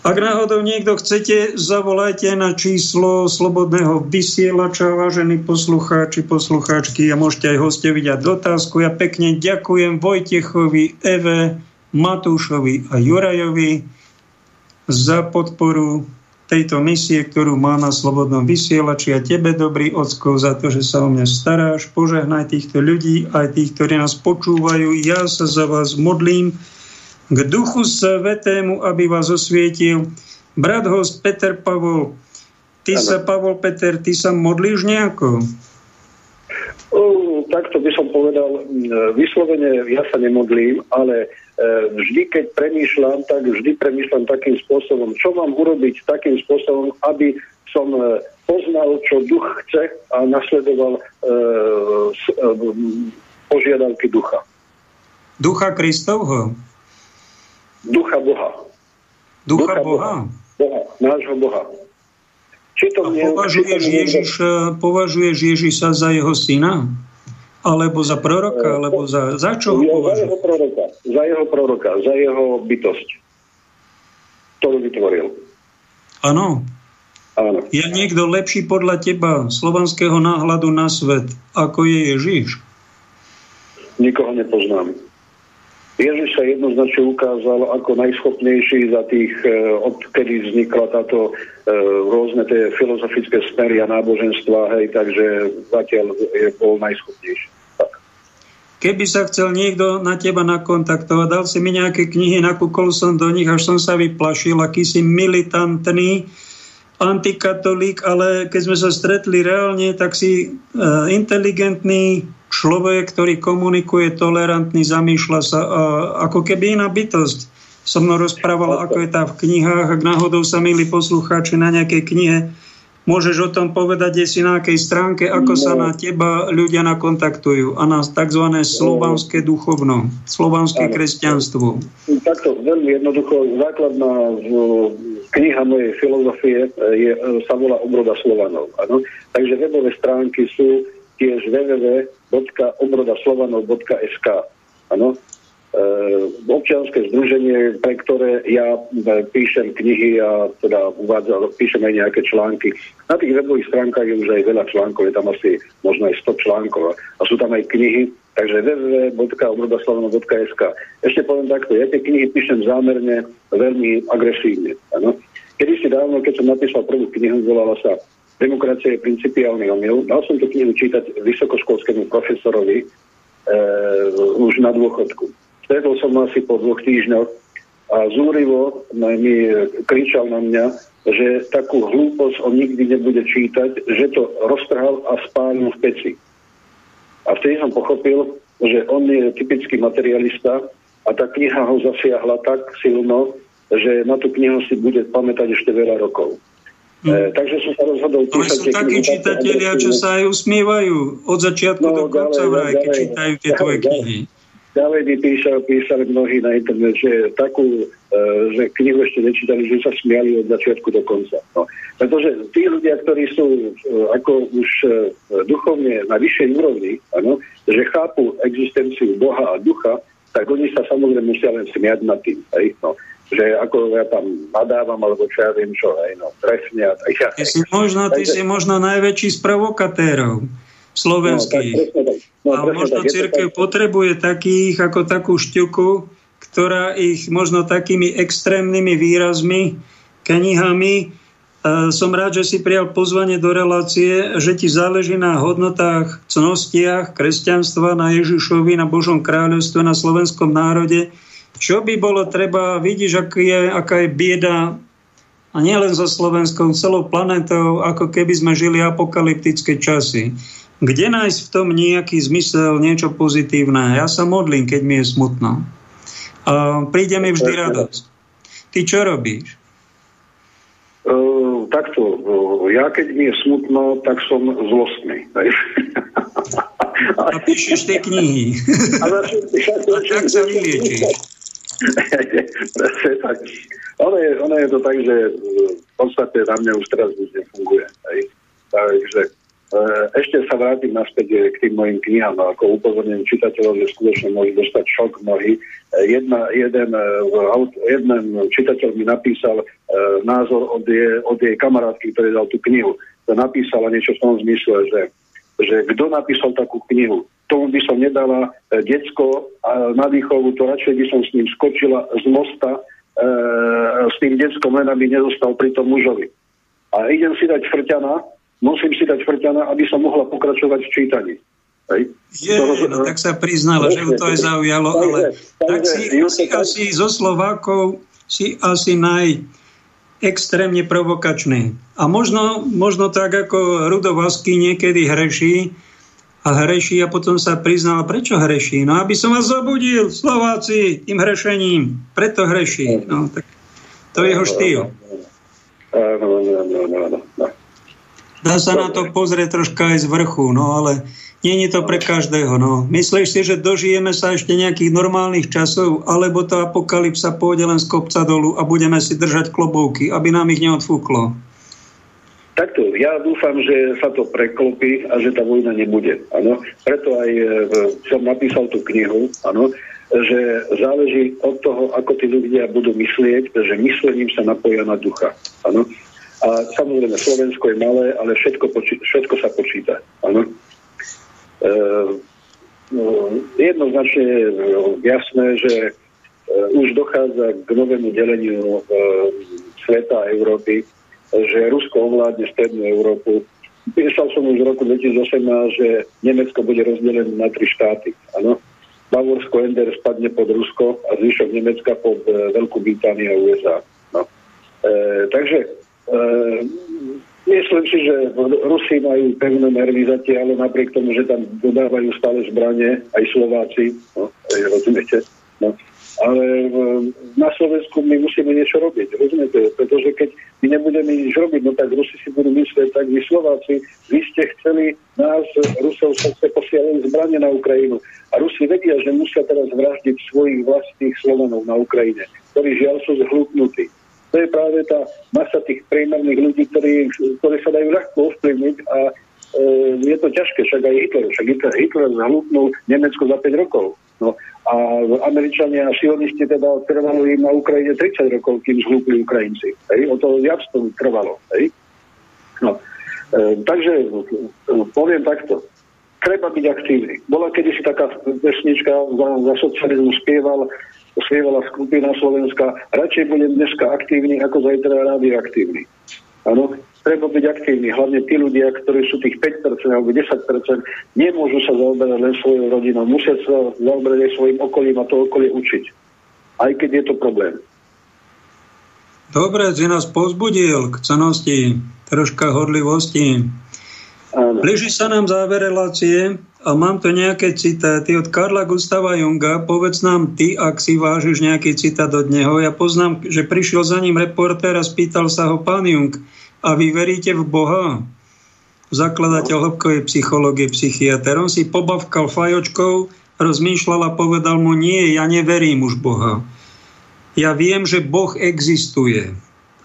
Ak náhodou niekto chcete, zavolajte na číslo Slobodného vysielača, vážení poslucháči, poslucháčky a môžete aj hoste vidieť dotázku. Ja pekne ďakujem Vojtechovi, Eve, Matúšovi a Jurajovi za podporu tejto misie, ktorú má na Slobodnom vysielači a tebe, dobrý ocko, za to, že sa o mňa staráš. Požehnaj týchto ľudí, aj tých, ktorí nás počúvajú. Ja sa za vás modlím k Duchu Svetému, aby vás osvietil. Brat host Peter Pavol, ty ano. sa, Pavol Peter, ty sa modlíš nejako? Uh, takto by som povedal, vyslovene ja sa nemodlím, ale uh, vždy, keď premýšľam, tak vždy premýšľam takým spôsobom, čo mám urobiť takým spôsobom, aby som uh, poznal, čo duch chce a nasledoval požiadavky ducha. Ducha Kristovho? Ducha Boha. Ducha, Ducha Boha? Boha, nášho Boha. Či to mne, považuješ, či to Ježiš, eh, považuješ Ježiša za jeho syna? Alebo za proroka? Eh, alebo za, za čo ho považuješ? Za jeho proroka, za jeho proroka, za jeho bytosť, ktorú vytvoril. Áno. Áno. Je niekto lepší podľa teba, slovanského náhľadu na svet, ako je Ježiš? Nikoho nepoznám. Ježiš sa jednoznačne ukázal ako najschopnejší za tých, e, odkedy vznikla táto e, rôzne tie filozofické smery a náboženstva, hej, takže zatiaľ je bol najschopnejší. Keby sa chcel niekto na teba nakontaktovať, dal si mi nejaké knihy, nakúkol som do nich, až som sa vyplašil, aký si militantný antikatolík, ale keď sme sa stretli reálne, tak si uh, inteligentný, človek, ktorý komunikuje, tolerantný, zamýšľa sa, ako keby iná bytosť. Som mnou rozprával, ako je tá v knihách, ak náhodou sa milí poslucháči na nejakej knihe, môžeš o tom povedať, kde si na akej stránke, ako sa no. na teba ľudia nakontaktujú a na tzv. slovanské duchovno, slovanské kresťanstvo. Takto veľmi jednoducho, základná kniha mojej filozofie je, sa volá Obroda Slovanov. Ano? Takže webové stránky sú tiež www.obrodaslovanov.sk. Áno. E, občianske združenie, pre ktoré ja e, píšem knihy a teda uvádzam, píšem aj nejaké články. Na tých webových stránkach je už aj veľa článkov, je tam asi možno aj 100 článkov a sú tam aj knihy, takže www.obrodaslavno.sk. Ešte poviem takto, ja tie knihy píšem zámerne veľmi agresívne. Ano. Kedy si dávno, keď som napísal prvú knihu, volala sa Demokracia je principiálny omyl. Dal som to knihu čítať vysokoškolskému profesorovi e, už na dôchodku. Stretol som asi po dvoch týždňoch a zúrivo mi kričal na mňa, že takú hlúposť on nikdy nebude čítať, že to roztrhal a spálil v peci. A vtedy som pochopil, že on je typický materialista a tá kniha ho zasiahla tak silno, že na tú knihu si bude pamätať ešte veľa rokov. E, takže som sa rozhodol Ale sú takí čitatelia, čo sa aj usmievajú od začiatku no, do konca vraj, keď čítajú tie tvoje knihy. Ďalej by písal, písali mnohí na internet, že takú, e, že knihu ešte nečítali, že sa smiali od začiatku do konca. No. Pretože tí ľudia, ktorí sú e, ako už e, duchovne na vyššej úrovni, ano, že chápu existenciu Boha a ducha, tak oni sa samozrejme musia len smiať nad tým. Hej? No že ako ja tam nadávam, alebo čo ja viem čo, aj no, trefne a tak Ty si možno, ty si možno najväčší z provokatérov slovenských. No, tak, no, a možno církev tak. potrebuje takých, ako takú šťuku, ktorá ich možno takými extrémnymi výrazmi, knihami, som rád, že si prijal pozvanie do relácie, že ti záleží na hodnotách, cnostiach kresťanstva, na Ježišovi, na Božom kráľovstve, na slovenskom národe, čo by bolo treba, vidíš, ak je, aká je bieda a nielen so Slovenskou, celou planetou, ako keby sme žili apokalyptické časy. Kde nájsť v tom nejaký zmysel, niečo pozitívne? Ja sa modlím, keď mi je smutno. A príde mi vždy radosť. Ty čo robíš? Uh, takto, uh, ja keď mi je smutno, tak som zlostný. A píšeš tie knihy. A, a tak sa vyliečiš. [laughs] Ono je, ono je to tak, že v podstate na mňa už teraz už nefunguje. Takže e, ešte sa vrátim naspäť k tým mojim knihám. Ako upozorním čitateľov, že skutočne môžu dostať šok mnohí. Jedna, jeden, jeden čitateľ mi napísal názor od jej, od jej kamarátky, ktorý dal tú knihu. Napísala niečo v tom zmysle, že, že kto napísal takú knihu, tomu by som nedala decko na výchovu, to radšej by som s ním skočila z mosta e, s tým detskom, len aby nezostal pri tom mužovi. A idem si dať frťana, musím si dať frťana, aby som mohla pokračovať v čítaní. Hej. Je, no tak sa priznala, že ju to aj zaujalo, ale tak si, si asi zo Slovákov si asi naj extrémne provokačný. A možno, možno tak, ako Rudovasky niekedy hreší, a hreší a potom sa priznal, prečo hreší. No aby som vás zobudil, Slováci, tým hrešením. Preto hreší. No, tak to je jeho štýl. Dá sa na to pozrieť troška aj z vrchu, no ale nie je to pre každého. No. Myslíš si, že dožijeme sa ešte nejakých normálnych časov, alebo to apokalypsa pôjde len z kopca dolu a budeme si držať klobouky, aby nám ich neodfúklo? Takto, ja dúfam, že sa to preklopí a že tá vojna nebude. Ano? Preto aj e, som napísal tú knihu, ano? že záleží od toho, ako tí ľudia budú myslieť, že myslením sa napoja na ducha. Ano? A samozrejme, Slovensko je malé, ale všetko, poči- všetko sa počíta. Ano? E, no, jednoznačne je jasné, že e, už dochádza k novému deleniu e, sveta a Európy že Rusko ovládne strednú Európu. Písal som už v roku 2018, že Nemecko bude rozdelené na tri štáty. Ano? Bavorsko, Ender spadne pod Rusko a zvyšok Nemecka pod e, Veľkú Britániu a USA. No. E, takže e, myslím si, že Rusi majú pevné nervy zatiaľ, napriek tomu, že tam dodávajú stále zbranie, aj Slováci, no, rozumiete? No ale na Slovensku my musíme niečo robiť, rozumiete? Pretože keď my nebudeme nič robiť, no tak Rusi si budú myslieť, tak vy Slováci, vy ste chceli nás, Rusov, sa chce posielať zbranie na Ukrajinu. A Rusi vedia, že musia teraz vraždiť svojich vlastných Slovanov na Ukrajine, ktorí žiaľ sú zhlupnutí. To je práve tá masa tých priemerných ľudí, ktorí, ktorí sa dajú ľahko ovplyvniť a e, je to ťažké, však aj Hitler, však Hitler, Hitler zhlupnul Nemecko za 5 rokov. No, a Američania a sionisti teda trvalo im na Ukrajine 30 rokov, kým zhlúpli Ukrajinci. Hej? O to viac to trvalo. Hej? No. E, takže e, poviem takto. Treba byť aktívny. Bola kedysi taká vesnička za, za socializmu spieval, spievala skupina Slovenska. Radšej budem dneska aktívny, ako zajtra radioaktívny. Áno, treba byť aktívny. Hlavne tí ľudia, ktorí sú tých 5% alebo 10%, nemôžu sa zaoberať len svojou rodinou. Musia sa zaoberať aj svojim okolím a to okolie učiť. Aj keď je to problém. Dobre, že nás pozbudil k cenosti, troška horlivosti. Áno. Blíži sa nám záver relácie a mám to nejaké citáty od Karla Gustava Junga. Povedz nám ty, ak si vážiš nejaký citát od neho. Ja poznám, že prišiel za ním reportér a spýtal sa ho pán Jung, a vy veríte v Boha? Zakladateľ hĺbkovej psychológie, psychiatr. On si pobavkal fajočkou, rozmýšľal a povedal mu, nie, ja neverím už Boha. Ja viem, že Boh existuje.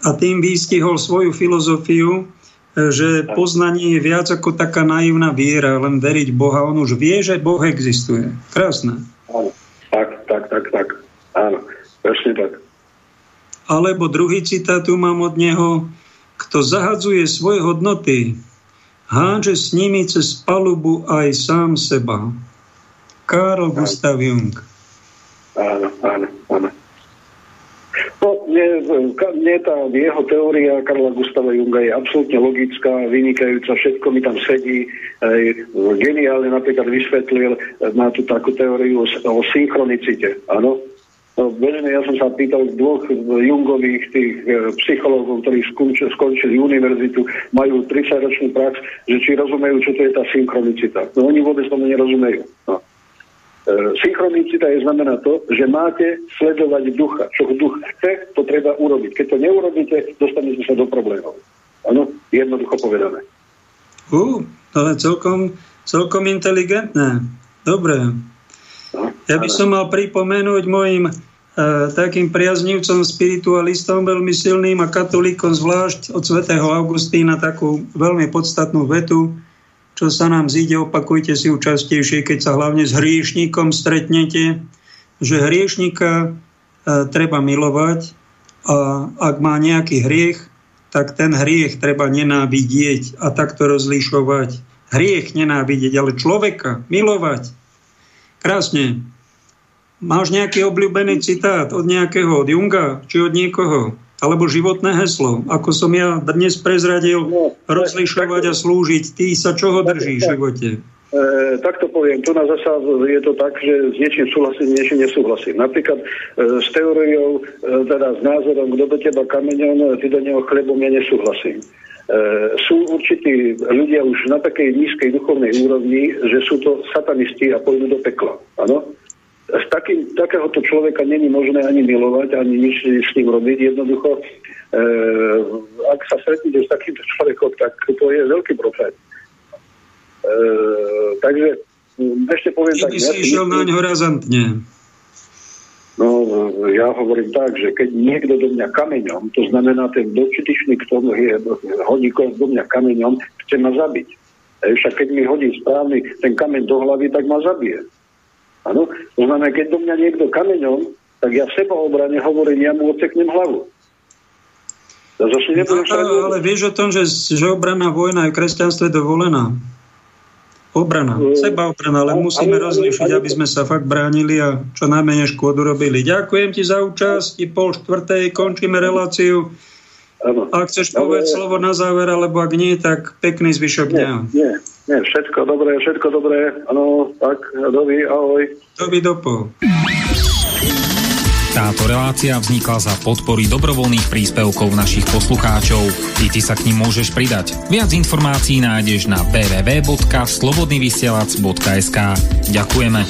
A tým vystihol svoju filozofiu, že poznanie je viac ako taká naivná viera, len veriť Boha. On už vie, že Boh existuje. Krásne. Áno, tak, tak, tak, tak. Áno, presne tak. Alebo druhý citát tu mám od neho, kto zahadzuje svoje hodnoty, hádže s nimi cez palubu aj sám seba. Karl Gustav Jung. Áno, áno, áno. No, mne, mne tá jeho teória Karla Gustava Junga je absolútne logická, vynikajúca, všetko mi tam sedí. Geniálne napríklad vysvetlil, má tu takú teóriu o, o synchronicite. Áno, No, ja som sa pýtal dvoch jungových tých e, psychológov, ktorí skončili, skončili univerzitu, majú 30-ročnú prax, že či rozumejú, čo to je tá synchronicita. No oni vôbec tomu nerozumejú. No. E, synchronicita je znamená to, že máte sledovať ducha. Čo duch chce, to treba urobiť. Keď to neurobíte, dostanete sa do problémov. Áno, jednoducho povedané. Uh, ale celkom Celkom inteligentné. Dobre. No, Ja by som mal pripomenúť mojim takým priaznivcom, spiritualistom veľmi silným a katolíkom zvlášť od svätého Augustína takú veľmi podstatnú vetu, čo sa nám zíde, opakujte si ju keď sa hlavne s hriešníkom stretnete, že hriešníka uh, treba milovať a ak má nejaký hriech, tak ten hriech treba nenávidieť a takto rozlišovať. Hriech nenávidieť, ale človeka milovať. Krásne. Máš nejaký obľúbený citát od nejakého, od Junga, či od niekoho? Alebo životné heslo? Ako som ja dnes prezradil, No, rozlišovať a slúžiť. Ty sa čoho držíš v živote? E, tak to poviem. Tu na zasa je to tak, že s niečím súhlasím, s niečím nesúhlasím. Napríklad e, s teóriou, e, teda s názorom, kto do teba kameňom, ty do neho chlebom, ja nesúhlasím. E, sú určití ľudia už na takej nízkej duchovnej úrovni, že sú to satanisti a pôjdu do pekla. Áno? S takým, takéhoto človeka není možné ani milovať, ani nič s ním robiť. Jednoducho, e, ak sa stretnete s takýmto človekom, tak to je veľký profét. E, takže m, ešte poviem Ty tak. ja si si išiel myslím- naň razantne. No, ja hovorím tak, že keď niekto do mňa kameňom, to znamená ten dočitičný, kto je, hodí do mňa kameňom, chce ma zabiť. E, však keď mi hodí správny ten kameň do hlavy, tak ma zabije. Áno? To znamená, keď do mňa niekto kameňom, tak ja v sebaobrane hovorím, ja mu odseknem hlavu. Ja zase No, ale vieš o tom, že, že obraná vojna je v kresťanstve dovolená? Obrana, Mm. sebaobrana, ale Ale- musíme rozlišiť, aby sme sa fakt bránili a čo najmenej škôdu robili. Ďakujem ti za účasť, i pol štvrtej, končíme reláciu. Ak chceš Ale- povedať slovo na záver, alebo ak nie, tak pekný zvyšok dňa. Nie, nie, nie, všetko dobré, všetko dobré. Áno, tak, dovi, ahoj. Doby dopo. Táto relácia vznikla za podpory dobrovoľných príspevkov našich poslucháčov. I ty sa k ním môžeš pridať. Viac informácií nájdeš na www.slobodnyvysielac.sk Ďakujeme.